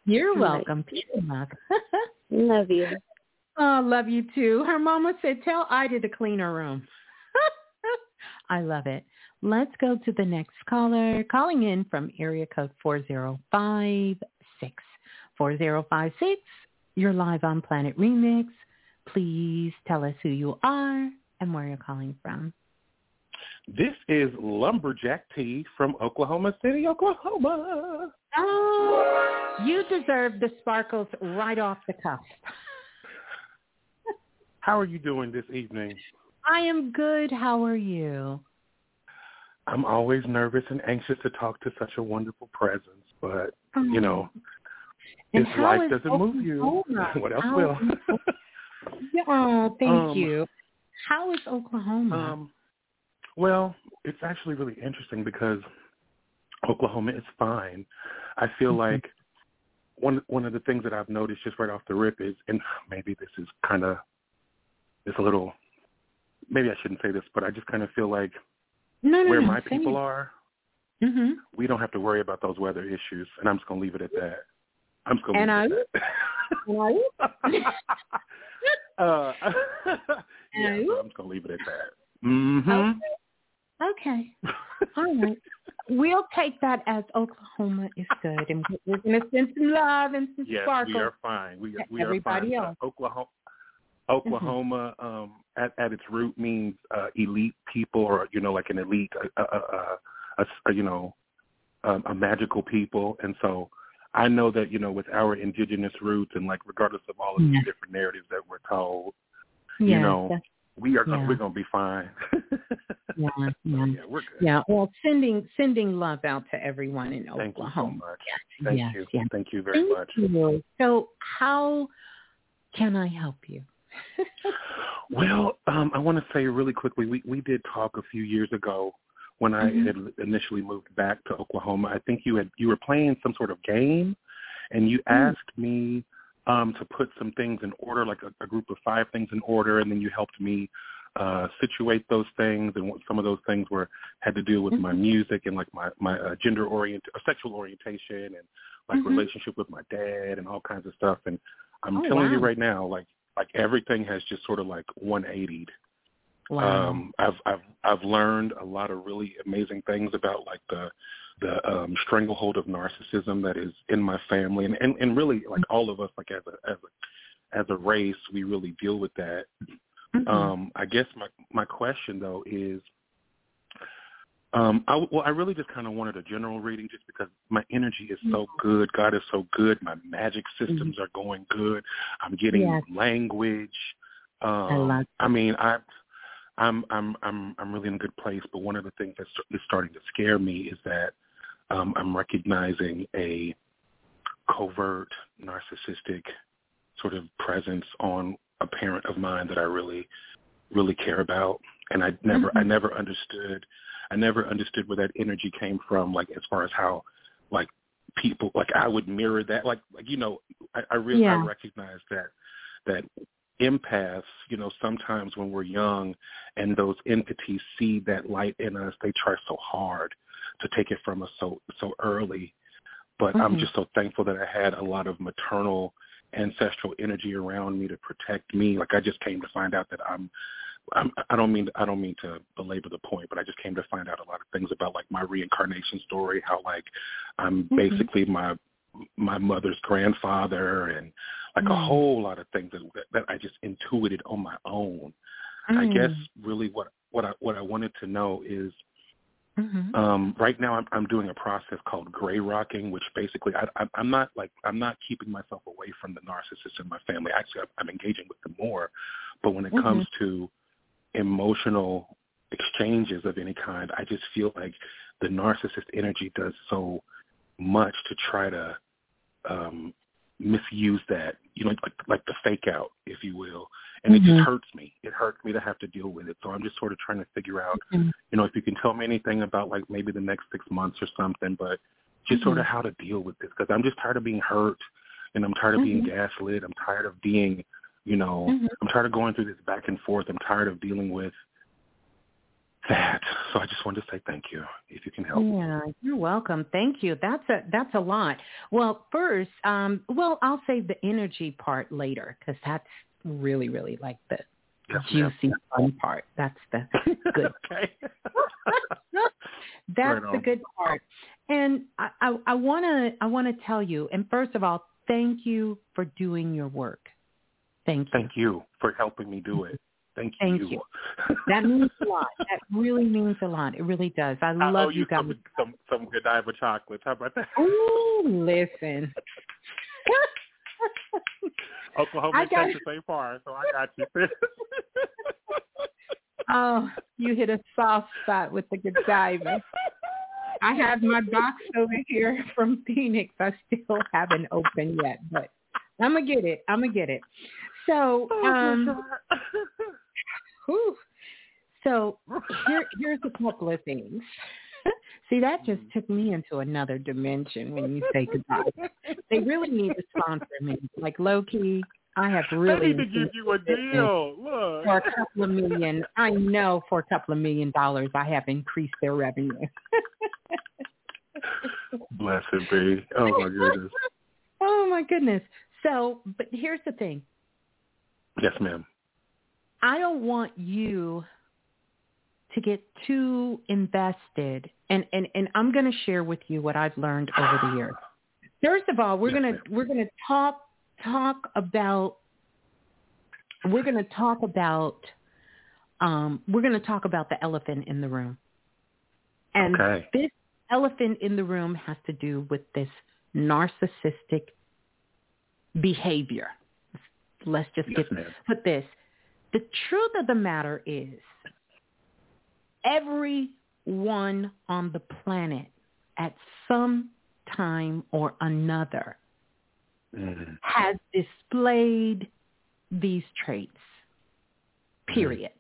You're All right. welcome. Peace and love. Love you. oh, love you too. Her mama said, tell Ida to clean her room. I love it. Let's go to the next caller. Calling in from area code 4056. 4056, you're live on Planet Remix. Please tell us who you are and where you're calling from. This is Lumberjack T from Oklahoma City, Oklahoma. Oh, you deserve the sparkles right off the cuff. How are you doing this evening? I am good. How are you? I'm always nervous and anxious to talk to such a wonderful presence, but you know, And if life doesn't move you, what else How will? Yeah, oh, thank Um, you. How is Oklahoma? um, well, it's actually really interesting because Oklahoma is fine. I feel Mhm. like one one of the things that I've noticed just right off the rip is, and maybe this is kind of, it's a little, maybe I shouldn't say this, but I just kind of feel like no, no, where no, my people it. are, Mm-hmm. we don't have to worry about those weather issues, and I'm just gonna leave it at that. I'm just gonna And leave it at that. uh, yeah, so I'm just gonna leave it at that. Mm-hmm. Okay. All right. We'll take that as Oklahoma is good, and we're going to send some love and some Yes, sparkle. we are fine. We to we are everybody fine. else. Oklahoma, Oklahoma, um, at at its root means uh, elite people, or you know, like an elite, uh, uh, uh, a, a, you know, um, a magical people. And so, I know that you know, with our indigenous roots, and like regardless of all of Yeah. the different narratives that we're told, you know, we are Yeah. we're gonna be fine. yeah, yeah. yeah, we're good. Yeah, well, sending sending love out to everyone in Thank you so Oklahoma. much. Thank yes, you. yes. Thank you very Thank much. you. So, how can I help you? Well, um, I want to say really quickly, we, we did talk a few years ago when I Mhm. had initially moved back to Oklahoma. I think you had you were playing some sort of game, and you asked me um, to put some things in order, like a, a group of five things in order, and then you helped me uh, situate those things, and what some of those things were had to do with my music and like my my uh, gender orient or sexual orientation and like Mhm. relationship with my dad and all kinds of stuff. And I'm Oh, telling you right now, like like everything has just sort of like 180'd. Wow. Um, I've I've I've learned a lot of really amazing things about like the the um, stranglehold of narcissism that is in my family, and, and and really like all of us, like as a as a as a race, we really deal with that. Mhm. Um, I guess my my question though is, um, I, well, I really just kind of wanted a general reading, just because my energy is so good. God is so good. My magic systems are going good. I'm getting Yes. language. Um, love I mean, I, I'm I'm I'm I'm really in a good place. But one of the things that is starting to scare me is that um, I'm recognizing a covert narcissistic sort of presence on a parent of mine that I really really care about and I never I Mhm. never understood I never understood where that energy came from like as far as how like people like I would mirror that like like you know I, I really Yeah. I recognize that that empaths you know sometimes when we're young and those entities see that light in us they try so hard to take it from us so so early but I'm Mhm. just so thankful that I had a lot of maternal ancestral energy around me to protect me. Like I just came to find out that I'm, I'm I don't mean I don't mean to belabor the point, but I just came to find out a lot of things about like my reincarnation story, how like I'm Mhm. basically my my mother's grandfather and like a Mm. whole lot of things that that I just intuited on my own. I guess Mm. really what what I what I wanted to know is Mm-hmm. Um, right now, I'm, I'm doing a process called gray rocking, which basically I, I, I'm not like I'm not keeping myself away from the narcissist in my family. Actually, I'm engaging with them more. But when it mm-hmm. comes to emotional exchanges of any kind, I just feel like the narcissist energy does so much to try to um, misuse that, you know, like like the fake out, if you will, and mm-hmm. it just mm-hmm. hurts me. It hurts me to have to deal with it. So I'm just sort of trying to figure out, mm-hmm. you know, if you can tell me anything about like maybe the next six months or something, but just mm-hmm. sort of how to deal with this because I'm just tired of being hurt, and I'm tired of being mm-hmm. gaslit. I'm tired of being, you know, mm-hmm. I'm tired of going through this back and forth. I'm tired of dealing with that. So I just wanted to say thank you if you can help. Yeah, you're welcome. Thank you. That's a that's a lot. Well, first, um, well, I'll save the energy part later because that's really really like the yes, juicy fun part. That's the good. okay. that's right the good part. And I I want to I want to tell you. And first of all, thank you for doing your work. Thank you. Thank you for helping me do it. Thank you. Thank you. that means a lot. That really means a lot. It really does. I love I you, you guys. Some, some some Godiva chocolates. How about that? Oh, listen. Oklahoma and Texas ain't far, so I got you. oh, you hit a soft spot with the Godiva. I have my box over here from Phoenix. I still haven't opened yet, but I'm gonna get it. I'm gonna get it. So, oh, um, So here, here's a couple of things. See, that just took me into another dimension when you say goodbye. they really need to sponsor me. Like low key, I have really they need to give you a deal. Look. For a couple of million, I know for a couple of million dollars, I have increased their revenue. Bless it, be. Oh my goodness. oh my goodness. So, but here's the thing. Yes, ma'am. I don't want you to get too invested and and and I'm going to share with you what I've learned over the years. First of all, we're yes, going to we're to talk talk about we're to talk about um we're to talk about the elephant in the room. And okay. this elephant in the room has to do with this narcissistic behavior. Let's just yes, get put this the truth of the matter is everyone on the planet at some time or another mm-hmm. has displayed these traits. Period.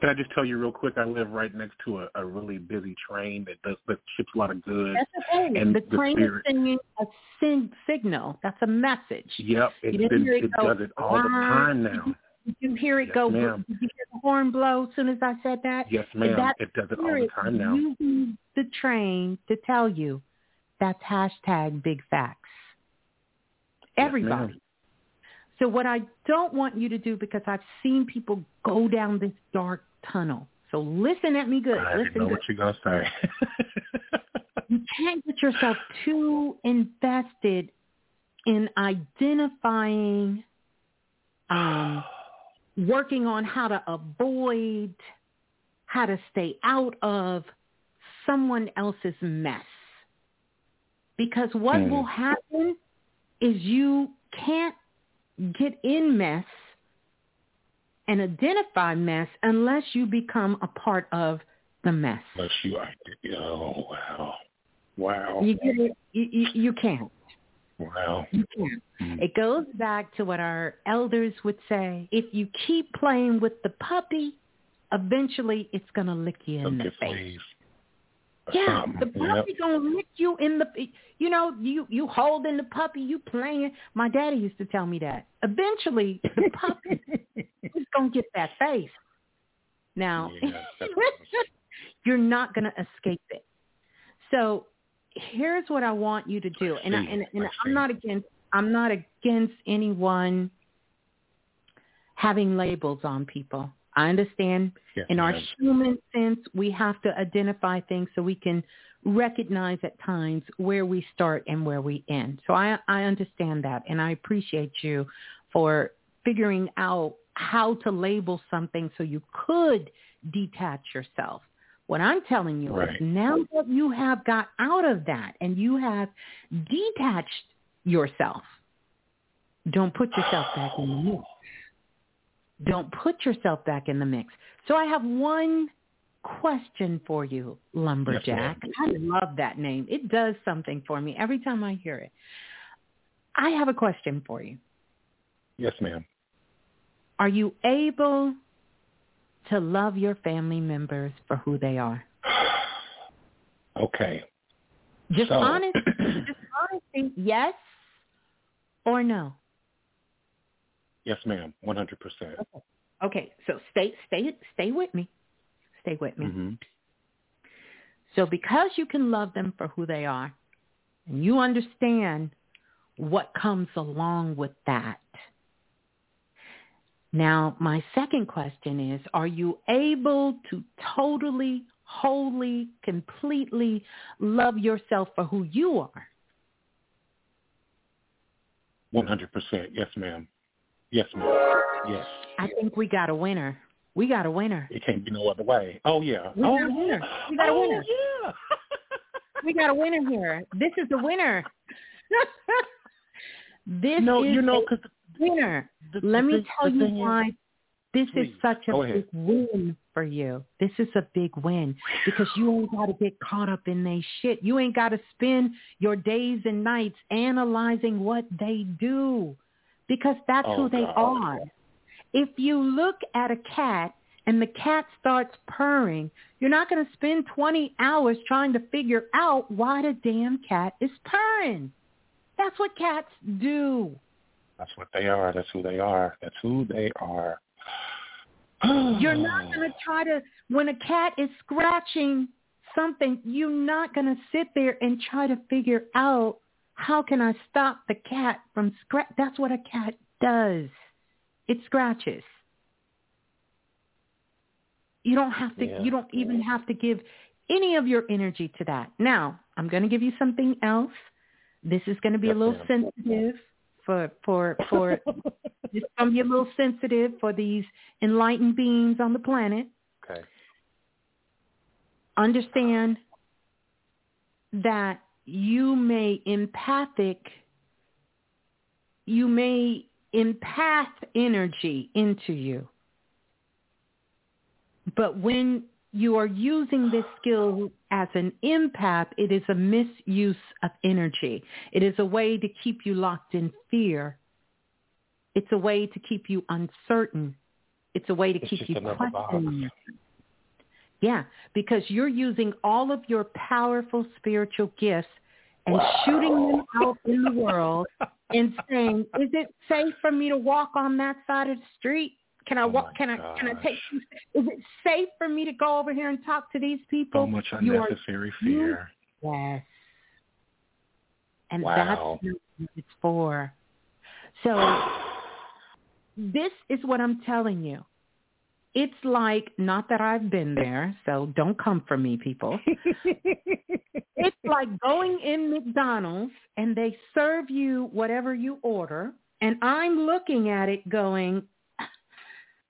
Can I just tell you real quick? I live right next to a, a really busy train that does that ships a lot of goods. That's okay. And the, the train is sending a sing, signal. That's a message. Yep, it, it, it, it does it all the time now. Did you hear it yes, go? Ma'am. Did you hear the horn blow as soon as I said that? Yes, ma'am. That it does it all the time now. Using the train to tell you that's hashtag big facts. Everybody. Yes, so what I don't want you to do, because I've seen people go down this dark tunnel. So listen at me good. I listen know good. what you're gonna say. you can't get yourself too invested in identifying um, working on how to avoid, how to stay out of someone else's mess. Because what mm. will happen is you can't get in mess and identify mess unless you become a part of the mess. Unless you are, oh wow, wow. You, you, you, you can't. Wow. You can't. Mm-hmm. It goes back to what our elders would say. If you keep playing with the puppy, eventually it's going to lick you in the face. Yeah, the puppy yep. gonna lick you in the. You know, you you holding the puppy, you playing. My daddy used to tell me that. Eventually, the puppy is gonna get that face. Now, yeah, you're not gonna escape it. So here's what I want you to do, and I, and, and I'm not against I'm not against anyone having labels on people. I understand yes, in our human sense we have to identify things so we can recognize at times where we start and where we end. So I I understand that and I appreciate you for figuring out how to label something so you could detach yourself What I'm telling you Right. is now that you have got out of that and you have detached yourself, don't put yourself back in the mix. Don't put yourself back in the mix. So I have one question for you, Lumberjack. I love that name. It does something for me every time I hear it. I have a question for you. Yes, ma'am. Are you able to love your family members for who they are? Okay. Just So- honest, just honesty, yes or no? Yes, ma'am. One hundred percent. Okay, so stay stay stay with me. Stay with me. Mm-hmm. So because you can love them for who they are and you understand what comes along with that. Now, my second question is, are you able to totally, wholly, completely love yourself for who you are? One hundred percent. Yes, ma'am. Yes, ma'am. Yes. I think we got a winner. We got a winner. It can't be no other way. Oh yeah. We oh got a winner. yeah. We got a oh, winner. Yeah. We got a winner oh, here. This is the winner. this no, is you know, a because winner. Let me tell you why this Please, is such a big win for you. This is a big win because you ain't got to get caught up in they shit. You ain't got to spend your days and nights analyzing what they do because that's Oh, who they God. are. If you look at a cat and the cat starts purring, you're not going to spend 20 hours trying to figure out why the damn cat is purring. That's what cats do. That's what they are. That's who they are. That's who they are. You're not going to try to, when a cat is scratching something, you're not going to sit there and try to figure out how can I stop the cat from scratch. That's what a cat does. It scratches. You don't have to, Yeah. you don't even have to give any of your energy to that. Now, I'm going to give you something else. This is going to be a little ma'am. sensitive for, for, for, it's going to be a little sensitive for these enlightened beings on the planet. Okay. Understand that you may empathic, you may empath energy into you. But when you are using this skill as an empath, it is a misuse of energy. It is a way to keep you locked in fear. It's a way to keep you uncertain. It's a way to It's keep you questioning. Yeah, because you're using all of your powerful spiritual gifts and shooting them out in the world and saying, "Is it safe for me to walk on that side of the street? Can I Oh walk? Can I? Can I take? Is it safe for me to go over here and talk to these people? So much You are- unnecessary fear. Yes. And Wow. that's what it's for. So this is what I'm telling you. It's like, not that I've been there, so don't come for me, people. it's like going in McDonald's and they serve you whatever you order, and I'm looking at it going,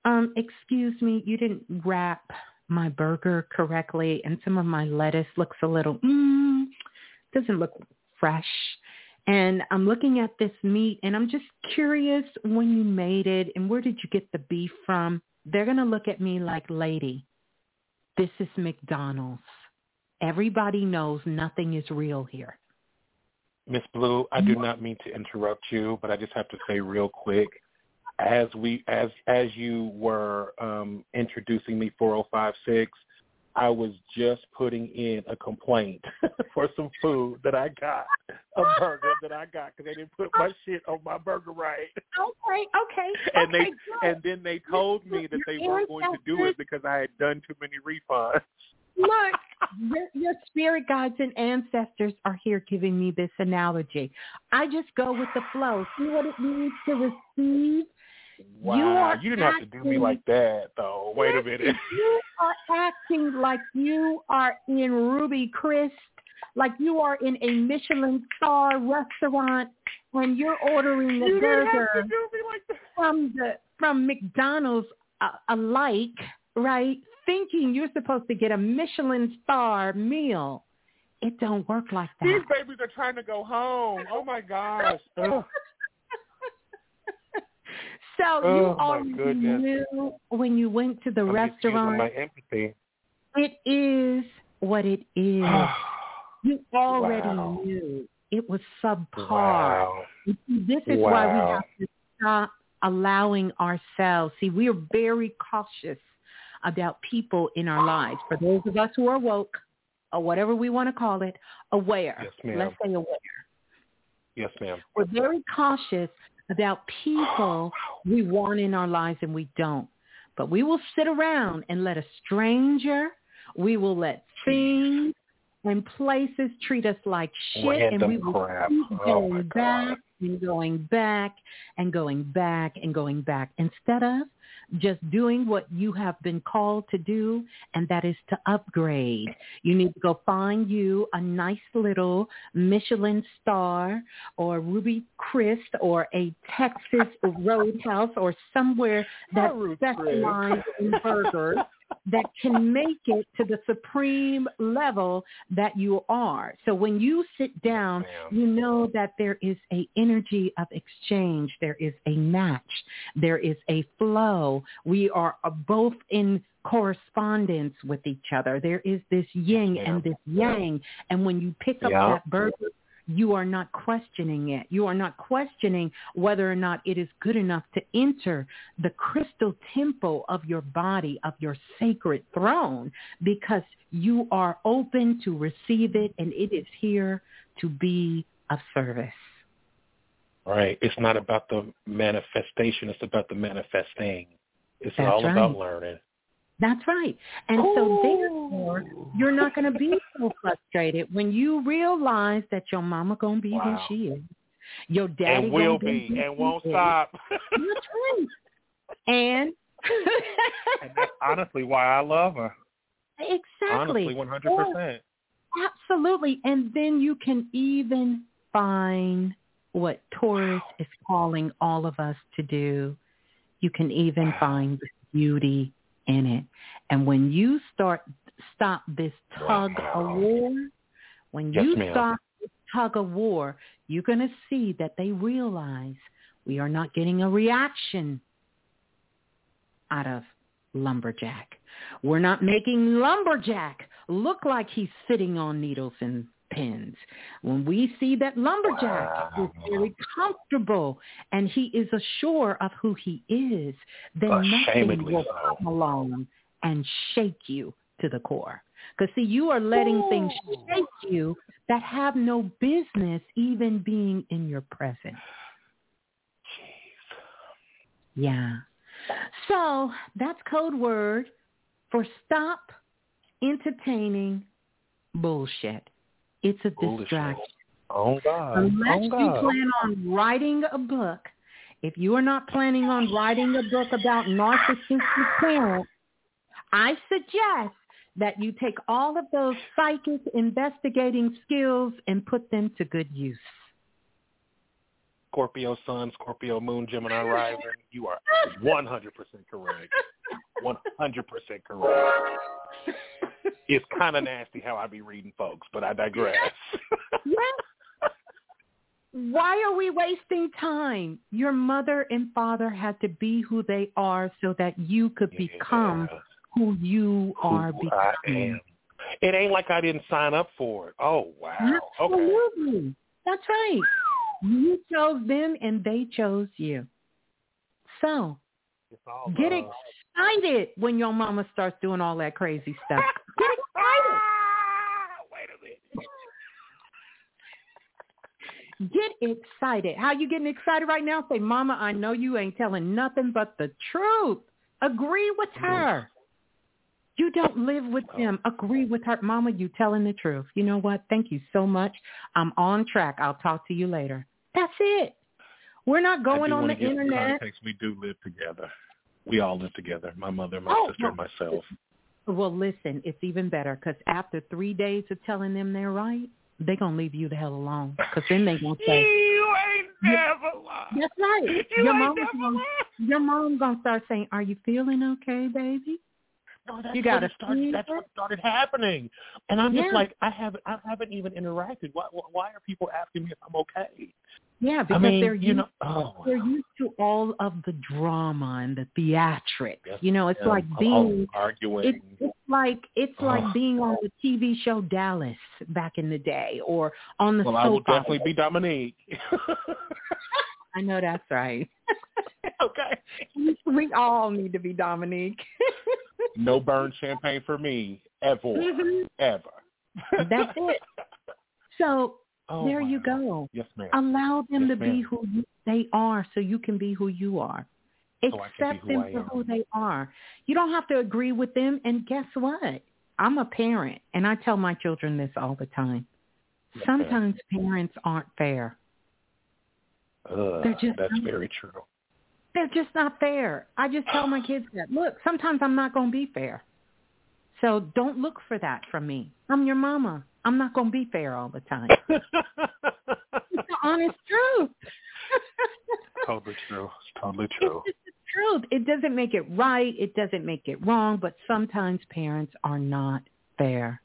um, excuse me, you didn't wrap my burger correctly, and some of my lettuce looks a little, mm, doesn't look fresh. And I'm looking at this meat, and I'm just curious when you made it, and where did you get the beef from? They're going to look at me like, lady, this is McDonald's. Everybody knows nothing is real here. Miss Blue, I do not mean to interrupt you, but I just have to say real quick, as we as as you were um, introducing me 4056, I was just putting in a complaint for some food that I got, a burger that I got because they didn't put my shit on my burger right, Okay, okay, and okay, they good. and then they told me that they weren't going to do it because I had done too many refunds. Look, your, your spirit guides and ancestors are here giving me this analogy. I just go with the flow. See what it means to receive? Wow, You are you didn't have to do me acting- like that though. Wait a minute. You are acting like you are in Ruth's Chris, like you are in a Michelin star restaurant when you're ordering a You burger to do me like from the from McDonald's uh, alike, right? thinking you're supposed to get a Michelin star meal. It don't work like that. These babies are trying to go home. Oh my gosh. So oh, you already knew when you went to the I'm restaurant. My empathy. It is what it is. you already Wow. knew it was subpar. Wow. This is why we have to stop allowing ourselves. See, we are very cautious about people in our lives. For those of us who are woke, or whatever we want to call it, aware. Yes, ma'am. Let's say aware. Yes, ma'am. We're very cautious about people we want in our lives and we don't. But we will sit around and let a stranger, we will let things and places treat us like shit and we will crap. keep Oh, going my back and going back and going back and going back instead of just doing what you have been called to do, and that is to upgrade. You need to go find you a nice little Michelin star or Ruth's Chris or a Texas Roadhouse or somewhere that specializes in burgers that can make it to the supreme level that you are. So when you sit down, you know that there is a energy of exchange. There is a match. There is a flow. We are both in correspondence with each other. There is this yin and this yang. And when you pick up Yeah. that burger, you are not questioning it. You are not questioning whether or not it is good enough to enter the crystal temple of your body, of your sacred throne, because you are open to receive it and it is here to be of service. Right. It's not about the manifestation. It's about the manifesting. It's That's all right. about learning. That's right. And so therefore, oh. you're not going to be so frustrated when you realize that your mama going to be Wow. who she is. Your daddy and will gonna be and won't is. stop. That's right. And and that's honestly why I love her. exactly. Honestly, one hundred percent. Oh, absolutely. And then you can even find what Taurus is calling all of us to do. You can even Wow. find beauty in it. And when you start stop this tug Wow. of war, when Yes, you ma'am. stop this tug of war, you're going to see that they realize we are not getting a reaction out of lumberjack. We're not making lumberjack look like he's sitting on needles and pins. When we see that lumberjack is very comfortable and he is assured of who he is, then nothing will so. come along and shake you to the core. Because see, you are letting things shake you that have no business even being in your presence. Yeah. So that's code word for stop entertaining bullshit. It's a distraction. Oh God. Unless oh you plan on writing a book, if you are not planning on writing a book about narcissistic parents, I suggest that you take all of those psychic investigating skills and put them to good use. Scorpio Sun, Scorpio Moon, Gemini Rising. You are one hundred percent correct. One hundred percent correct. It's kind of nasty how I be reading folks, but I digress. Yes. Why are we wasting time? Your mother and father had to be who they are so that you could become who you are Who I becoming. It ain't like I didn't sign up for it. Oh wow. Okay. Absolutely. That's right. You chose them and they chose you. So get love. Excited when your mama starts doing all that crazy stuff. Get excited. Wait a minute. Get excited. How you getting excited right now? Say, Mama, I know you ain't telling nothing but the truth. Agree with her. You don't live with oh. them. Agree with her. Mama, you telling the truth. You know what? Thank you so much. I'm on track. I'll talk to you later. That's it. We're not going on the internet. Context. We do live together. We all live together. My mother, my Oh, sister, and myself. Well, listen, it's even better because after three days of telling them they're right, they're going to leave you the hell alone because then they going to say, You ain't never lied. that's right. You Your ain't mom, never lied. your mom going to start saying, are you feeling okay, baby? no, that's You gotta what started, that's what started happening, and I'm just like, I haven't, I haven't even interacted. Why, why are people asking me if I'm okay? Yeah, I because mean, they're you used, know, oh, they're used to all of the drama and the theatrics. Yes, you know, it's yeah, like oh, being arguing. it's it's like it's like being on the TV show Dallas back in the day, or on the well, I will definitely be Dominique. I know that's right. okay. we all need to be Dominique. No burn champagne for me ever, Mhm. ever. That's it. So Oh, there you go. Yes, ma'am. Allow them Yes, to be who you, they are, so you can be who you are. So I can be Accept them for who they are. You don't have to agree with them. And guess what? I'm a parent, and I tell my children this all the time. Yes, ma'am. Sometimes parents aren't fair. They're just that's not. very true. They're just not fair. I just tell my kids that. Look, sometimes I'm not going to be fair. So don't look for that from me. I'm your mama. I'm not going to be fair all the time. It's the honest truth. totally true. It's totally true. It's the truth. It doesn't make it right. It doesn't make it wrong. But sometimes parents are not fair.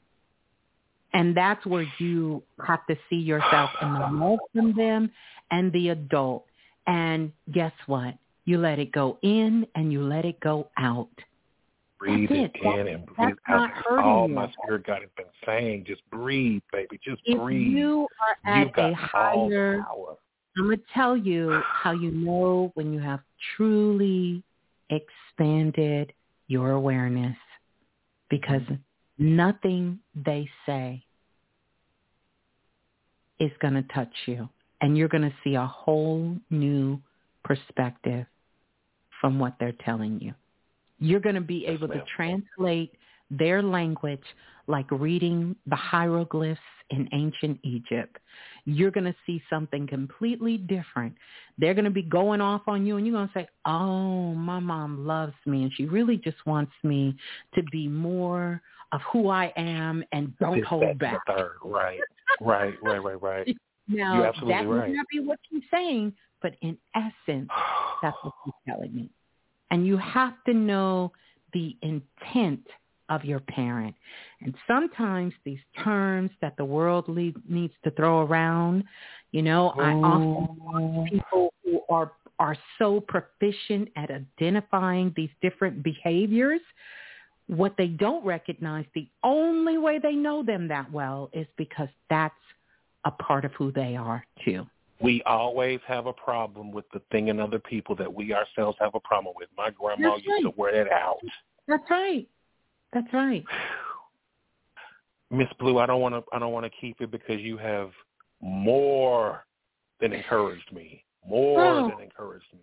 And that's where you have to see yourself in the love from them and the adult. And guess what? You let it go in and you let it go out. Breathe it it. in and breathe out. all you. my spirit God has been saying. Just breathe, baby. Just If breathe. you are at You've got a higher power. I'm going to tell you how you know when you have truly expanded your awareness because nothing they say is going to touch you. And you're going to see a whole new perspective from what they're telling you. You're going to be Yes, able to translate their language like reading the hieroglyphs in ancient Egypt. You're going to see something completely different. They're going to be going off on you and you're going to say, oh, my mom loves me and she really just wants me to be more of who I am and don't This, hold back. Third. Right. Right. Right. Right. Right. Now, You're absolutely that right. may not be what she's saying, but in essence, that's what she's telling me. And you have to know the intent of your parent. And sometimes these terms that the world le- needs to throw around, you know, I often oh. watch people who are are so proficient at identifying these different behaviors. What they don't recognize, the only way they know them that well is because that's a part of who they are too. We always have a problem with the thing in other people that we ourselves have a problem with. My grandma That's used to wear that out. That's right. That's right. Miss Blue, I don't want to. I don't want to keep it because you have more than encouraged me. More Oh. than encouraged me.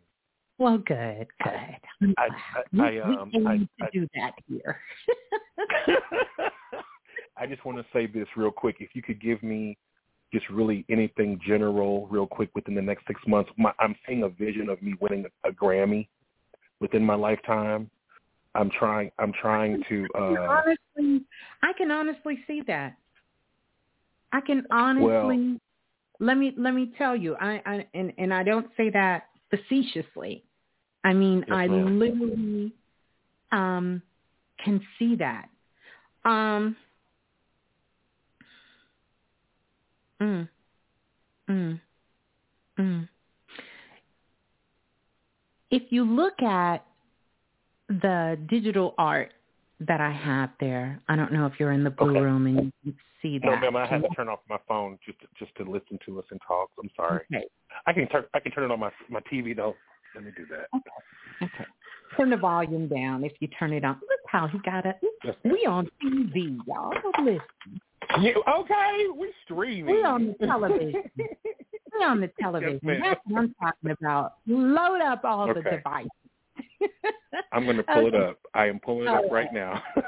Well, good, good. I- I- we, I, um, we I- to I- do that here. I just want to say this real quick. If you could give me just really anything general, real quick, within the next six months, my, I'm seeing a vision of me winning a, Grammy within my lifetime. I'm trying. I'm trying to. I Uh, honestly, I can honestly see that. I can honestly. Well, let me let me tell you. I, I and and I don't say that facetiously. I mean, Yes, I ma'am. literally um can see that. Um. Mm. Mm. Mm. If you look at the digital art that I have there, I don't know if you're in the blue Okay. room and you see that. no, ma'am. I had to turn off my phone just to, just to listen to us and talk. I'm sorry. Okay. I can turn. I can turn it on my my TV though. Let me do that. Okay. okay. Turn the volume down if you turn it on. Look how he got it. We on TV, y'all. Listen, Yeah, okay, we're streaming. we on the television. We on the television. ma'am. That's what I'm talking about. Load up all the devices. I'm going to pull it up. I am pulling it up right now.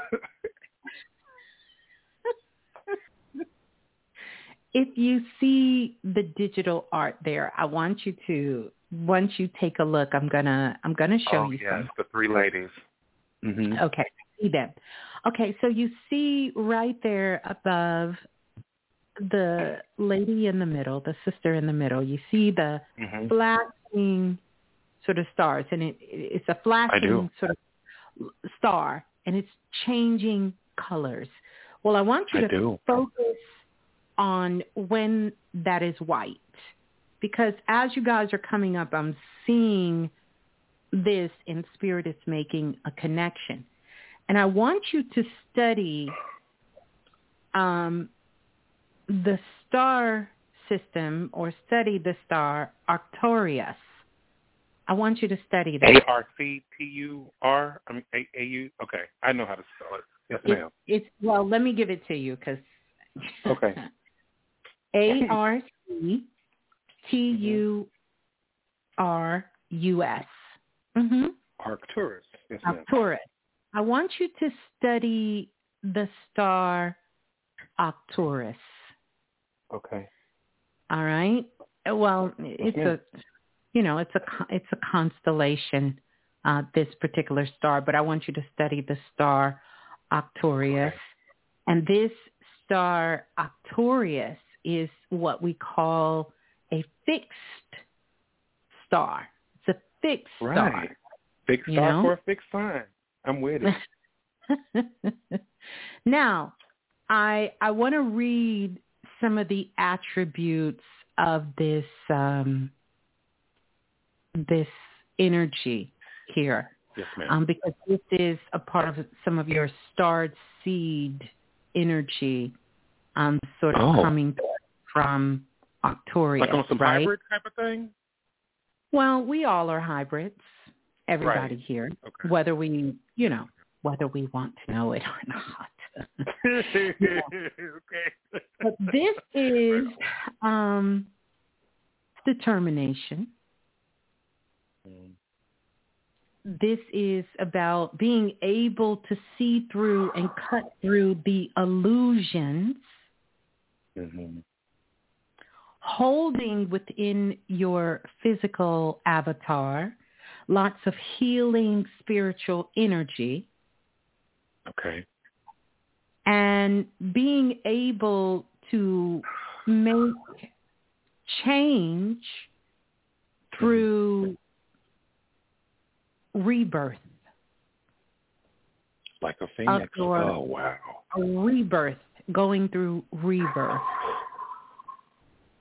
If you see the digital art there, I want you to once you take a look, I'm gonna I'm gonna show oh you yes, something. the three ladies. hmm Okay, see them. Okay, so you see right there above the lady in the middle, the sister in the middle. You see the hmm flashing sort of stars, and it it's a flashing sort of star, and it's changing colors. Well, I want you I to do. focus on when that is white because as you guys are coming up, I'm seeing this in spirit is making a connection. And I want you to study um, the star system or study the star Arcturus. I want you to study that. A R C T U R. I mean A A U. Okay, I know how to spell it. Yes, It's, ma'am. it's well, let me give it to you because Okay. A R C T U R U S. Mhm. Arcturus. Yes. Arcturus. I want you to study the star Arcturus. Okay. All right. Well, it's a, you know, it's a it's a constellation, uh, this particular star. But I want you to study the star Arcturus, Okay. and this star Arcturus is what we call a fixed star. It's a fixed Right. Big You star know? for a fixed sign. I'm with it. now, I I want to read some of the attributes of this um, this energy here, yes, ma'am. um, because this is a part of some of your starred seed energy, um, sort of Oh. coming from Arcturus, like on some right? hybrid type of thing. Well, we all are hybrids. Everybody Right. here, Okay. whether we, you know, whether we want to know it or not. okay. but this is um, determination. This is about being able to see through and cut through the illusions, Mhm. holding within your physical avatar lots of healing spiritual energy Okay. and being able to make change through rebirth, Like a phoenix. Oh wow. a rebirth, going through rebirth.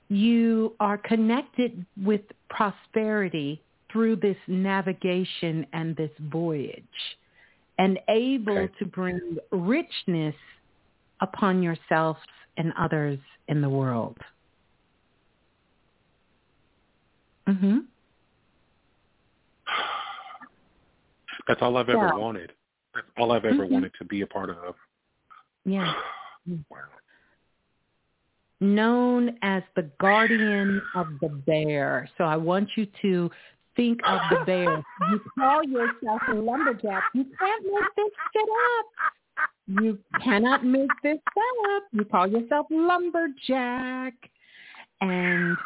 You are connected with prosperity through this navigation and this voyage and able Okay. to bring richness upon yourselves and others in the world. hmm That's all I've ever Yeah. wanted. That's all I've ever Mhm. wanted to be a part of. Yeah. Wow. known as the guardian of the bear. So I want you to think of the bear. You call yourself a lumberjack. You can't make this shit up. You cannot make this up. You call yourself lumberjack. And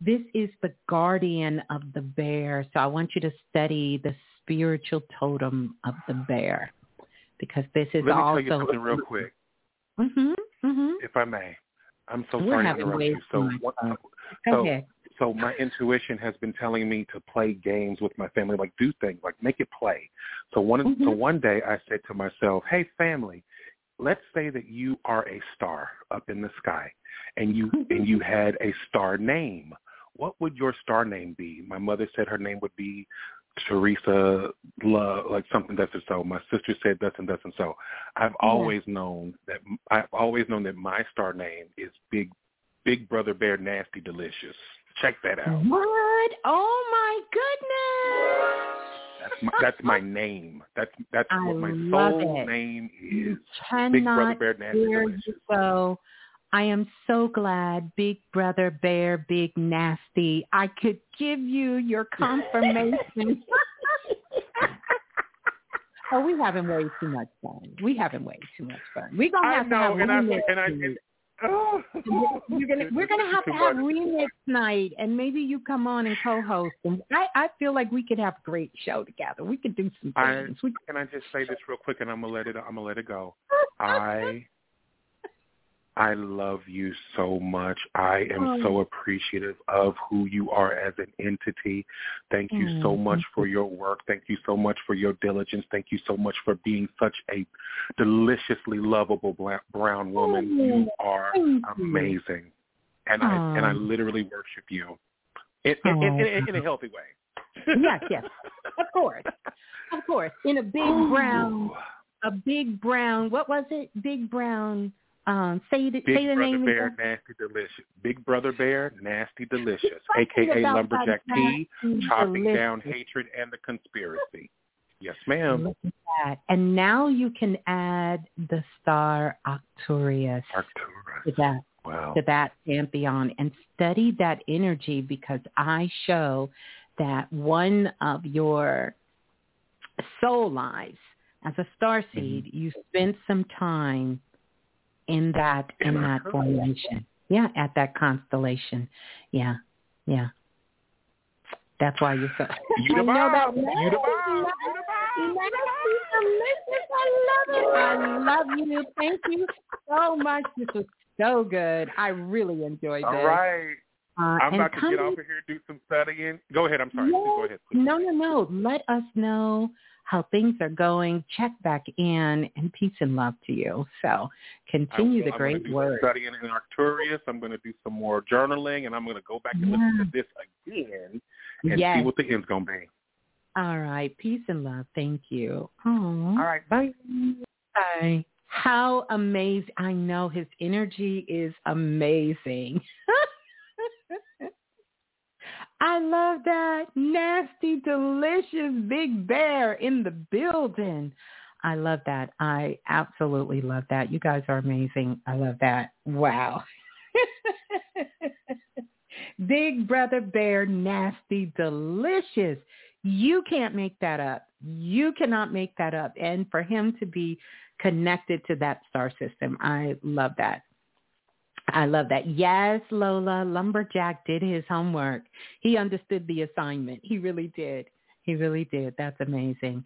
this is the guardian of the bear. So I want you to study the spiritual totem of the bear because this is Let me also tell you something real quick, Mhm. Mhm. if I may. I'm so We're sorry to interrupt you. So, much so. So my intuition has been telling me to play games with my family, like do things, like make it play. So one, so Mhm. one day I said to myself, "Hey, family, let's say that you are a star up in the sky, and you and you had a star name. What would your star name be?" My mother said her name would be Teresa Love, like something that's and so. My sister said thus and thus and so. I've Yeah. always known that I've always known that my star name is Big Big Brother Bear Nasty Delicious. Check that out. What? Oh my goodness! That's my, that's my name. That's that's I what my soul it. name You is. Big Brother Bear Nasty hear Delicious. you so. I am so glad, Big Brother Bear, Big Nasty. I could give you your confirmation. oh, we having way too much fun. We having way too much fun. We gonna I have to have and I and I and, We're gonna we're gonna have to have remix night, and maybe you come on and co-host. And I I feel like we could have a great show together. We could do some I- things. We Can I just say this real quick, and I'm gonna let it. I'm gonna let it go. I I love you so much. I am oh. so appreciative of who you are as an entity. Thank you mm. so much for your work. Thank you so much for your diligence. Thank you so much for being such a deliciously lovable black, brown woman. Oh. You are amazing. And oh. I and I literally worship you in, in, in, in, in a healthy way. yes, yes. Of course. Of course. In a big brown a big brown what was it? Big brown um, say the, Big say the Brother name Bear, again. Nasty Delicious. Big Brother Bear, Nasty Delicious, aka Lumberjack T, chopping delicious. down hatred and the conspiracy. Yes, ma'am. And now you can add the star Arcturus, Arcturus. to that wow. to that pantheon and study that energy because I show that one of your soul lives as a star mm-hmm. seed, mm-hmm. you spent some time in that in that formation. Yeah, at that constellation. Yeah, yeah. That's why you're so. You I know that. You bomb. I love it. I love you. Thank you so much. This was so good. I really enjoyed this. All right. Uh, I'm about to get off of here do some studying. Go ahead. I'm sorry. Yes. Go ahead. Please. No, no, no. Let us know how things are going. Check back in, and peace and love to you. So continue the I'm great work. Studying in Arcturus. I'm going to do some more journaling, and I'm going to go back and yeah. listen to this again and yes. see what the end's going to be. All right. Peace and love. Thank you. Aww. All right. Bye. Bye. How amazing. I know his energy is amazing. I love that. Nasty, delicious big bear in the building. I love that. I absolutely love that. You guys are amazing. I love that. Wow. big brother bear, nasty, delicious. You can't make that up. You cannot make that up. And for him to be connected to that star system, I love that. I love that. Yes, Lola, Lumberjack did his homework. He understood the assignment. He really did. He really did. That's amazing.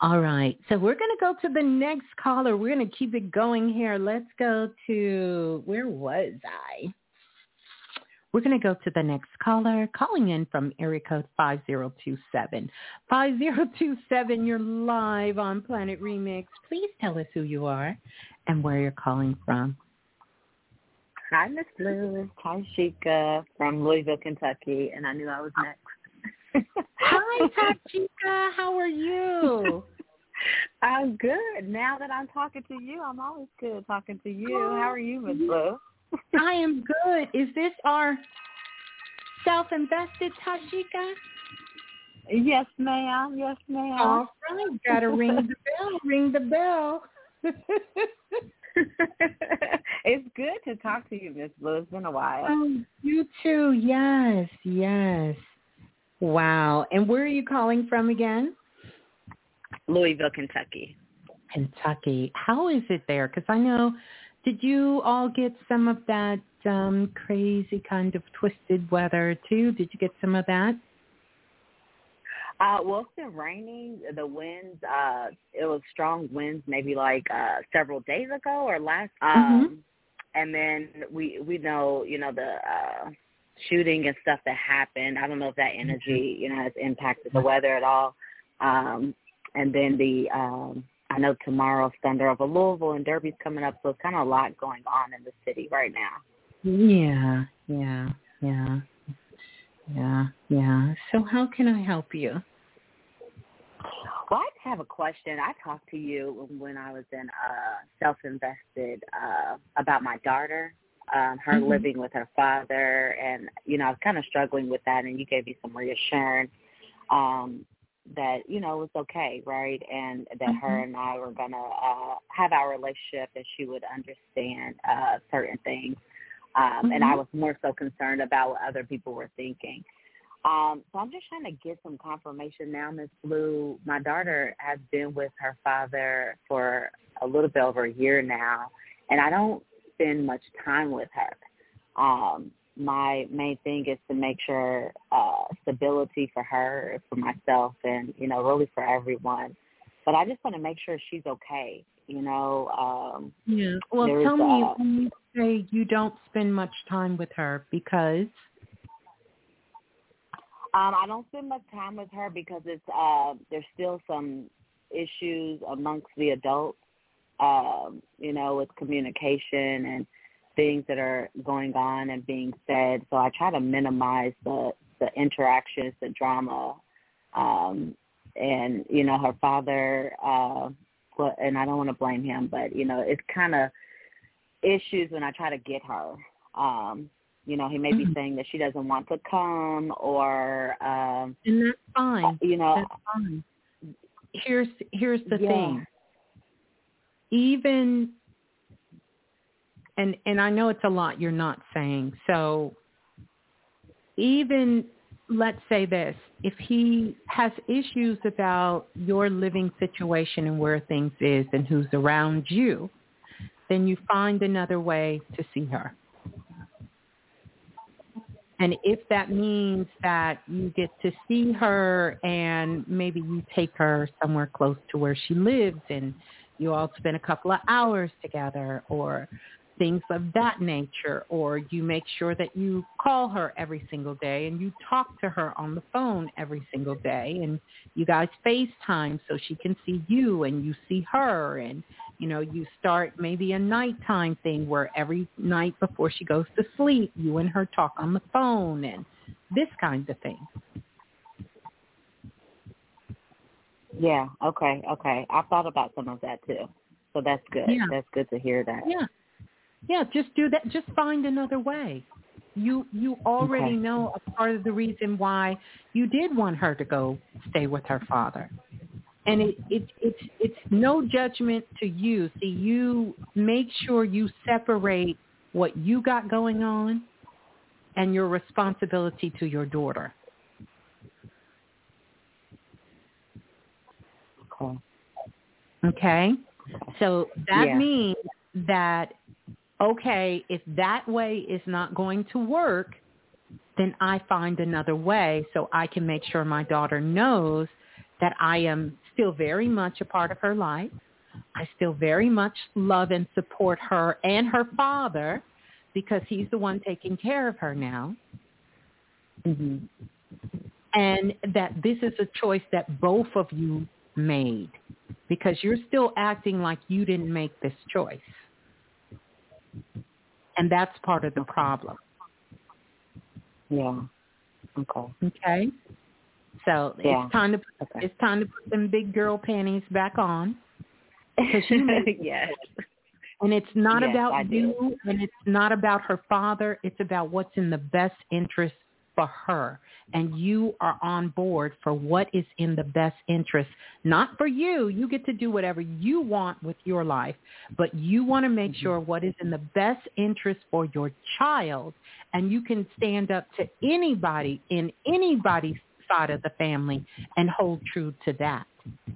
All right. So we're going to go to the next caller. We're going to keep it going here. Let's go to, where was I? We're going to go to the next caller calling in from area code 5027. 5027, you're live on Planet Remix. Please tell us who you are and where you're calling from. Hi, Miss Blue. Hi, Shika from Louisville, Kentucky, and I knew I was next. Hi, Tashika. How are you? I'm good. Now that I'm talking to you, I'm always good talking to you. How are you, Miss Blue? I am good. Is this our self-invested Tashika? Yes, ma'am. Yes, ma'am. All right. Got to ring the bell. Ring the bell. it's good to talk to you, Miss Blue. It's been a while. Oh, you too. Yes, yes. Wow. And where are you calling from again? Louisville, Kentucky. Kentucky. How is it there? Because I know, did you all get some of that um crazy kind of twisted weather too? Did you get some of that? Uh, well, it's been raining. The winds, uh, it was strong winds maybe like uh, several days ago or last. Um, mm-hmm. And then we we know you know the uh, shooting and stuff that happened. I don't know if that mm-hmm. energy you know has impacted the weather at all. Um, and then the um, I know tomorrow's Thunder over Louisville and Derby's coming up, so it's kind of a lot going on in the city right now. Yeah, yeah, yeah. Yeah, yeah. So how can I help you? Well, I have a question. I talked to you when I was in uh self-invested uh about my daughter, um, her mm-hmm. living with her father, and you know I was kind of struggling with that, and you gave me some reassurance um, that you know it was okay, right, and that mm-hmm. her and I were gonna uh, have our relationship, and she would understand uh, certain things. Um, mm-hmm. And I mm-hmm. was more so concerned about what other people were thinking. Um, so I'm just trying to get some confirmation now, Miss Blue. My daughter has been with her father for a little bit over a year now, and I don't spend much time with her. Um, my main thing is to make sure uh, stability for her, for myself, and you know, really for everyone. but I just want to make sure she's okay. You know. Um, yeah. Well, tell me uh, when you say you don't spend much time with her because. Um, I don't spend much time with her because it's uh, there's still some issues amongst the adults, um, you know, with communication and things that are going on and being said. So I try to minimize the the interactions, the drama, um, and you know, her father. Uh, and I don't want to blame him, but you know, it's kind of issues when I try to get her. Um, you know, he may be mm-hmm. saying that she doesn't want to come or um And that's fine. You know that's fine. Here's here's the yeah. thing. Even and and I know it's a lot you're not saying. So even let's say this, if he has issues about your living situation and where things is and who's around you, then you find another way to see her. And if that means that you get to see her and maybe you take her somewhere close to where she lives and you all spend a couple of hours together or things of that nature or you make sure that you call her every single day and you talk to her on the phone every single day and you guys FaceTime so she can see you and you see her and you know you start maybe a nighttime thing where every night before she goes to sleep you and her talk on the phone and this kind of thing. Yeah, okay, okay. I thought about some of that too. So that's good. Yeah. That's good to hear that. Yeah. Yeah, just do that. Just find another way. You you already okay. know a part of the reason why you did want her to go stay with her father. And it, it it's it's no judgment to you. See, you make sure you separate what you got going on and your responsibility to your daughter. Okay. Okay. So that yeah. means that okay, if that way is not going to work, then I find another way so I can make sure my daughter knows that I am still very much a part of her life. I still very much love and support her and her father because he's the one taking care of her now. Mm-hmm. And that this is a choice that both of you made because you're still acting like you didn't make this choice. And that's part of the problem. Yeah. Okay. Okay. So yeah. it's time to put, okay. it's time to put them big girl panties back on. Because yes. And it's not yes, about you and it's not about her father. It's about what's in the best interest for her and you are on board for what is in the best interest, not for you. You get to do whatever you want with your life, but you want to make mm-hmm. sure what is in the best interest for your child and you can stand up to anybody in anybody's side of the family and hold true to that.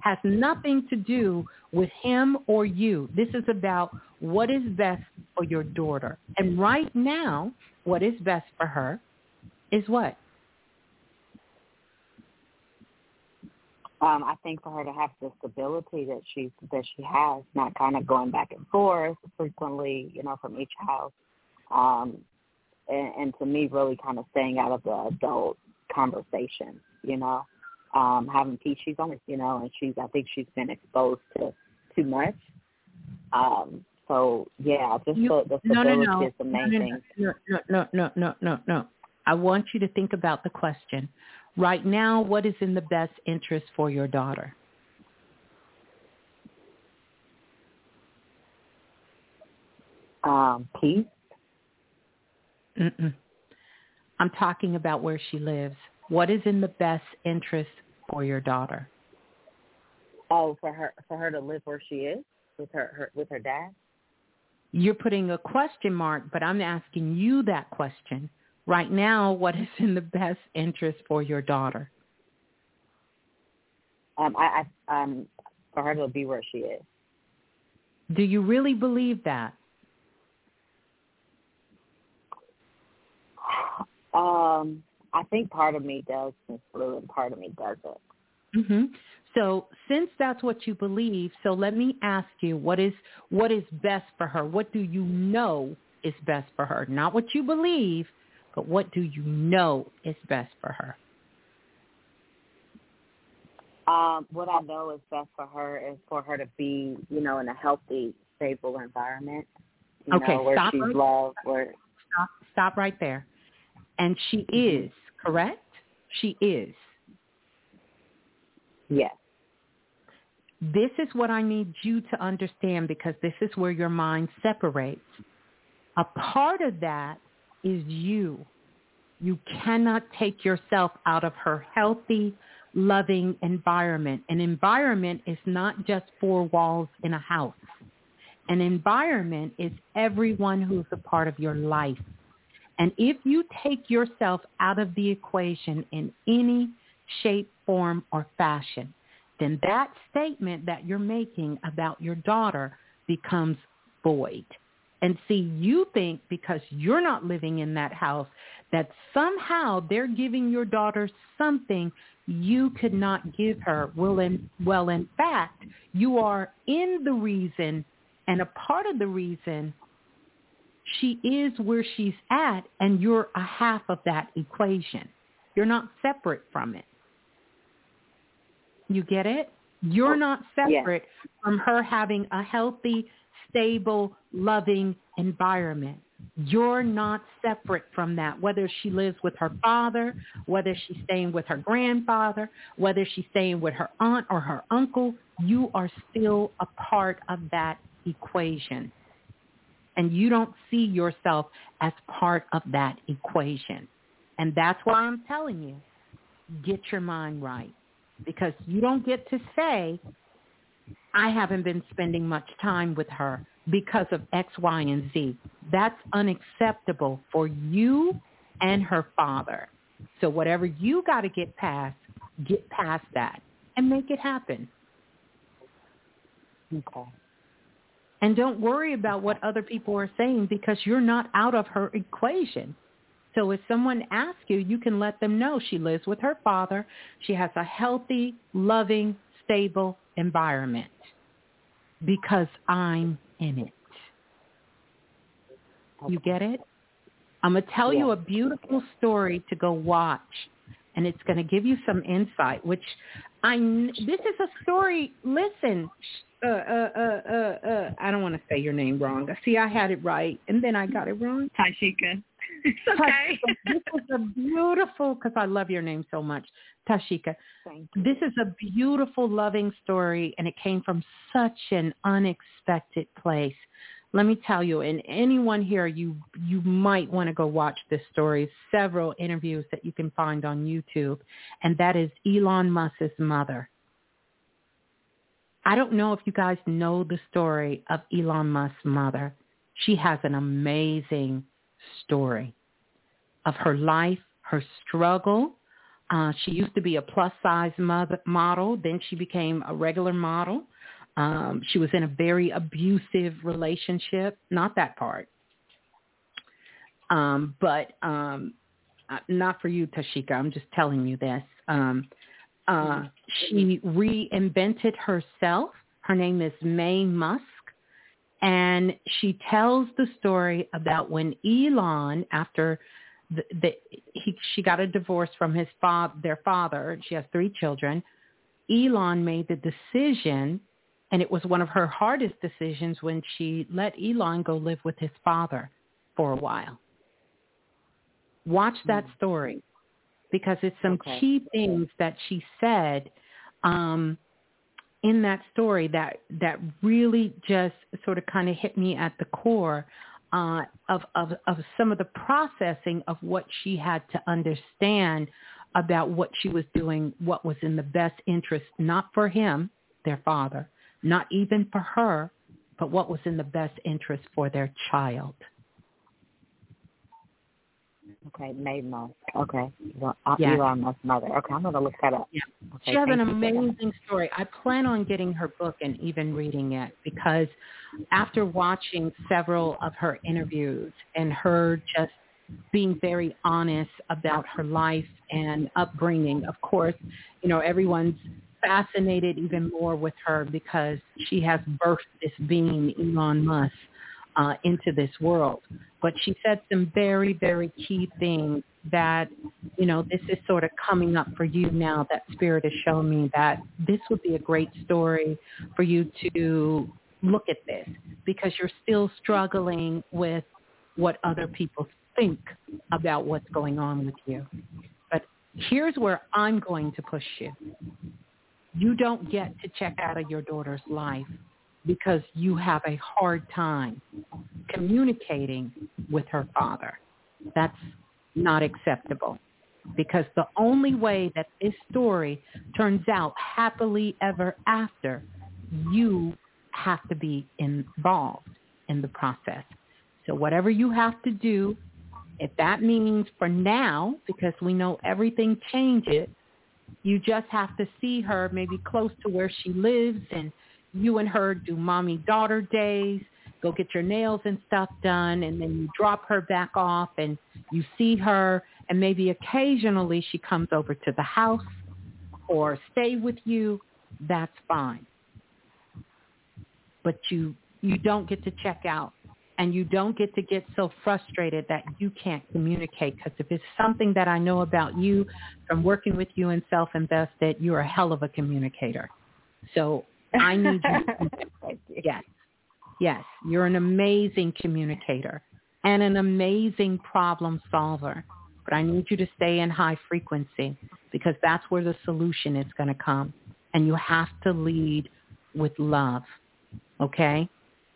Has nothing to do with him or you. This is about what is best for your daughter. And right now, what is best for her is what? Um, I think for her to have the stability that she that she has, not kind of going back and forth frequently, you know, from each house, um, and, and to me, really kind of staying out of the adult conversation, you know, um, having peace. She's only, you know, and she's I think she's been exposed to too much. Um, so yeah, just you, the, the stability no, no, no. is the main no, thing. No, no, no, no, no, no, no. I want you to think about the question. Right now, what is in the best interest for your daughter? Um, peace. Mm-mm. I'm talking about where she lives. What is in the best interest for your daughter? Oh, for her for her to live where she is with her, her with her dad. You're putting a question mark, but I'm asking you that question right now what is in the best interest for your daughter? Um, I, I um, for her to be where she is. Do you really believe that? Um, I think part of me does, Miss Blue, and part of me doesn't. Mhm. So since that's what you believe, so let me ask you, what is what is best for her? What do you know is best for her? Not what you believe, but what do you know is best for her? Um, what I know is best for her is for her to be, you know, in a healthy, stable environment. You okay, know, where stop she's right, loved, where stop, stop right there. And she is correct. She is. Yes. This is what I need you to understand because this is where your mind separates. A part of that is you. You cannot take yourself out of her healthy, loving environment. An environment is not just four walls in a house. An environment is everyone who's a part of your life. And if you take yourself out of the equation in any shape, form, or fashion, then that statement that you're making about your daughter becomes void. And see, you think because you're not living in that house that somehow they're giving your daughter something you could not give her. Well, in, well, in fact, you are in the reason and a part of the reason she is where she's at and you're a half of that equation. You're not separate from it. You get it? You're oh, not separate from her having a healthy, stable, loving environment. You're not separate from that, whether she lives with her father, whether she's staying with her grandfather, whether she's staying with her aunt or her uncle, you are still a part of that equation. And you don't see yourself as part of that equation. And that's why I'm telling you, get your mind right because you don't get to say, I haven't been spending much time with her because of X, Y, and Z. That's unacceptable for you and her father. So whatever you got to get past, get past that and make it happen. Okay. And don't worry about what other people are saying because you're not out of her equation. So if someone asks you, you can let them know she lives with her father. She has a healthy, loving, stable environment because I'm in it. You get it? I'm going to tell yeah. you a beautiful story to go watch, and it's going to give you some insight, which I, this is a story, listen, uh, uh, uh, uh, uh, I don't want to say your name wrong. See, I had it right, and then I got it wrong. Tashika. It's okay. this is a beautiful, because I love your name so much, Tashika. Thank you. This is a beautiful, loving story, and it came from such an unexpected place. Let me tell you, and anyone here, you you might want to go watch this story. Several interviews that you can find on YouTube, and that is Elon Musk's mother. I don't know if you guys know the story of Elon Musk's mother. She has an amazing story of her life, her struggle. Uh, she used to be a plus-size mother, model. Then she became a regular model. Um, she was in a very abusive relationship. Not that part. Um, but um, uh, not for you, Tashika. I'm just telling you this. Um, uh, she reinvented herself. Her name is Maye Musk. And she tells the story about when Elon, after the, the, he, she got a divorce from his father, their father, she has three children, Elon made the decision, and it was one of her hardest decisions when she let Elon go live with his father for a while. Watch that mm. story because it's some okay. key things that she said um, in that story that that really just sort of kind of hit me at the core uh, of, of of some of the processing of what she had to understand about what she was doing, what was in the best interest, not for him, their father, not even for her, but what was in the best interest for their child. Okay, Maye Musk. Okay, well, uh, yeah. Elon Musk's mother. Okay, I'm gonna look that up. Yeah. Okay, she has an amazing story. I plan on getting her book and even reading it because after watching several of her interviews and her just being very honest about her life and upbringing, of course, you know, everyone's fascinated even more with her because she has birthed this being, Elon Musk, uh, into this world. But she said some very, very key things that, you know, this is sort of coming up for you now that Spirit has shown me that this would be a great story for you to look at this because you're still struggling with what other people think about what's going on with you. But here's where I'm going to push you. You don't get to check out of your daughter's life because you have a hard time communicating with her father. That's not acceptable because the only way that this story turns out happily ever after, you have to be involved in the process. So whatever you have to do, if that means for now, because we know everything changes, you just have to see her maybe close to where she lives and you and her do mommy daughter days, go get your nails and stuff done and then you drop her back off and you see her and maybe occasionally she comes over to the house or stay with you, that's fine. But you you don't get to check out and you don't get to get so frustrated that you can't communicate because if it's something that I know about you from working with you in self-invested, you're a hell of a communicator. So I need you. yes. Yes. You're an amazing communicator and an amazing problem solver. But I need you to stay in high frequency because that's where the solution is going to come. And you have to lead with love. Okay?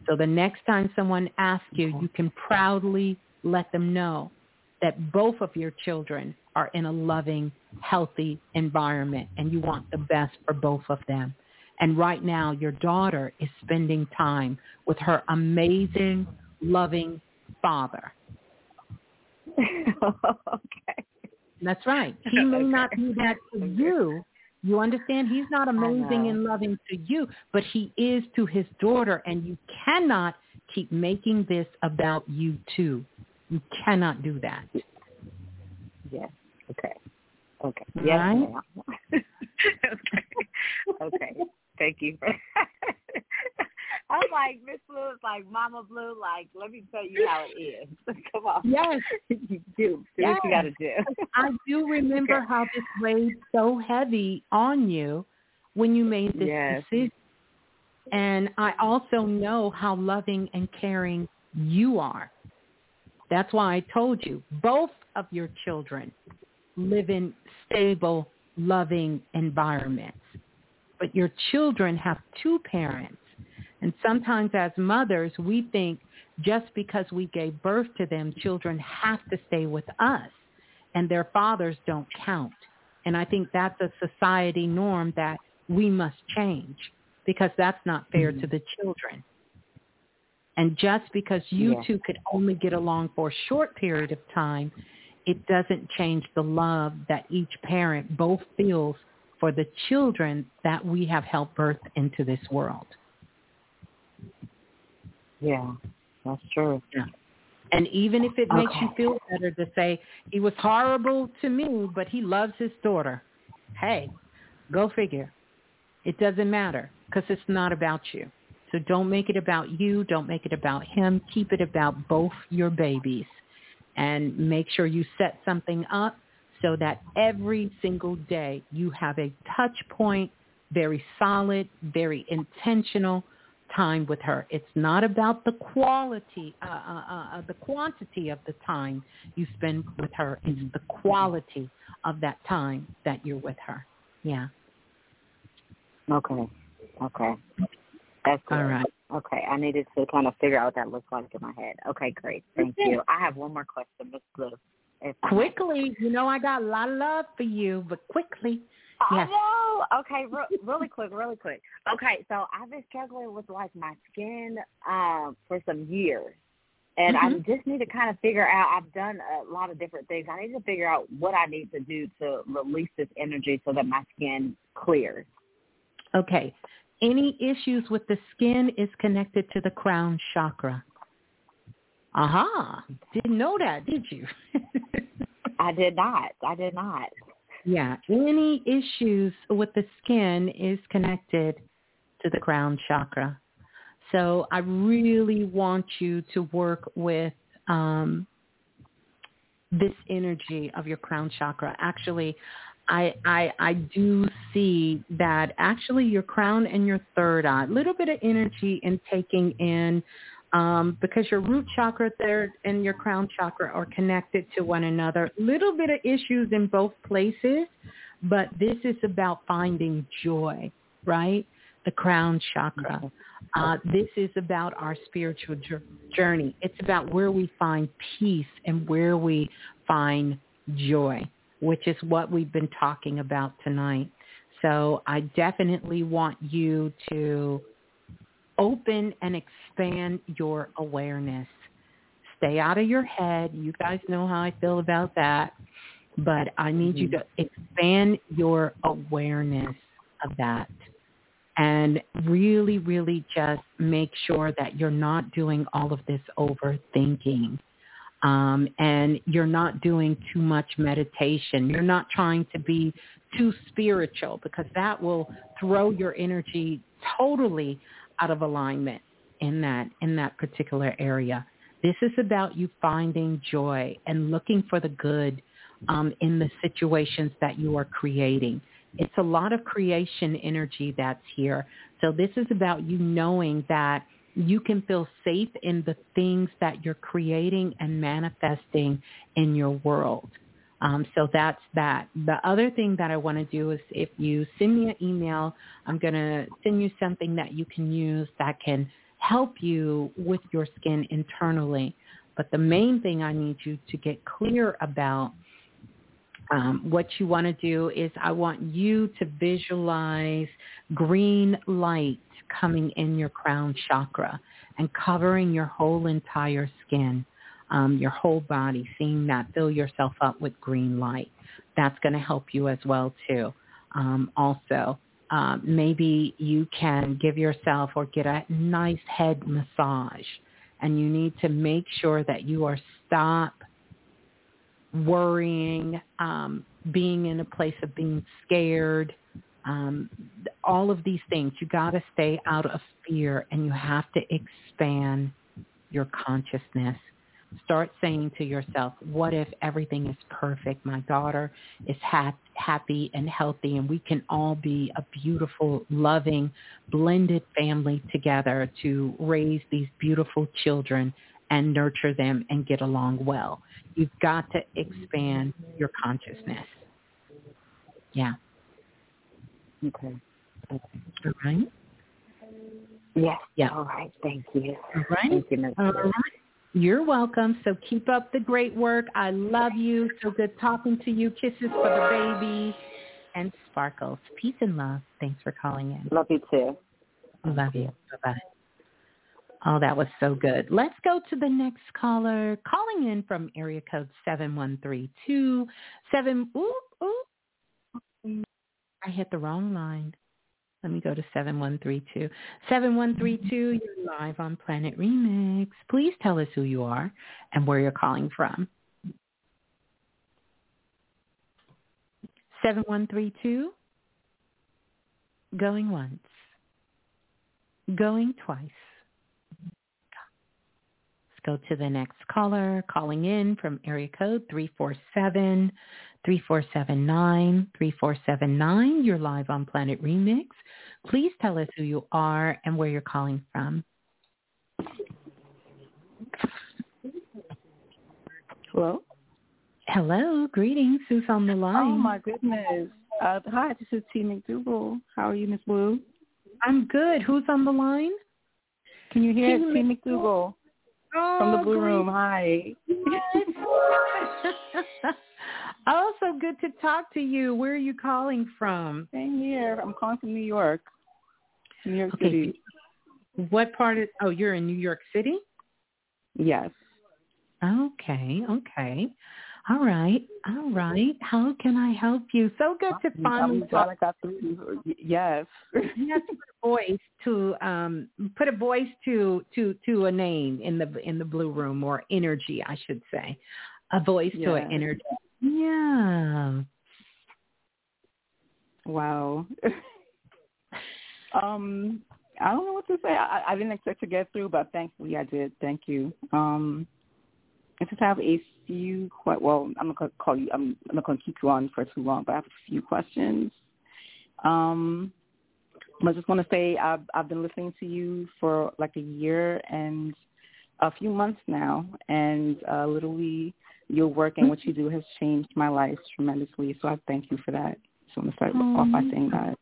So the next time someone asks you, you can proudly let them know that both of your children are in a loving, healthy environment and you want the best for both of them. And right now, your daughter is spending time with her amazing, loving father. okay. That's right. He may okay. not do that to you. You understand? He's not amazing and loving to you, but he is to his daughter, and you cannot keep making this about you too. You cannot do that. Yes. Okay. Okay. Yes. Right? okay. Okay. Thank you I'm like, Miss Blue is like Mama Blue, like, let me tell you how it is. Come on. Yes. you do. Do yes. what you gotta do. I do remember okay. how this weighed so heavy on you when you made this yes. decision. And I also know how loving and caring you are. That's why I told you both of your children live in stable, loving environments but your children have two parents. And sometimes as mothers, we think just because we gave birth to them, children have to stay with us and their fathers don't count. And I think that's a society norm that we must change because that's not fair mm-hmm. to the children. And just because you yeah. two could only get along for a short period of time, it doesn't change the love that each parent both feels for the children that we have helped birth into this world. Yeah, that's true. Yeah. And even if it makes okay. you feel better to say, he was horrible to me, but he loves his daughter. Hey, go figure. It doesn't matter because it's not about you. So don't make it about you. Don't make it about him. Keep it about both your babies. And make sure you set something up so that every single day you have a touch point, very solid, very intentional time with her. It's not about the quality, uh, uh, uh, uh, the quantity of the time you spend with her. It's the quality of that time that you're with her. Yeah. Okay. Okay. That's good. All right. Okay. I needed to kind of figure out what that looks like in my head. Okay, great. Thank you. I have one more question, Miss Blue. Quickly, you know I got a lot of love for you, but quickly. Yes. I know. Okay, re- really quick, really quick. Okay, so I've been struggling with like my skin um, for some years, and mm-hmm. I just need to kind of figure out. I've done a lot of different things. I need to figure out what I need to do to release this energy so that my skin clears. Okay. Any issues with the skin is connected to the crown chakra. Aha. Didn't know that, did you? I did not. I did not. yeah, any issues with the skin is connected to the crown chakra. So I really want you to work with um, this energy of your crown chakra. Actually, I, I I do see that actually your crown and your third eye, a little bit of energy in taking in um, because your root chakra there and your crown chakra are connected to one another. Little bit of issues in both places, but this is about finding joy, right? The crown chakra. Uh, this is about our spiritual journey. It's about where we find peace and where we find joy, which is what we've been talking about tonight. So I definitely want you to open and expand your awareness. Stay out of your head. You guys know how I feel about that. But I need mm-hmm. you to expand your awareness of that and really, really just make sure that you're not doing all of this overthinking. Um, and you're not doing too much meditation. You're not trying to be too spiritual because that will throw your energy totally out of alignment in that in that particular area. This is about you finding joy and looking for the good um, in the situations that you are creating. It's a lot of creation energy that's here. So this is about you knowing that you can feel safe in the things that you're creating and manifesting in your world. Um, so that's that. The other thing that I want to do is if you send me an email, I'm going to send you something that you can use that can help you with your skin internally. But the main thing I need you to get clear about um, what you want to do is I want you to visualize green light coming in your crown chakra and covering your whole entire skin um, your whole body, seeing that fill yourself up with green light. That's going to help you as well too. Um, also, um, maybe you can give yourself or get a nice head massage, and you need to make sure that you are stop worrying, um, being in a place of being scared, um, all of these things. You got to stay out of fear, and you have to expand your consciousness start saying to yourself, what if everything is perfect? My daughter is ha- happy and healthy and we can all be a beautiful, loving, blended family together to raise these beautiful children and nurture them and get along well. You've got to expand your consciousness. Yeah. Okay. okay. All right. Yes. Yeah. All right. Thank you. All right. Thank you. All right. You're welcome. So keep up the great work. I love you. So good talking to you. Kisses for the baby and sparkles. Peace and love. Thanks for calling in. Love you too. Love you. Bye-bye. Oh, that was so good. Let's go to the next caller. Calling in from area code 7132. Seven, ooh, ooh. I hit the wrong line. Let me go to 7132. 7132, you're live on Planet Remix. Please tell us who you are and where you're calling from. 7132, going once, going twice. Let's go to the next caller calling in from area code 347 3479 3479. You're live on Planet Remix. Please tell us who you are and where you're calling from. Hello? Hello. Greetings. Who's on the line? Oh, my goodness. Uh, hi, this is T. McDougal. How are you, Miss Blue? I'm good. Who's on the line? Can you hear T. T. McDougal? Oh, from the Blue great. Room. Hi. oh, so good to talk to you. Where are you calling from? Same here. I'm calling from New York. New York okay. City. What part of? Oh, you're in New York City. Yes. Okay. Okay. All right. All right. How can I help you? So good to finally I'm talk. I got through. Yes. you put a voice to um put a voice to to to a name in the in the blue room or energy, I should say. A voice yeah. to an energy. Yeah. Wow. um, I don't know what to say. I, I didn't expect to get through, but thankfully I did. Thank you. Um, I just have a few. Quite well, I'm not gonna call you. I'm not gonna keep you on for too long, but I have a few questions. Um, I just want to say I've I've been listening to you for like a year and a few months now, and uh, literally your work and what you do has changed my life tremendously. So I thank you for that. So I'm gonna start oh, off by saying that.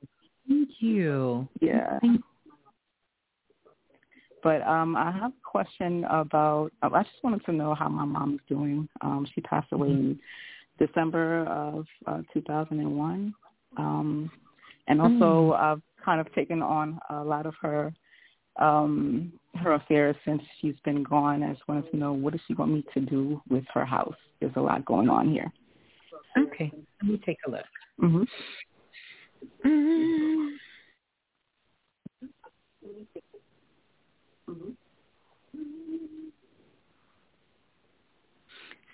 Thank you. Yeah. Thank but um I have a question about I just wanted to know how my mom's doing. Um she passed away in December of uh, 2001. Um and also mm. I've kind of taken on a lot of her um her affairs since she's been gone. I just wanted to know what does she want me to do with her house? There's a lot going on here. Okay, let me take a look. Mm-hmm.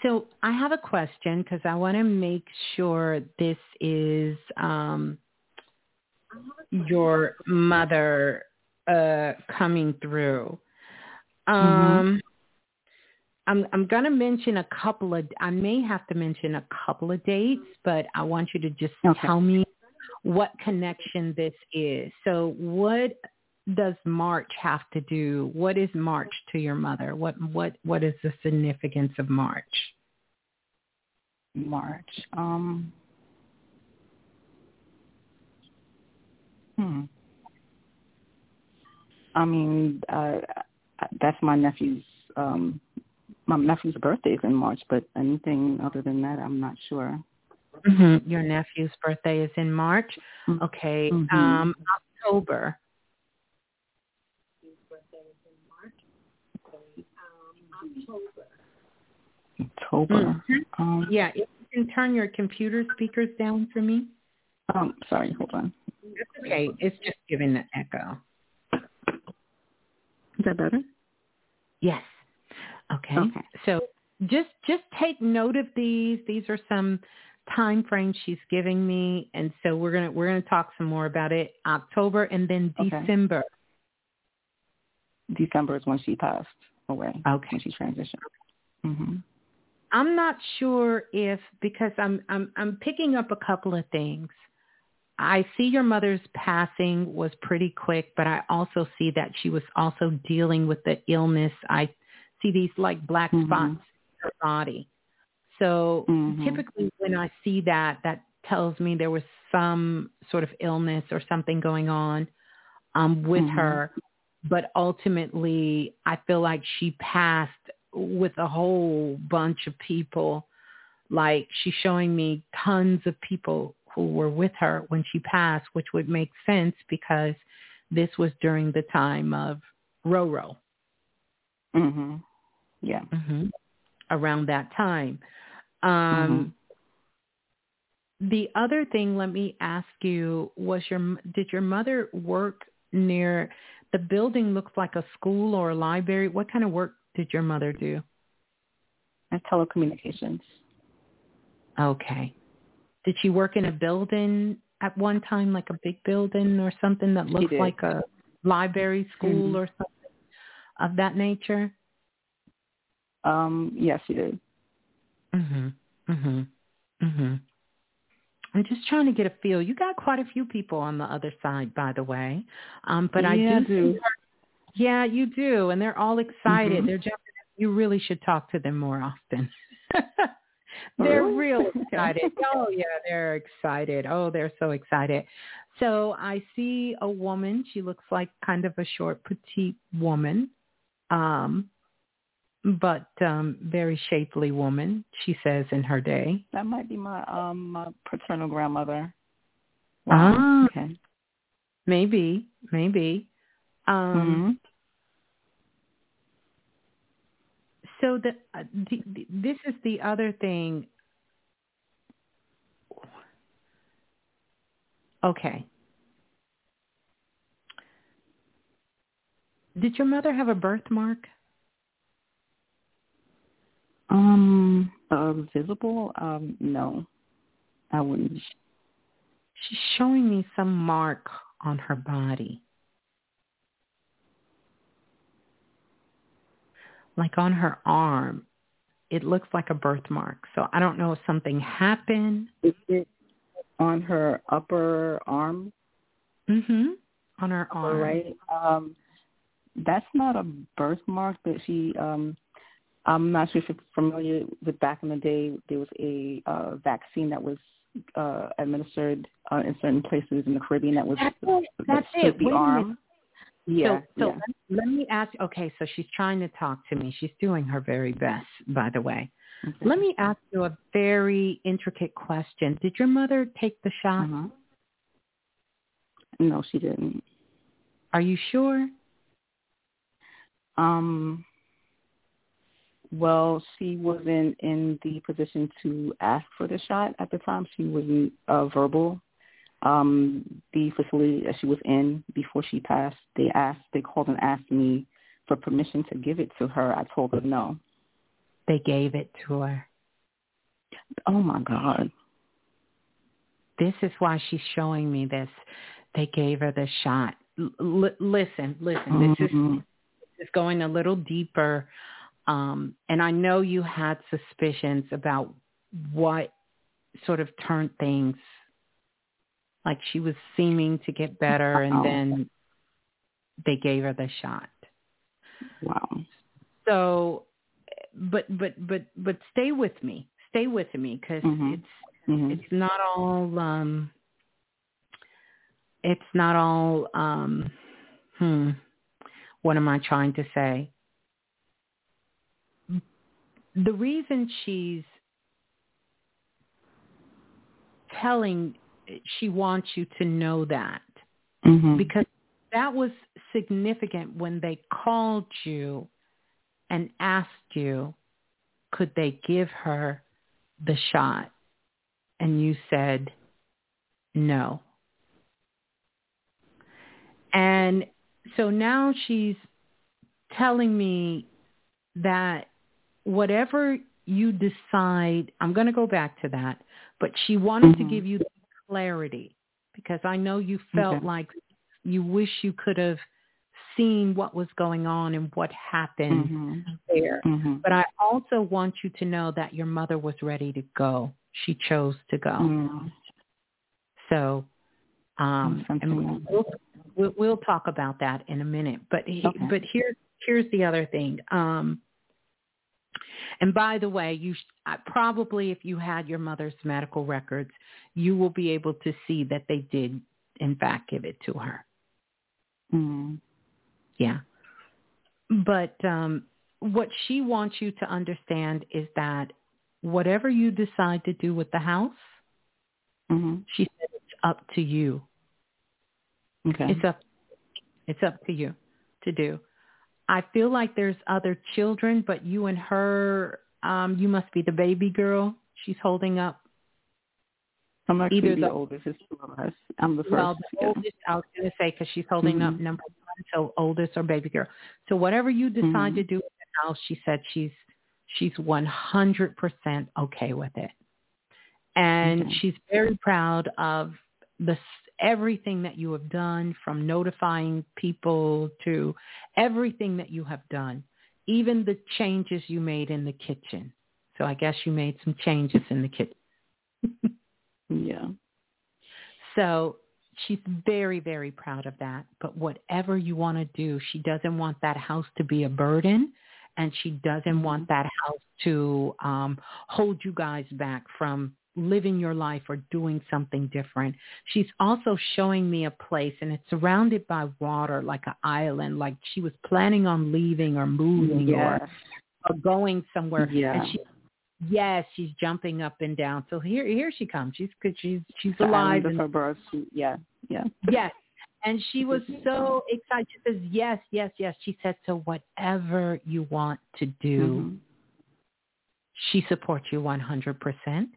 So I have a question because I want to make sure this is um, your mother uh, coming through. Mm-hmm. Um, mm-hmm. I'm I'm going to mention a couple of. I may have to mention a couple of dates, but I want you to just okay. tell me what connection this is. So, what does March have to do? What is March to your mother? What what what is the significance of March? March. Um. Hmm. I mean, uh, that's my nephew's. Um, my nephew's birthday is in March, but anything other than that, I'm not sure. Mm-hmm. Your nephew's birthday is in March. Mm-hmm. Okay. Mm-hmm. Um, October. October. Mm-hmm. Um, yeah, if you can turn your computer speakers down for me. Um, sorry, hold on. It's okay. It's just giving the echo. Is that better? Yes. Okay. Okay. So just just take note of these. These are some time frames she's giving me, and so we're gonna we're gonna talk some more about it. October and then Okay. December. December is when she passed away. Okay. When she transitioned. hmm I'm not sure if because I'm I'm I'm picking up a couple of things. I see your mother's passing was pretty quick, but I also see that she was also dealing with the illness. I see these like black Mhm. spots in her body. So Mhm. typically when I see that, that tells me there was some sort of illness or something going on um, with Mhm. her. But ultimately, I feel like she passed with a whole bunch of people. Like she's showing me tons of people who were with her when she passed, which would make sense because this was during the time of Roro. Mhm. Yeah. hmm Around that time. Um, The other thing, let me ask you, was your did your mother work near the building? Looks like a school or a library. What kind of work did your mother do? And telecommunications. Okay. Did she work in a building at one time, like a big building or something that looked like a library, school, Mhm. or something of that nature? Um, yes, she did. Mhm. Mhm. Mhm. I'm just trying to get a feel. You got quite a few people on the other side, by the way. Um, but I Yeah, I do. do. her- Yeah, you do, and they're all excited. Mhm. They're jumping. You really should talk to them more often. they're real excited. Oh yeah, they're excited. Oh, they're so excited. So I see a woman. She looks like kind of a short, petite woman. Um, but um very shapely woman, she says in her day. That might be my um my paternal grandmother. Ah. Okay. Maybe, maybe. Um Mhm. So the, uh, the, the this is the other thing. Okay. Did your mother have a birthmark? Um, uh, visible? Um, no, I wouldn't. she's showing me some mark on her body. Like on her arm. It looks like a birthmark. So I don't know if something happened. Is it on her upper arm? Mhm. On her arm. Right. Um that's not a birthmark but she um I'm not sure if you're familiar with back in the day there was a uh vaccine that was uh administered uh, in certain places in the Caribbean that was that's it. That's it. the Wait arm. Yeah. So, so yeah. Let, let me ask. Okay, so she's trying to talk to me. She's doing her very best, by the way. Okay. Let me ask you a very intricate question. Did your mother take the shot? Uh-huh. No, she didn't. Are you sure? Um well, she wasn't in the position to ask for the shot at the time. She wasn't uh, verbal. Um, the facility that she was in before she passed, they asked, they called and asked me for permission to give it to her. I told them no. They gave it to her. Oh my God. This is why she's showing me this. They gave her the shot. L- listen, listen. This is Mhm. is going a little deeper. Um, and I know you had suspicions about what sort of turned things like she was seeming to get better and then they gave her the shot. Wow. So but but but but stay with me. Stay with me cuz Mhm. it's Mhm. it's not all um it's not all um hmm what am I trying to say? The reason she's telling she wants you to know that Mhm. because that was significant when they called you and asked you could they give her the shot and you said no and so now she's telling me that whatever you decide i'm going to go back to that but she wanted to Mhm. give you clarity because i know you felt Okay. like you wish you could have seen what was going on and what happened Mhm. there Mhm. but I also want you to know that your mother was ready to go. She chose to go. Mhm. So, um, and we'll, we'll we'll talk about that in a minute. But he, Okay. but here here's the other thing. Um, and by the way, you sh- I- probably if you had your mother's medical records, you will be able to see that they did in fact give it to her. Mhm. Yeah. But um, what she wants you to understand is that whatever you decide to do with the house, Mhm. she said it's up to you. Okay. It's up it's up to you to do. I feel like there's other children, but you and her, um, you must be the baby girl she's holding up. I'm actually either the the- oldest. It's two of us. I'm the first. Well, the yeah. oldest, I was going to say, because she's holding up Mhm. number one, so oldest or baby girl. So whatever you decide Mhm. to do with the house, she said she's she's 100% okay with it. And Okay. she's very proud of the everything that you have done from notifying people to everything that you have done, even the changes you made in the kitchen. So I guess you made some changes in the kitchen. Yeah. So she's very, very proud of that. But whatever you want to do, she doesn't want that house to be a burden and she doesn't want that house to um, hold you guys back from living your life or doing something different. She's also showing me a place and it's surrounded by water like an island, like she was planning on leaving or moving Yeah. or, or going somewhere. Yeah. And she Yes, she's jumping up and down. So here, here she comes. She's. She's she's The alive. And, her birth. She- Yeah. Yeah. yes, and she was so excited. She says, "Yes, yes, yes." She said, "So whatever you want to do, Mhm. she supports you 100%."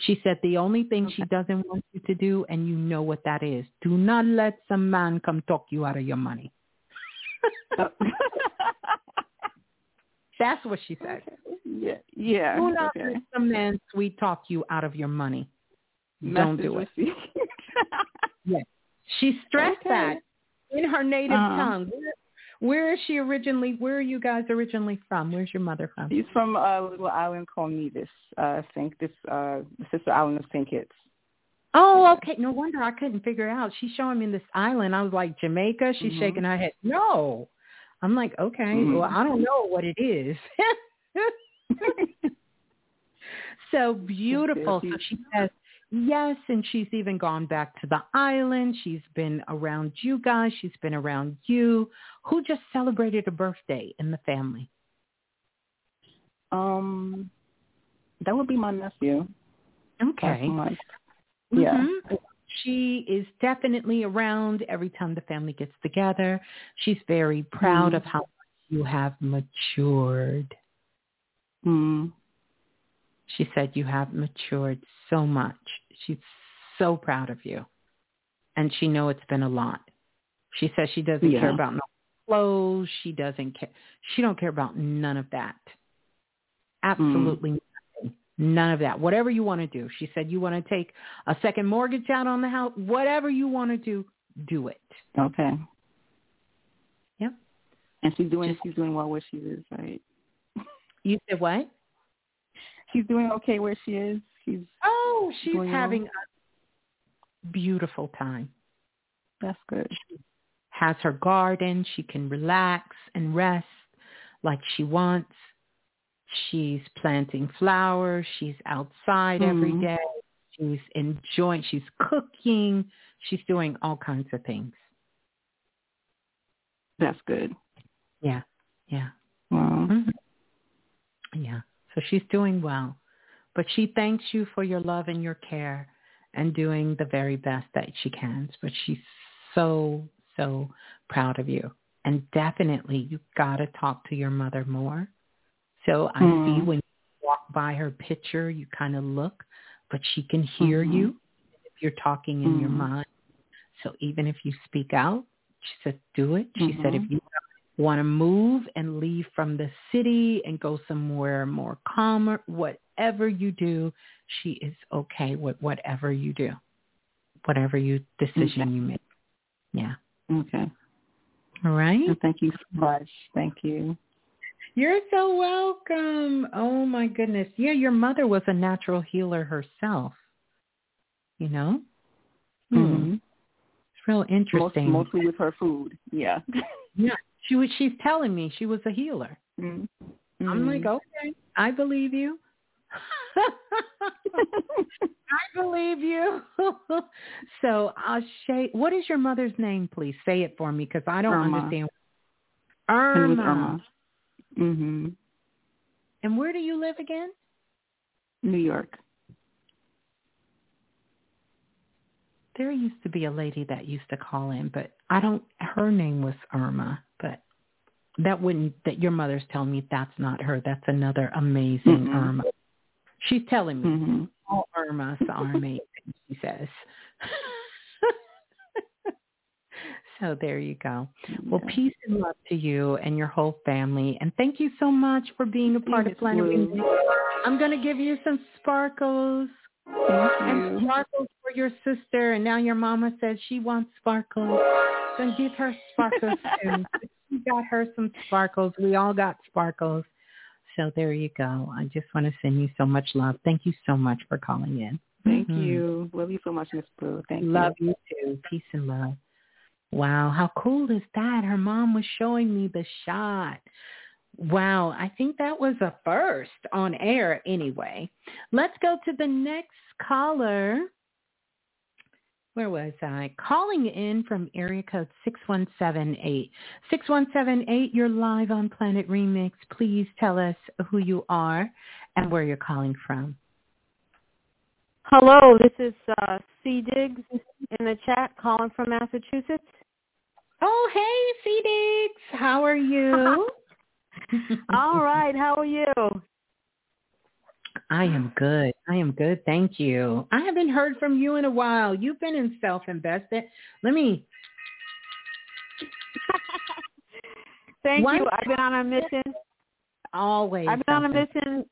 She said the only thing she doesn't want you to do, and you know what that is, do not let some man come talk you out of your money. That's what she said. yeah. Yeah. Do not okay. let some man sweet talk you out of your money. Don't do it. Yes. She stressed Okay. that in her native Uh-huh. tongue. Where, where is she originally? Where are you guys originally from? Where's your mother from? She's from a little island called Nevis. Uh, Saint this uh, the sister island of Saint Kitts. Oh, okay. No wonder I couldn't figure out. She's showing me this island. I was like, Jamaica? She's Mhm. shaking her head. No. I'm like, okay, Mhm. well, I don't know what it is. so beautiful. So she says, yes, and she's even gone back to the island. She's been around you guys. She's been around you. Who just celebrated a birthday in the family? Um, that would be my nephew. Okay. Month. Yeah. Mhm. She is definitely around every time the family gets together. She's very proud Mhm. of how you have matured. Mm. She said you have matured so much. She's so proud of you. And she know it's been a lot. She says she doesn't care about no clothes. She doesn't care. She don't care about none of that. Absolutely nothing. None of that. Whatever you want to do. She said you want to take a second mortgage out on the house. Whatever you want to do, do it. Okay. Yep. And she's doing Just- she's doing well where she is, right? You said what? She's doing okay where she is. She's Oh, she's Doing well. having a beautiful time. that's good. has her garden. She can relax and rest like she wants. She's planting flowers. She's outside every Mhm. day. She's enjoying. She's cooking. She's doing all kinds of things. That's good. Yeah, yeah, Wow. Mhm. yeah. So she's doing well, but she thanks you for your love and your care and doing the very best that she can. But she's so so proud of you, and definitely you've got to talk to your mother more. So I see Mhm. when you walk by her picture, you kind of look, but she can hear Mhm. you if you're talking in your Mhm. mind. So even if you speak out, she said, do it. She said, if Mhm. you want to move and leave from the city and go somewhere more calmer, whatever you do, she is okay with whatever you do, whatever you decision you make. Yeah. Okay. All right. And thank you so much. Thank you. You're so welcome. Oh my goodness. Yeah, your mother was a natural healer herself. You know? Hmm. Mhm. It's real Most, interesting. mostly with her food. Yeah. Yeah. She was she's telling me she was a healer. mm I'm like, okay, I believe you. I believe you. so say, what is your mother's name, please? Say it for me because I don't Irma. understand. Irma. Irma. Mhm. And where do you live again? New York. There used to be a lady that used to call in, but I don't. Her name was Irma, but that wouldn't. That your mother's telling me that's not her. That's another amazing Mm-mm. Irma. She's telling me Mhm. all Irmas are amazing. She says. so there you go. Well, peace and love to you and your whole family, and thank you so much for being a part of Planet. I'm going to give you some sparkles and sparkles for your sister. And now your mama says she wants sparkles. So give her sparkles too. She got her some sparkles. We all got sparkles. So there you go. I just want to send you so much love. Thank you so much for calling in. Thank Mhm. you. Love you so much, Miss Blue. Thank Love you. you too. Peace and love. Wow, how cool is that? Her mom was showing me the shot. Wow, I think that was a first on air anyway. Let's go to the next caller. Where was I? Calling in from area code 6178. 6178, you're live on Planet Remix. Please tell us who you are and where you're calling from. Hello, this is uh, C. Diggs in the chat calling from Massachusetts. Oh, hey, C. Diggs. How are you? All right, how are you? I am good. I am good. Thank you. I haven't heard from you in a while. You've been in self-invested. Let me. Thank Why- you. I've been on a mission. Always. I've been on a mission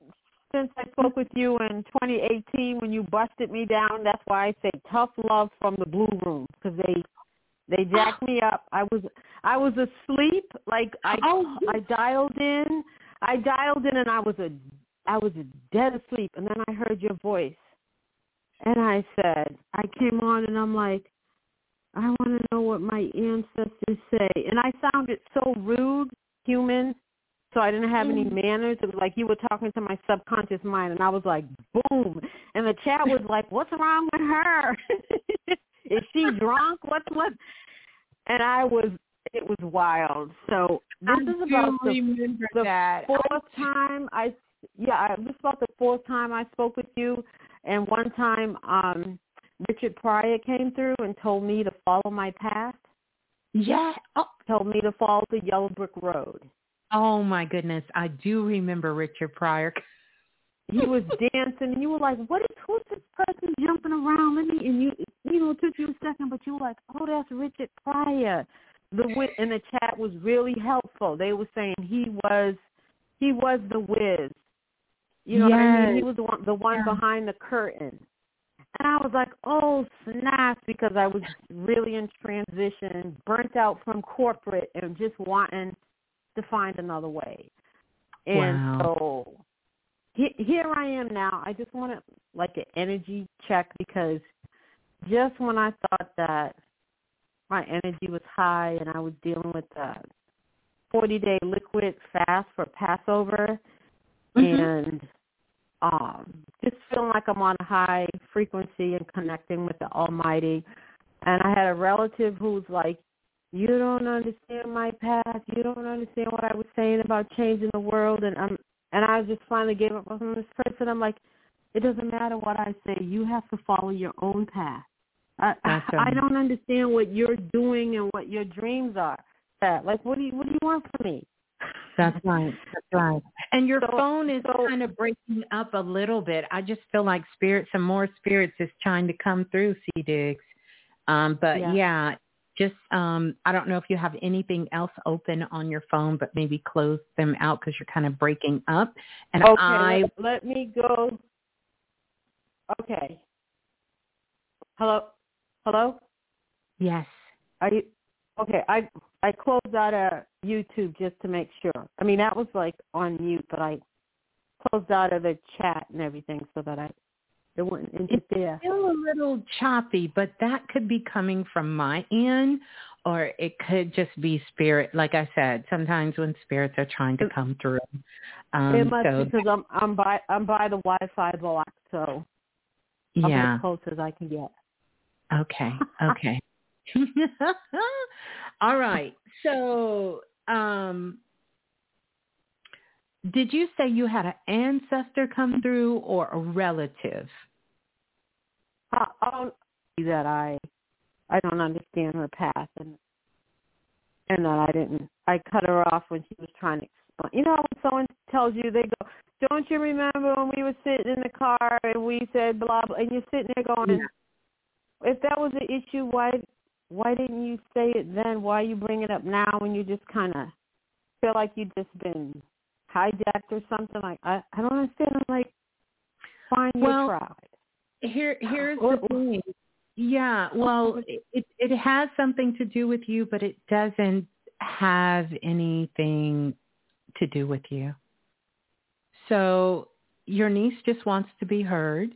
since I spoke with you in 2018 when you busted me down. That's why I say tough love from the blue room because they they jacked me up. I was I was asleep. Like I Oh. I dialed in. I dialed in and I was a I was dead asleep. And then I heard your voice, and I said I came on and I'm like, I want to know what my ancestors say. And I found it so rude, human. So I didn't have any manners. It was like you were talking to my subconscious mind, and I was like, boom. And the chat was like, what's wrong with her? Is she drunk? What's what? And I was, it was wild. So this I is about the, the fourth time I, yeah, this is about the fourth time I spoke with you. And one time, um, Richard Pryor came through and told me to follow my path. Yeah. Oh, Told me to follow the yellow brick road. Oh my goodness. I do remember Richard Pryor. he was dancing and you were like, What is who's this person jumping around? Let me and you you know, it took you a second but you were like, Oh, that's Richard Pryor. The wi- and the chat was really helpful. They were saying he was he was the Wiz. You know what I mean? He was the one the one Yeah. behind the curtain. And I was like, Oh snap because I was really in transition, burnt out from corporate and just wanting to find another way. And Wow. so he- here I am now. I just want to like an energy check because just when I thought that my energy was high and I was dealing with the 40 day liquid fast for Passover Mhm. and um just feeling like I'm on a high frequency and connecting with the Almighty. And I had a relative who's like, You don't understand my path. You don't understand what I was saying about changing the world and I'm and I just finally gave up on this person. I'm like, It doesn't matter what I say, you have to follow your own path. I That's I don't understand what you're doing and what your dreams are. Pat. Like what do you what do you want from me? That's right. That's right. And your So- phone is so- kind of breaking up a little bit. I just feel like spirits and more spirits is trying to come through, C Diggs. Um, but Yeah. yeah. Just um I don't know if you have anything else open on your phone, but maybe close them out because you're kind of breaking up. And Okay, I let, let me go. Okay. Hello? Hello? yes. Are you okay? I I closed out of YouTube just to make sure. I mean that was like on mute, but I closed out of the chat and everything so that I it wouldn't interfere. Still a little choppy, but that could be coming from my end or it could just be spirit. Like I said, sometimes when spirits are trying to come through. Um, it must so because I'm I'm by I'm by the Wi-Fi box, so I'm yeah. as close as I can get. Okay. Okay. All right. So, um, did you say you had an ancestor come through or a relative? I, I'll that I I don't understand her path and and that I didn't I cut her off when she was trying to explain. You know when someone tells you they go, Don't you remember when we were sitting in the car and we said blah blah and you're sitting there going if that was the issue, why why didn't you say it then? Why you bring it up now when you just kinda feel like you've just been hijacked or something? Like I I don't understand. I'm like fine you Well, tried. Here, here's Or- the thing. Yeah, well, it it it has something to do with you, but it doesn't have anything to do with you. So your niece just wants to be heard.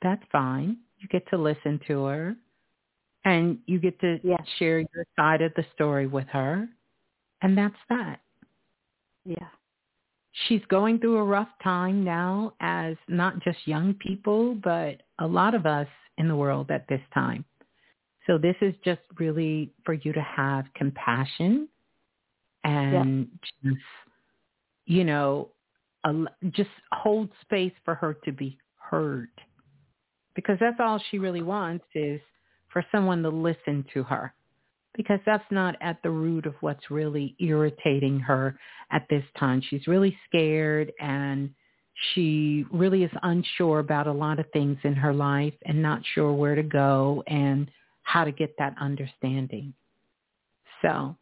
That's fine. You get to listen to her, and you get to Yes. share your side of the story with her, and that's that Yeah. she's going through a rough time now as not just young people, but a lot of us in the world at this time. So this is just really for you to have compassion and just, you know, a, just hold space for her to be heard. Because that's all she really wants is for someone to listen to her because that's not at the root of what's really irritating her at this time. She's really scared and she really is unsure about a lot of things in her life and not sure where to go and how to get that understanding. So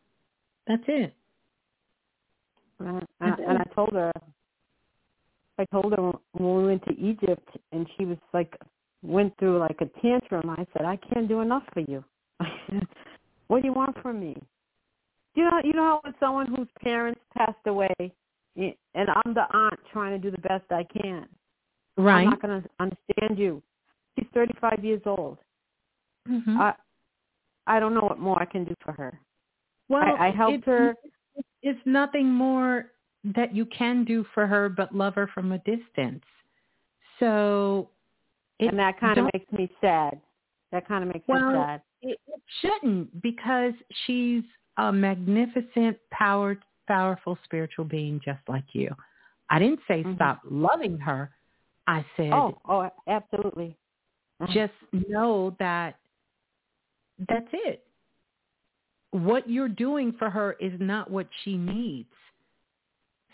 that's it. And I, and I told her, I told her when we went to Egypt and she was like went through like a tantrum. I said, I can't do enough for you. what do you want from me? You know, you know how with someone whose parents passed away, and I'm the aunt trying to do the best I can. Right. I'm not going to understand you. She's 35 years old. Mm-hmm. I I don't know what more I can do for her. Well, I, I helped it's, her. It's nothing more that you can do for her but love her from a distance. So, and that kind of makes me sad. That kind of makes well, me sad. It, it shouldn't because she's a magnificent, power, powerful spiritual being just like you. I didn't say mm-hmm. stop loving her. I said, oh, oh, absolutely. Uh-huh. Just know that that's it. What you're doing for her is not what she needs.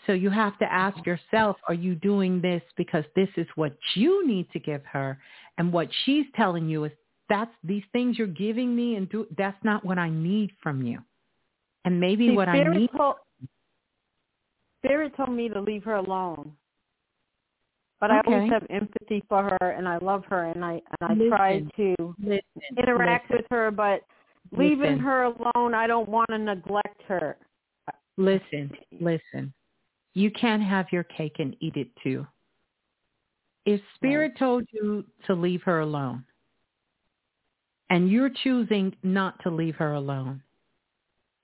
So you have to ask yourself, are you doing this because this is what you need to give her? And what she's telling you is that's these things you're giving me and do, that's not what I need from you. And maybe See, what I need. Told, Spirit told me to leave her alone. But okay. I always have empathy for her, and I love her, and I and I listen, try to listen, interact listen, with her. But leaving her alone, I don't want to neglect her. Listen, listen. You can't have your cake and eat it too. If Spirit right. told you to leave her alone, and you're choosing not to leave her alone,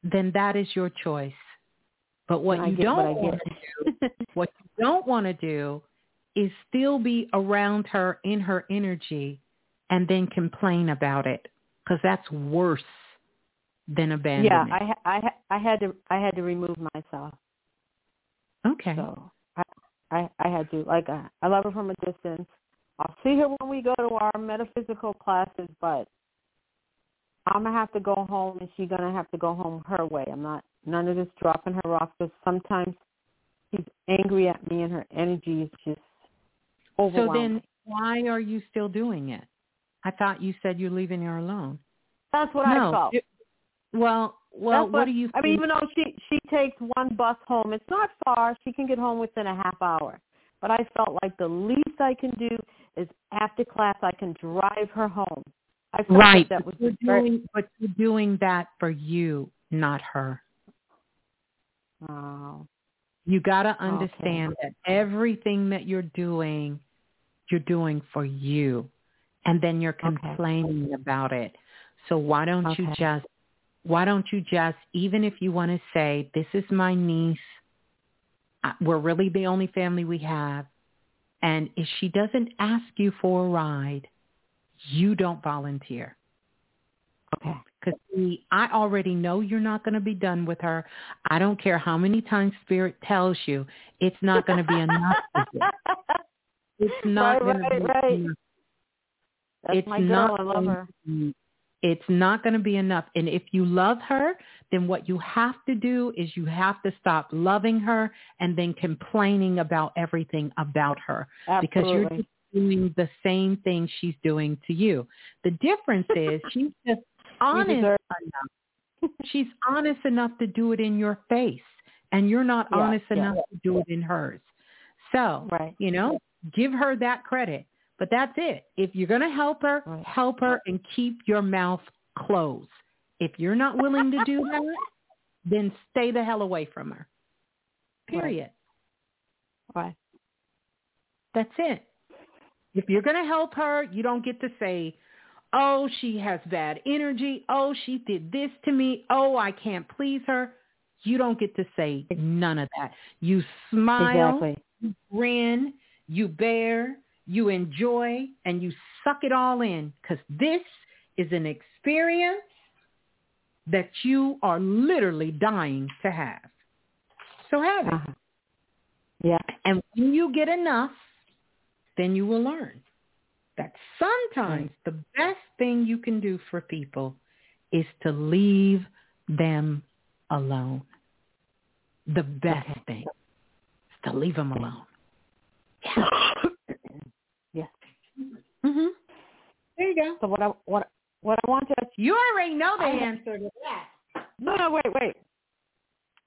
then that is your choice. But what I you don't what want to do, what you don't want to do is still be around her in her energy and then complain about it because that's worse than abandonment. Yeah, I I I had to I had to remove myself. Okay. So I I, I had to like I, I love her from a distance. I'll see her when we go to our metaphysical classes, but I'm gonna have to go home, and she's gonna have to go home her way. I'm not none of this dropping her off because sometimes she's angry at me, and her energy is just overwhelming. So then, why are you still doing it? I thought you said you're leaving her alone. That's what no. I felt. It, well, well, what, what, do you? I mean, even though she she takes one bus home, it's not far. She can get home within a half hour. But I felt like the least I can do is after class I can drive her home. I felt right. Like that was you're very, doing, but you're doing that for you, not her. Oh. You got to understand okay. that everything that you're doing, you're doing for you, and then you're complaining okay. about it. So why don't okay. you just why don't you just, even if you want to say, this is my niece, uh, we're really the only family we have, and if she doesn't ask you for a ride, you don't volunteer. Okay. Because I already know you're not going to be done with her. I don't care how many times Spirit tells you it's not going to be enough. it's not right, going right, to be right. enough. That's it's my girl. not I love her. It's not going to be enough. And if you love her, then what you have to do is you have to stop loving her and then complaining about everything about her. Absolutely. Because you're just doing the same thing she's doing to you. The difference is she's just honest enough. she's honest enough to do it in your face. And you're not yeah, honest yeah. enough to do it in hers. So, right. you know, give her that credit. But that's it. If you're going to help her, right. help her and keep your mouth closed. If you're not willing to do that, then stay the hell away from her. Period. Right. right. That's it. If you're going to help her, you don't get to say, oh, she has bad energy. Oh, she did this to me. Oh, I can't please her. You don't get to say none of that. You smile, exactly. you grin, you bear, you enjoy and you suck it all in because this is an experience that you are literally dying to have. So have it. Uh-huh. Yeah. And when you get enough, then you will learn that sometimes the best thing you can do for people is to leave them alone. The best thing is to leave them alone. Yeah. Yes. Mhm. There you go. So what I what what I want to you already know the I, answer to that. No, no, wait, wait.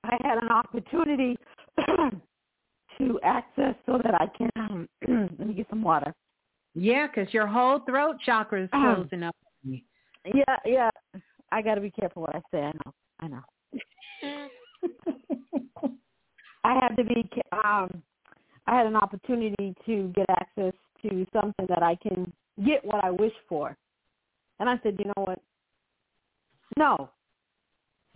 I had an opportunity to access so that I can um, let me get some water. Yeah, because your whole throat chakra is Um, closing up. Yeah, yeah. I got to be careful what I say. I know. I know. I had to be. Um, I had an opportunity to get access to something that I can get what I wish for, and I said, you know what? No.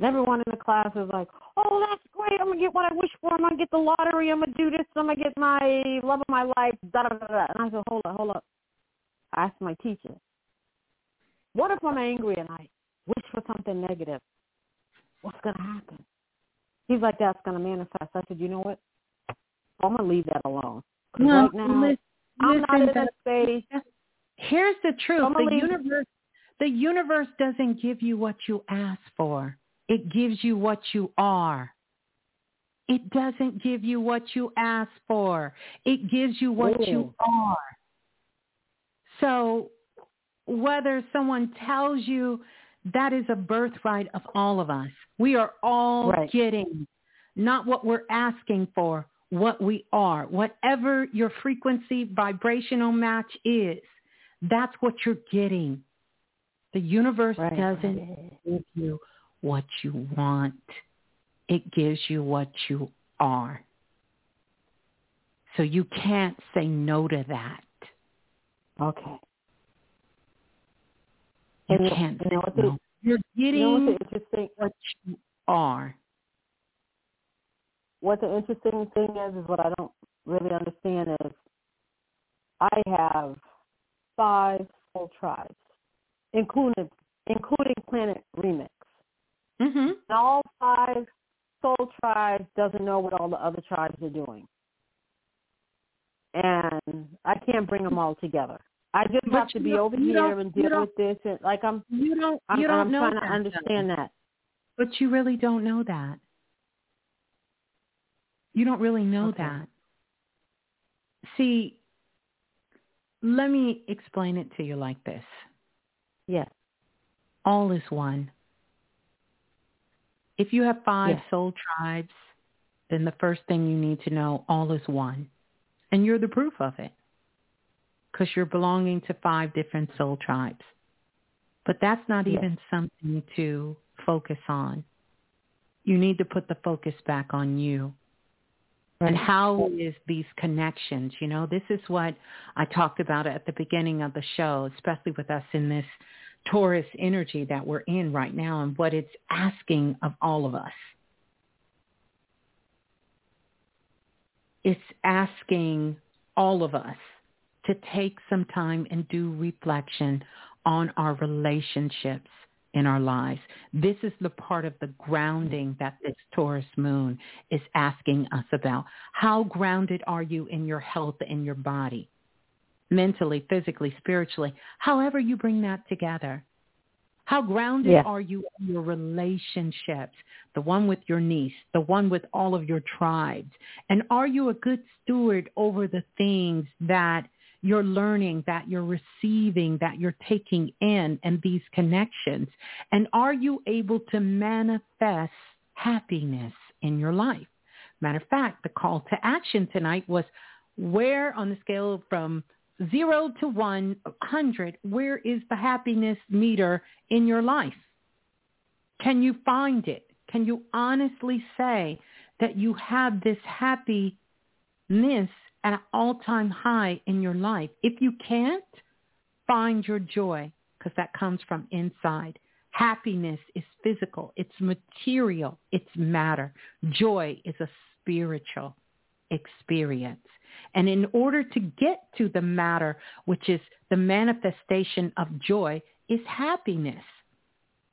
And everyone in the class is like, "Oh, that's great! I'm gonna get what I wish for. I'm gonna get the lottery. I'm gonna do this. I'm gonna get my love of my life." Da da da da. And I said, "Hold up, hold up." I asked my teacher, "What if I'm angry and I wish for something negative? What's gonna happen?" He's like, "That's gonna manifest." I said, "You know what? I'm gonna leave that alone. No, right now, listen, I'm not in a space." Here's the truth. The leave- universe the universe doesn't give you what you ask for. It gives you what you are. It doesn't give you what you ask for. It gives you what you oh. are. So whether someone tells you that is a birthright of all of us. We are all Right. getting not what we're asking for, what we are. Whatever your frequency vibrational match is, that's what you're getting. The universe Right, doesn't give you what you want. It gives you what you are. So you can't say no to that. Okay. You And can't you say know the- no. You're You know getting what the interesting what you are. what the interesting thing is is what I don't really understand is I have five soul tribes, including including Planet Remix. Mm-hmm. And all five soul tribes doesn't know what all the other tribes are doing. And I can't bring them all together. I just But have to be over here and deal with this and like I'm You don't I'm, you don't I'm know trying that, to understand that. But you really don't know that. You don't really know Okay. that. See, let me explain it to you like this. Yes. All is one. If you have five Yes. soul tribes, then the first thing you need to know, all is one. And you're the proof of it. Because you're belonging to five different soul tribes. But that's not Yes. even something to focus on. You need to put the focus back on you. And how is these connections? You know, this is what I talked about at the beginning of the show, especially with us in this Taurus energy that we're in right now and what it's asking of all of us. It's asking all of us to take some time and do reflection on our relationships in our lives. This is the part of the grounding that this Taurus moon is asking us about. How grounded are you in your health and your body? Mentally, physically, spiritually, however you bring that together. How grounded are you in your relationships? The one with your niece, the one with all of your tribes. And are you a good steward over the things that you're learning, that you're receiving, that you're taking in and these connections? And are you able to manifest happiness in your life? Matter of fact, the call to action tonight was where on the scale from zero to one hundred, where is the happiness meter in your life? Can you find it? Can you honestly say that you have this happiness at an all-time high in your life? If you can't, find your joy because that comes from inside. Happiness is physical. It's material. It's matter. Joy is a spiritual experience. And in order to get to the matter, which is the manifestation of joy, is happiness.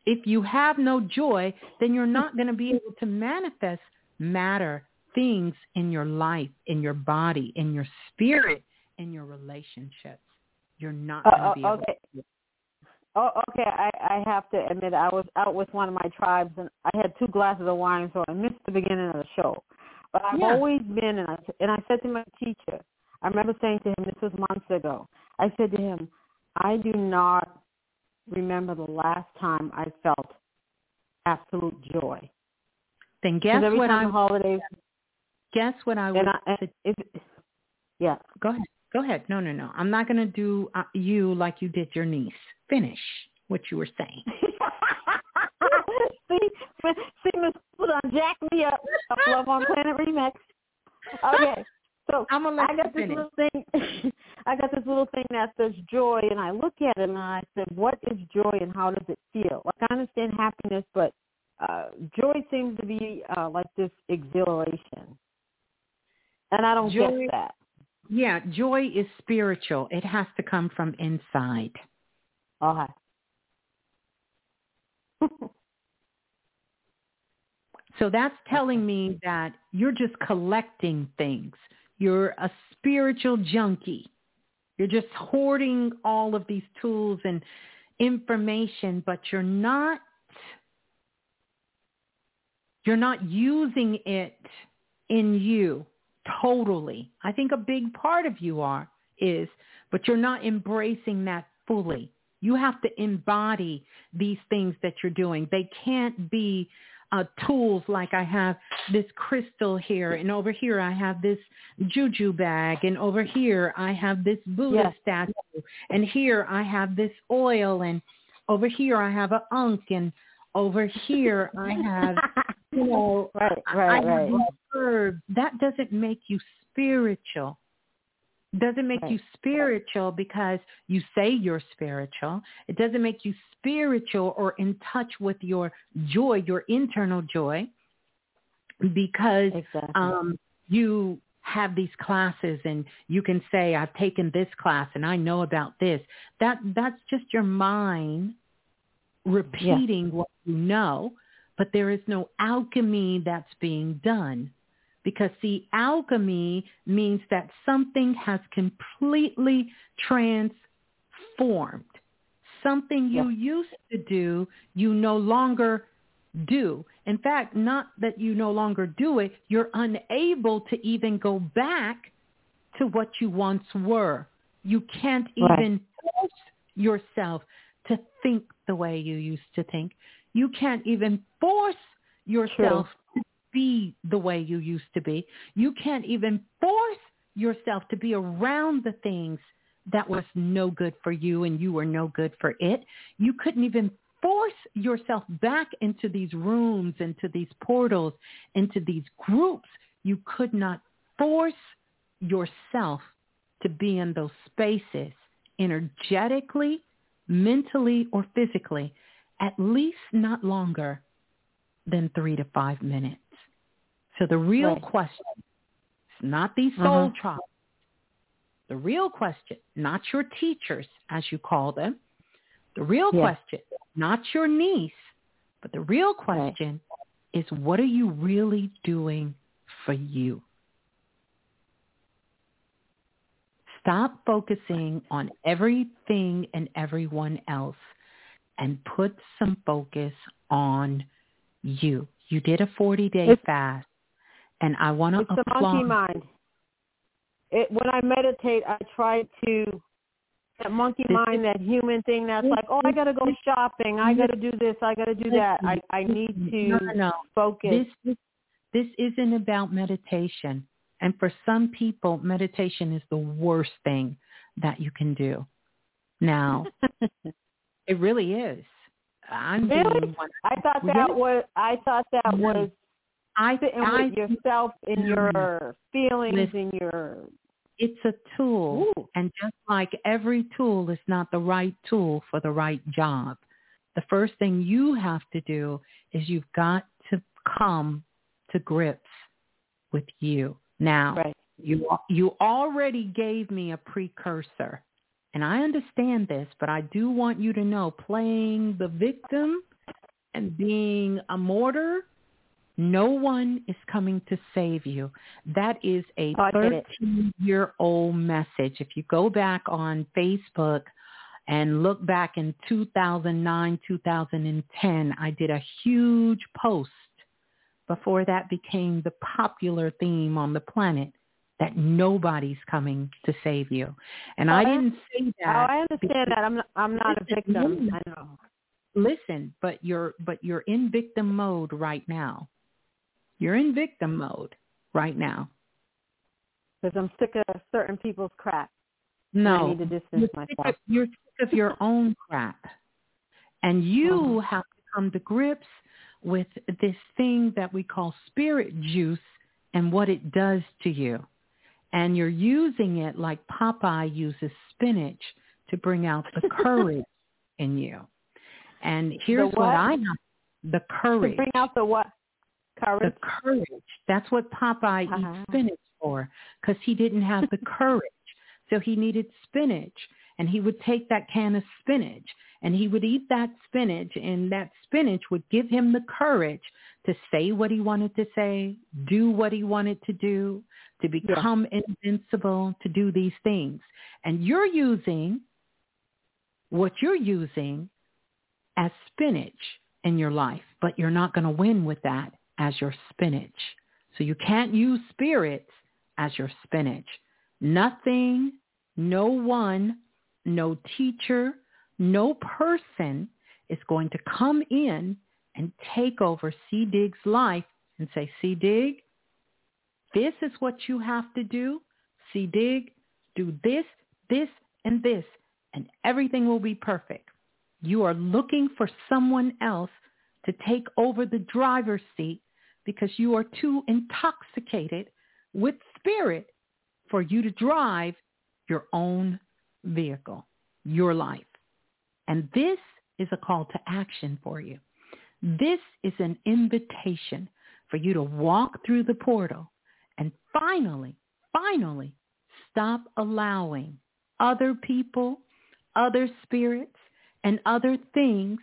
If you have no joy, then you're not going to be able to manifest matter, things in your life, in your body, in your spirit, in your relationships. You're not Uh, going to uh, be able okay. to. Oh, okay. I, I have to admit, I was out with one of my tribes, and I had two glasses of wine, so I missed the beginning of the show. But I've Yeah. always been, and I and I said to my teacher, I remember saying to him, this was months ago. I said to him, I do not remember the last time I felt absolute joy. Then guess every what time I holidays, guess what I would. And I, and if, yeah, go ahead. Go ahead. No, no, no. I'm not going to do uh, you like you did your niece. Finish what you were saying. see, Miss Put on jack me up. Love on Planet Remix. Okay, so I'm gonna I got this finish. little thing. I got this little thing that says joy, and I look at it and I said, "What is joy, and how does it feel?" Like I understand happiness, but uh, joy seems to be uh, like this exhilaration, and I don't Joy- get that. Yeah, joy is spiritual. It has to come from inside. Okay. So that's telling me that you're just collecting things. You're a spiritual junkie. You're just hoarding all of these tools and information, but you're not you're not using it in you totally. I think a big part of you are is, but you're not embracing that fully. You have to embody these things that you're doing. They can't be uh, tools like I have this crystal here, and over here I have this juju bag, and over here I have this Buddha Yes. statue, and here I have this oil, and over here I have a ankh, and over here I have, you know, right, I right, have right. these herbs. That doesn't make you spiritual doesn't make Right. you spiritual because you say you're spiritual. It doesn't make you spiritual or in touch with your joy, your internal joy, because Exactly. um, you have these classes and you can say, I've taken this class and I know about this. That that's just your mind repeating what you know, but there is no alchemy that's being done. Because see, alchemy means that something has completely transformed. Something you used to do, you no longer do. In fact, not that you no longer do it, you're unable to even go back to what you once were. You can't Right. even force yourself to think the way you used to think. You can't even force yourself be the way you used to be. You can't even force yourself to be around the things that was no good for you and you were no good for it. You couldn't even force yourself back into these rooms, into these portals, into these groups. You could not force yourself to be in those spaces energetically, mentally, or physically, at least not longer than three to five minutes. So the real Right. question is not these soul Uh-huh. tribes. The real question, not your teachers, as you call them. The real Yeah. question, not your niece, but the real question is what are you really doing for you? Stop focusing on everything and everyone else and put some focus on you. You did a 40-day fast, and I want to It's the applaud monkey mind. It, when I meditate, I try to that monkey mind, that human thing that's like, oh, I gotta go shopping, I gotta do this, I gotta do that. I I need to no, no. focus. This, this isn't about meditation. And for some people, meditation is the worst thing that you can do. Now, it really is. I'm Really? I thought that Really? was I thought that was I sitting I with yourself in mm. your feelings, Listen. in your it's a tool. Ooh. And just like every tool is not the right tool for the right job, the first thing you have to do is you've got to come to grips with you. Now, right. you you already gave me a precursor. And I understand this, but I do want you to know playing the victim and being a martyr, no one is coming to save you. That is a Oh, I get it. 13-year-old message. If you go back on Facebook and look back in 2009, 2010, I did a huge post before that became the popular theme on the planet that nobody's coming to save you. And oh, I Oh, I- didn't say that. Oh. I understand that. I'm not, I'm not a victim. listen. I know. Listen, but you're but you're in victim mode right now. You're in victim mode. right now? Because I'm sick of certain people's crap. No, I need to distance you're myself. Sick of, you're sick of your own crap, and you Mhm. have to come to grips with this thing that we call spirit juice and what it does to you. And you're using it like Popeye uses spinach to bring out the courage in you. And here's what? I have the courage. To bring out the what? Courage. The courage. That's what Popeye Uh-huh. eats spinach for, because he didn't have the courage. So he needed spinach, and he would take that can of spinach, and he would eat that spinach, and that spinach would give him the courage to say what he wanted to say, do what he wanted to do, to become invincible, to do these things. And you're using what you're using as spinach in your life, but you're not going to win with that as your spinach. So you can't use spirits as your spinach. Nothing, no one, no teacher, no person is going to come in and take over C. Dig's life and say, C. Dig, this is what you have to do. C. Dig, do this, this, and this, and everything will be perfect. You are looking for someone else to take over the driver's seat because you are too intoxicated with spirit for you to drive your own vehicle, your life. And this is a call to action for you. This is an invitation for you to walk through the portal and finally, finally stop allowing other people, other spirits, and other things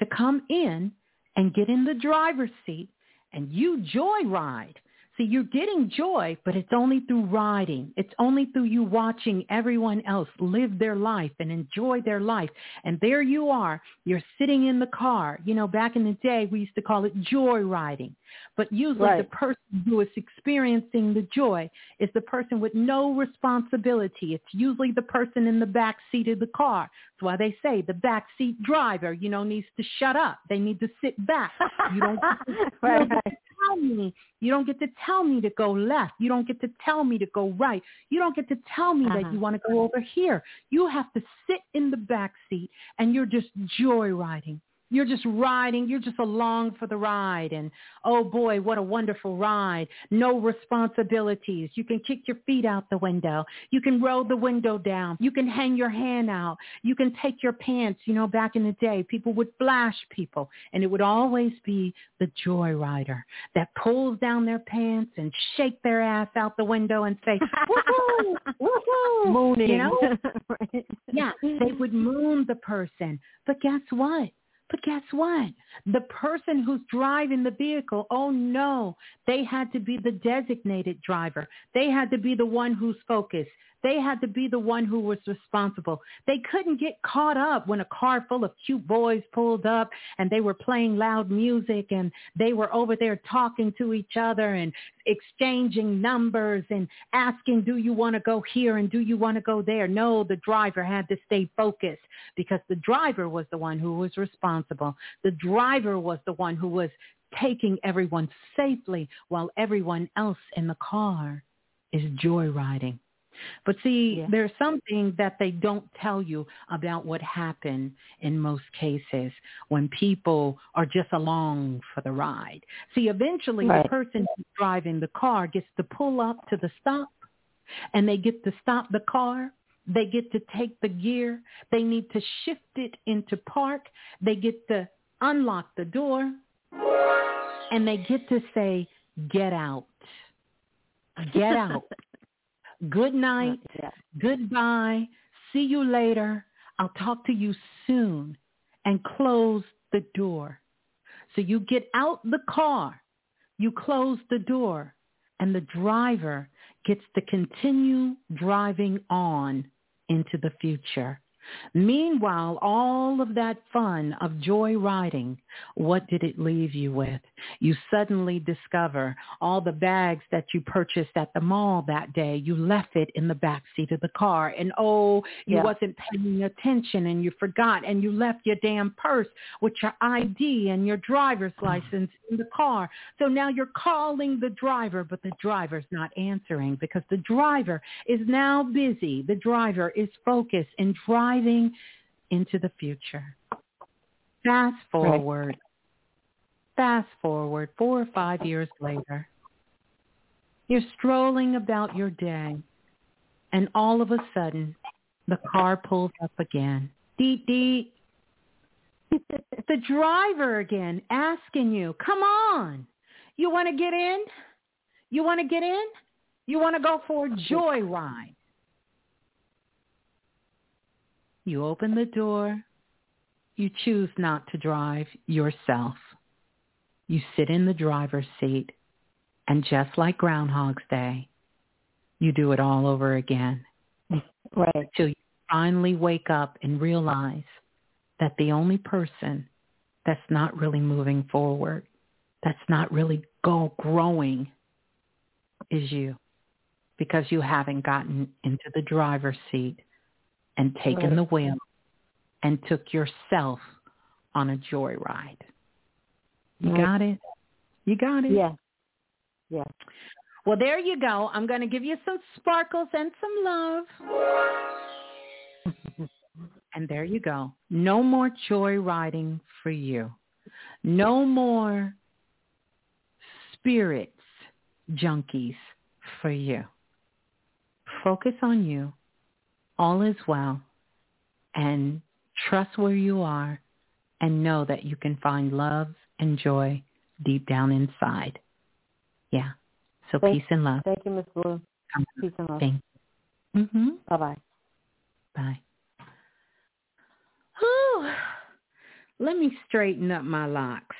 to come in and get in the driver's seat and you joyride. See, you're getting joy, but it's only through riding. It's only through you watching everyone else live their life and enjoy their life. And there you are. You're sitting in the car. You know, back in the day, we used to call it joy riding. But usually Right. the person who is experiencing the joy is the person with no responsibility. It's usually the person in the back seat of the car. That's why they say the back seat driver, you know, needs to shut up. They need to sit back. You don't you Right, don't get right. to tell me. You don't get to tell me to go left. You don't get to tell me to go right. You don't get to tell me that Uh-huh. you want to go over here. You have to sit in the back seat and you're just joyriding. You're just riding. You're just along for the ride. And oh boy, what a wonderful ride. No responsibilities. You can kick your feet out the window. You can roll the window down. You can hang your hand out. You can take your pants. You know, back in the day, people would flash people. And it would always be the joy rider that pulls down their pants and shake their ass out the window and say, woohoo, woohoo. Mooning. You know? Right. Yeah, they would moon the person. But guess what? But guess what? The person who's driving the vehicle, oh no, they had to be the designated driver. They had to be the one who's focused. They had to be the one who was responsible. They couldn't get caught up when a car full of cute boys pulled up and they were playing loud music and they were over there talking to each other and exchanging numbers and asking, do you want to go here and do you want to go there? No, the driver had to stay focused because the driver was the one who was responsible. The driver was the one who was taking everyone safely while everyone else in the car is joyriding. But see, Yeah. there's something that they don't tell you about what happened in most cases when people are just along for the ride. See, eventually Right. the person who's driving the car gets to pull up to the stop and they get to stop the car. They get to take the gear. They need to shift it into park. They get to unlock the door and they get to say, get out. Get out. Good night. Goodbye. See you later. I'll talk to you soon. And close the door. So you get out the car. You close the door. And the driver gets to continue driving on into the future. Meanwhile, all of that fun of joy riding, what did it leave you with? You suddenly discover all the bags that you purchased at the mall that day, you left it in the back seat of the car. And oh, you yeah. wasn't paying attention and you forgot and you left your damn purse with your ID and your driver's license in the car. So now you're calling the driver, but the driver's not answering because the driver is now busy. The driver is focused in driving into the future. Fast forward. Right. Fast forward four or five years later. You're strolling about your day, and all of a sudden, the car pulls up again. Deet, deet. the driver again asking you, come on, you want to get in? You want to get in? You want to go for a joyride? You open the door. You choose not to drive yourself. You sit in the driver's seat and just like Groundhog's Day, you do it all over again. Right. Till you finally wake up and realize that the only person that's not really moving forward, that's not really go growing is you because you haven't gotten into the driver's seat and taken the wheel and took yourself on a joyride. You got it? You got it? Yeah. Yeah. Well, there you go. I'm going to give you some sparkles and some love. and there you go. No more joyriding for you. No more spirits junkies for you. Focus on you. All is well. And trust where you are and know that you can find love and joy deep down inside. Yeah. So thank, peace and love. Thank you, Miss Blue. Peace and love. Thank you. Mm-hmm. Bye-bye. Bye. Oh, let me straighten up my locks.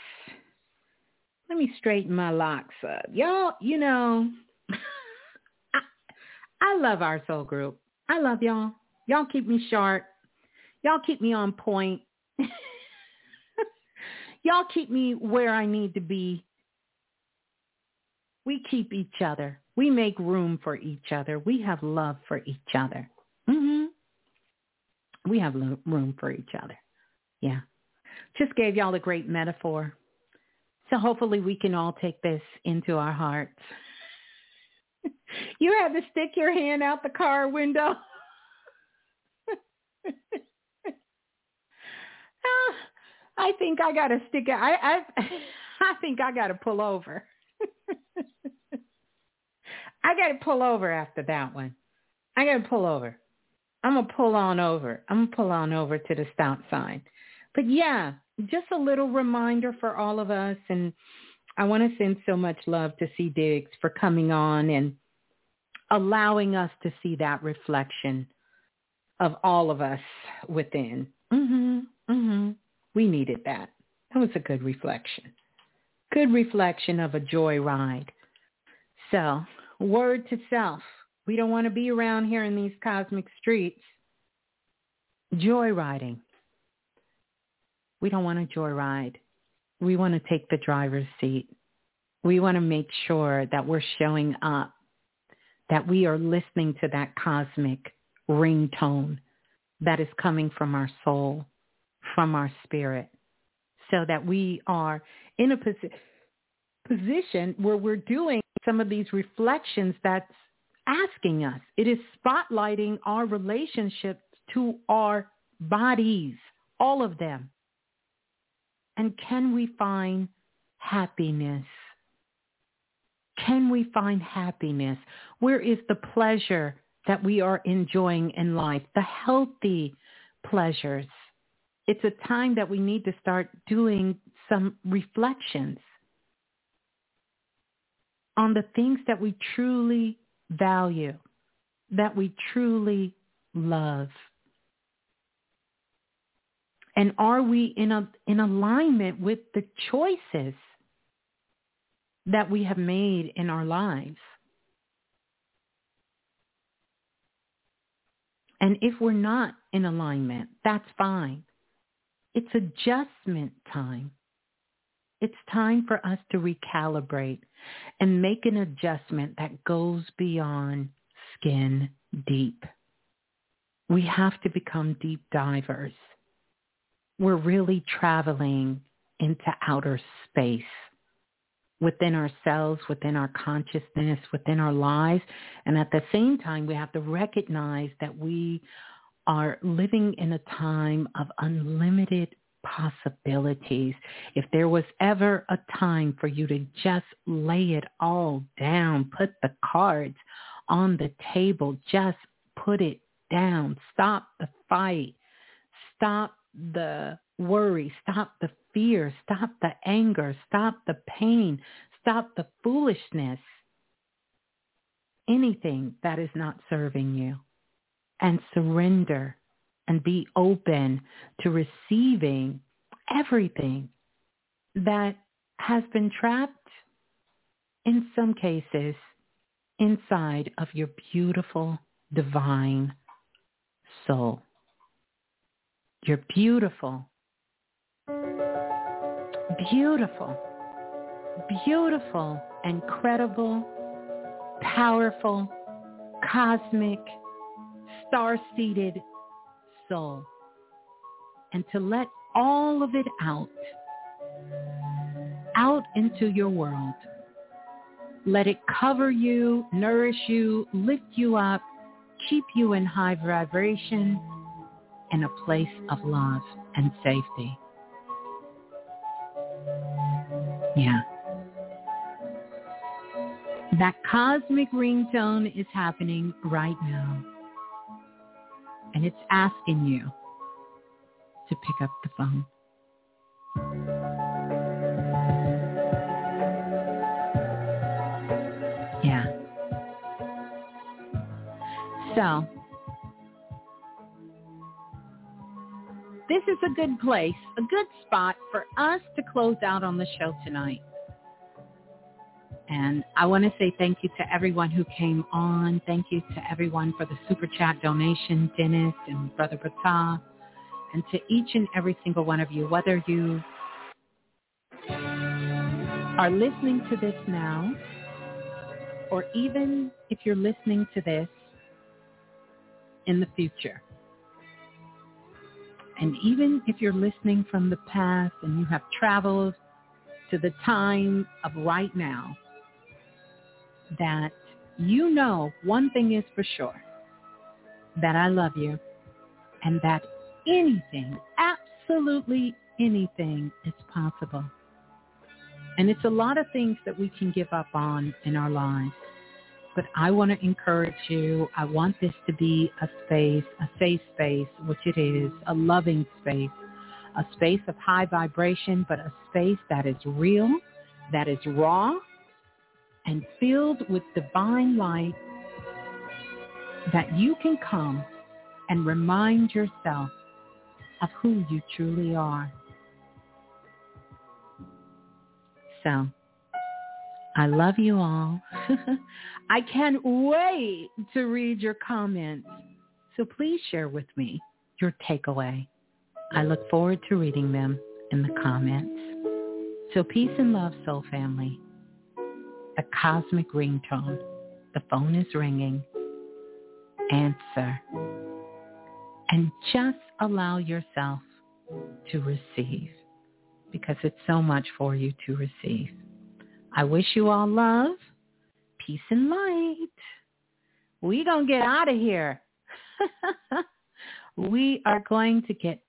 Let me straighten my locks up. Y'all, you know, I, I love our soul group. I love y'all. Y'all keep me sharp. Y'all keep me on point. y'all keep me where I need to be we keep each other. We make room for each other. We have love for each other. Mm-hmm. We have lo- room for each other. Yeah. Just gave y'all a great metaphor. So hopefully we can all take this into our hearts. you had to stick your hand out the car window. Ah, I think I got to stick it. I, I, I think I got to pull over. I got to pull over after that one. I got to pull over. I'm to pull on over. I'm to pull on over to the stop sign. But yeah, just a little reminder for all of us. And I want to send so much love to C. Diggs for coming on and allowing us to see that reflection of all of us within. Mhm. Mhm. We needed that. That was a good reflection. Good reflection of a joy ride. So Word to self. We don't want to be around here in these cosmic streets joyriding. We don't want to joyride. We want to take the driver's seat. We want to make sure that we're showing up, that we are listening to that cosmic ringtone that is coming from our soul, from our spirit, so that we are in a posi- position where we're doing some of these reflections that's asking us. It is spotlighting our relationships to our bodies, all of them. And can we find happiness? Can we find happiness? Where is the pleasure that we are enjoying in life? The healthy pleasures. It's a time that we need to start doing some reflections on the things that we truly value, that we truly love. And are we in a in alignment with the choices that we have made in our lives? And if we're not in alignment, that's fine. It's adjustment time. It's time for us to recalibrate and make an adjustment that goes beyond skin deep. We have to become deep divers. We're really traveling into outer space within ourselves, within our consciousness, within our lives. And at the same time, we have to recognize that we are living in a time of unlimited possibilities. If there was ever a time for you to just lay it all down, put the cards on the table, just put it down, stop the fight, stop the worry, stop the fear, stop the anger, stop the pain, stop the foolishness, anything that is not serving you, and surrender and be open to receiving everything that has been trapped in some cases inside of your beautiful divine soul. Your beautiful. Beautiful, beautiful, incredible, powerful, cosmic, star-seeded soul. And to let all of it out, out into your world. Let it cover you, nourish you, lift you up, keep you in high vibration, in a place of love and safety. Yeah. That cosmic ringtone is happening right now. And it's asking you to pick up the phone. Yeah. So, this is a good place, a good spot for us to close out on the show tonight. And I want to say thank you to everyone who came on. Thank you to everyone for the super chat donation, Dennis and Brother Balah. And to each and every single one of you, whether you are listening to this now, or even if you're listening to this in the future. And even if you're listening from the past and you have traveled to the time of right now, that you know one thing is for sure, that I love you and that anything, absolutely anything is possible. And it's a lot of things that we can give up on in our lives. But I want to encourage you. I want this to be a space, a safe space, which it is, a loving space, a space of high vibration, but a space that is real, that is raw, and filled with divine light that you can come and remind yourself of who you truly are. So I love you all. I can't wait to read your comments. So please share with me your takeaway. I look forward to reading them in the comments. So peace and love, soul family. The cosmic ringtone. The phone is ringing. Answer. And just allow yourself to receive because it's so much for you to receive. I wish you all love, peace, and light. We gonna get out of here. we are going to get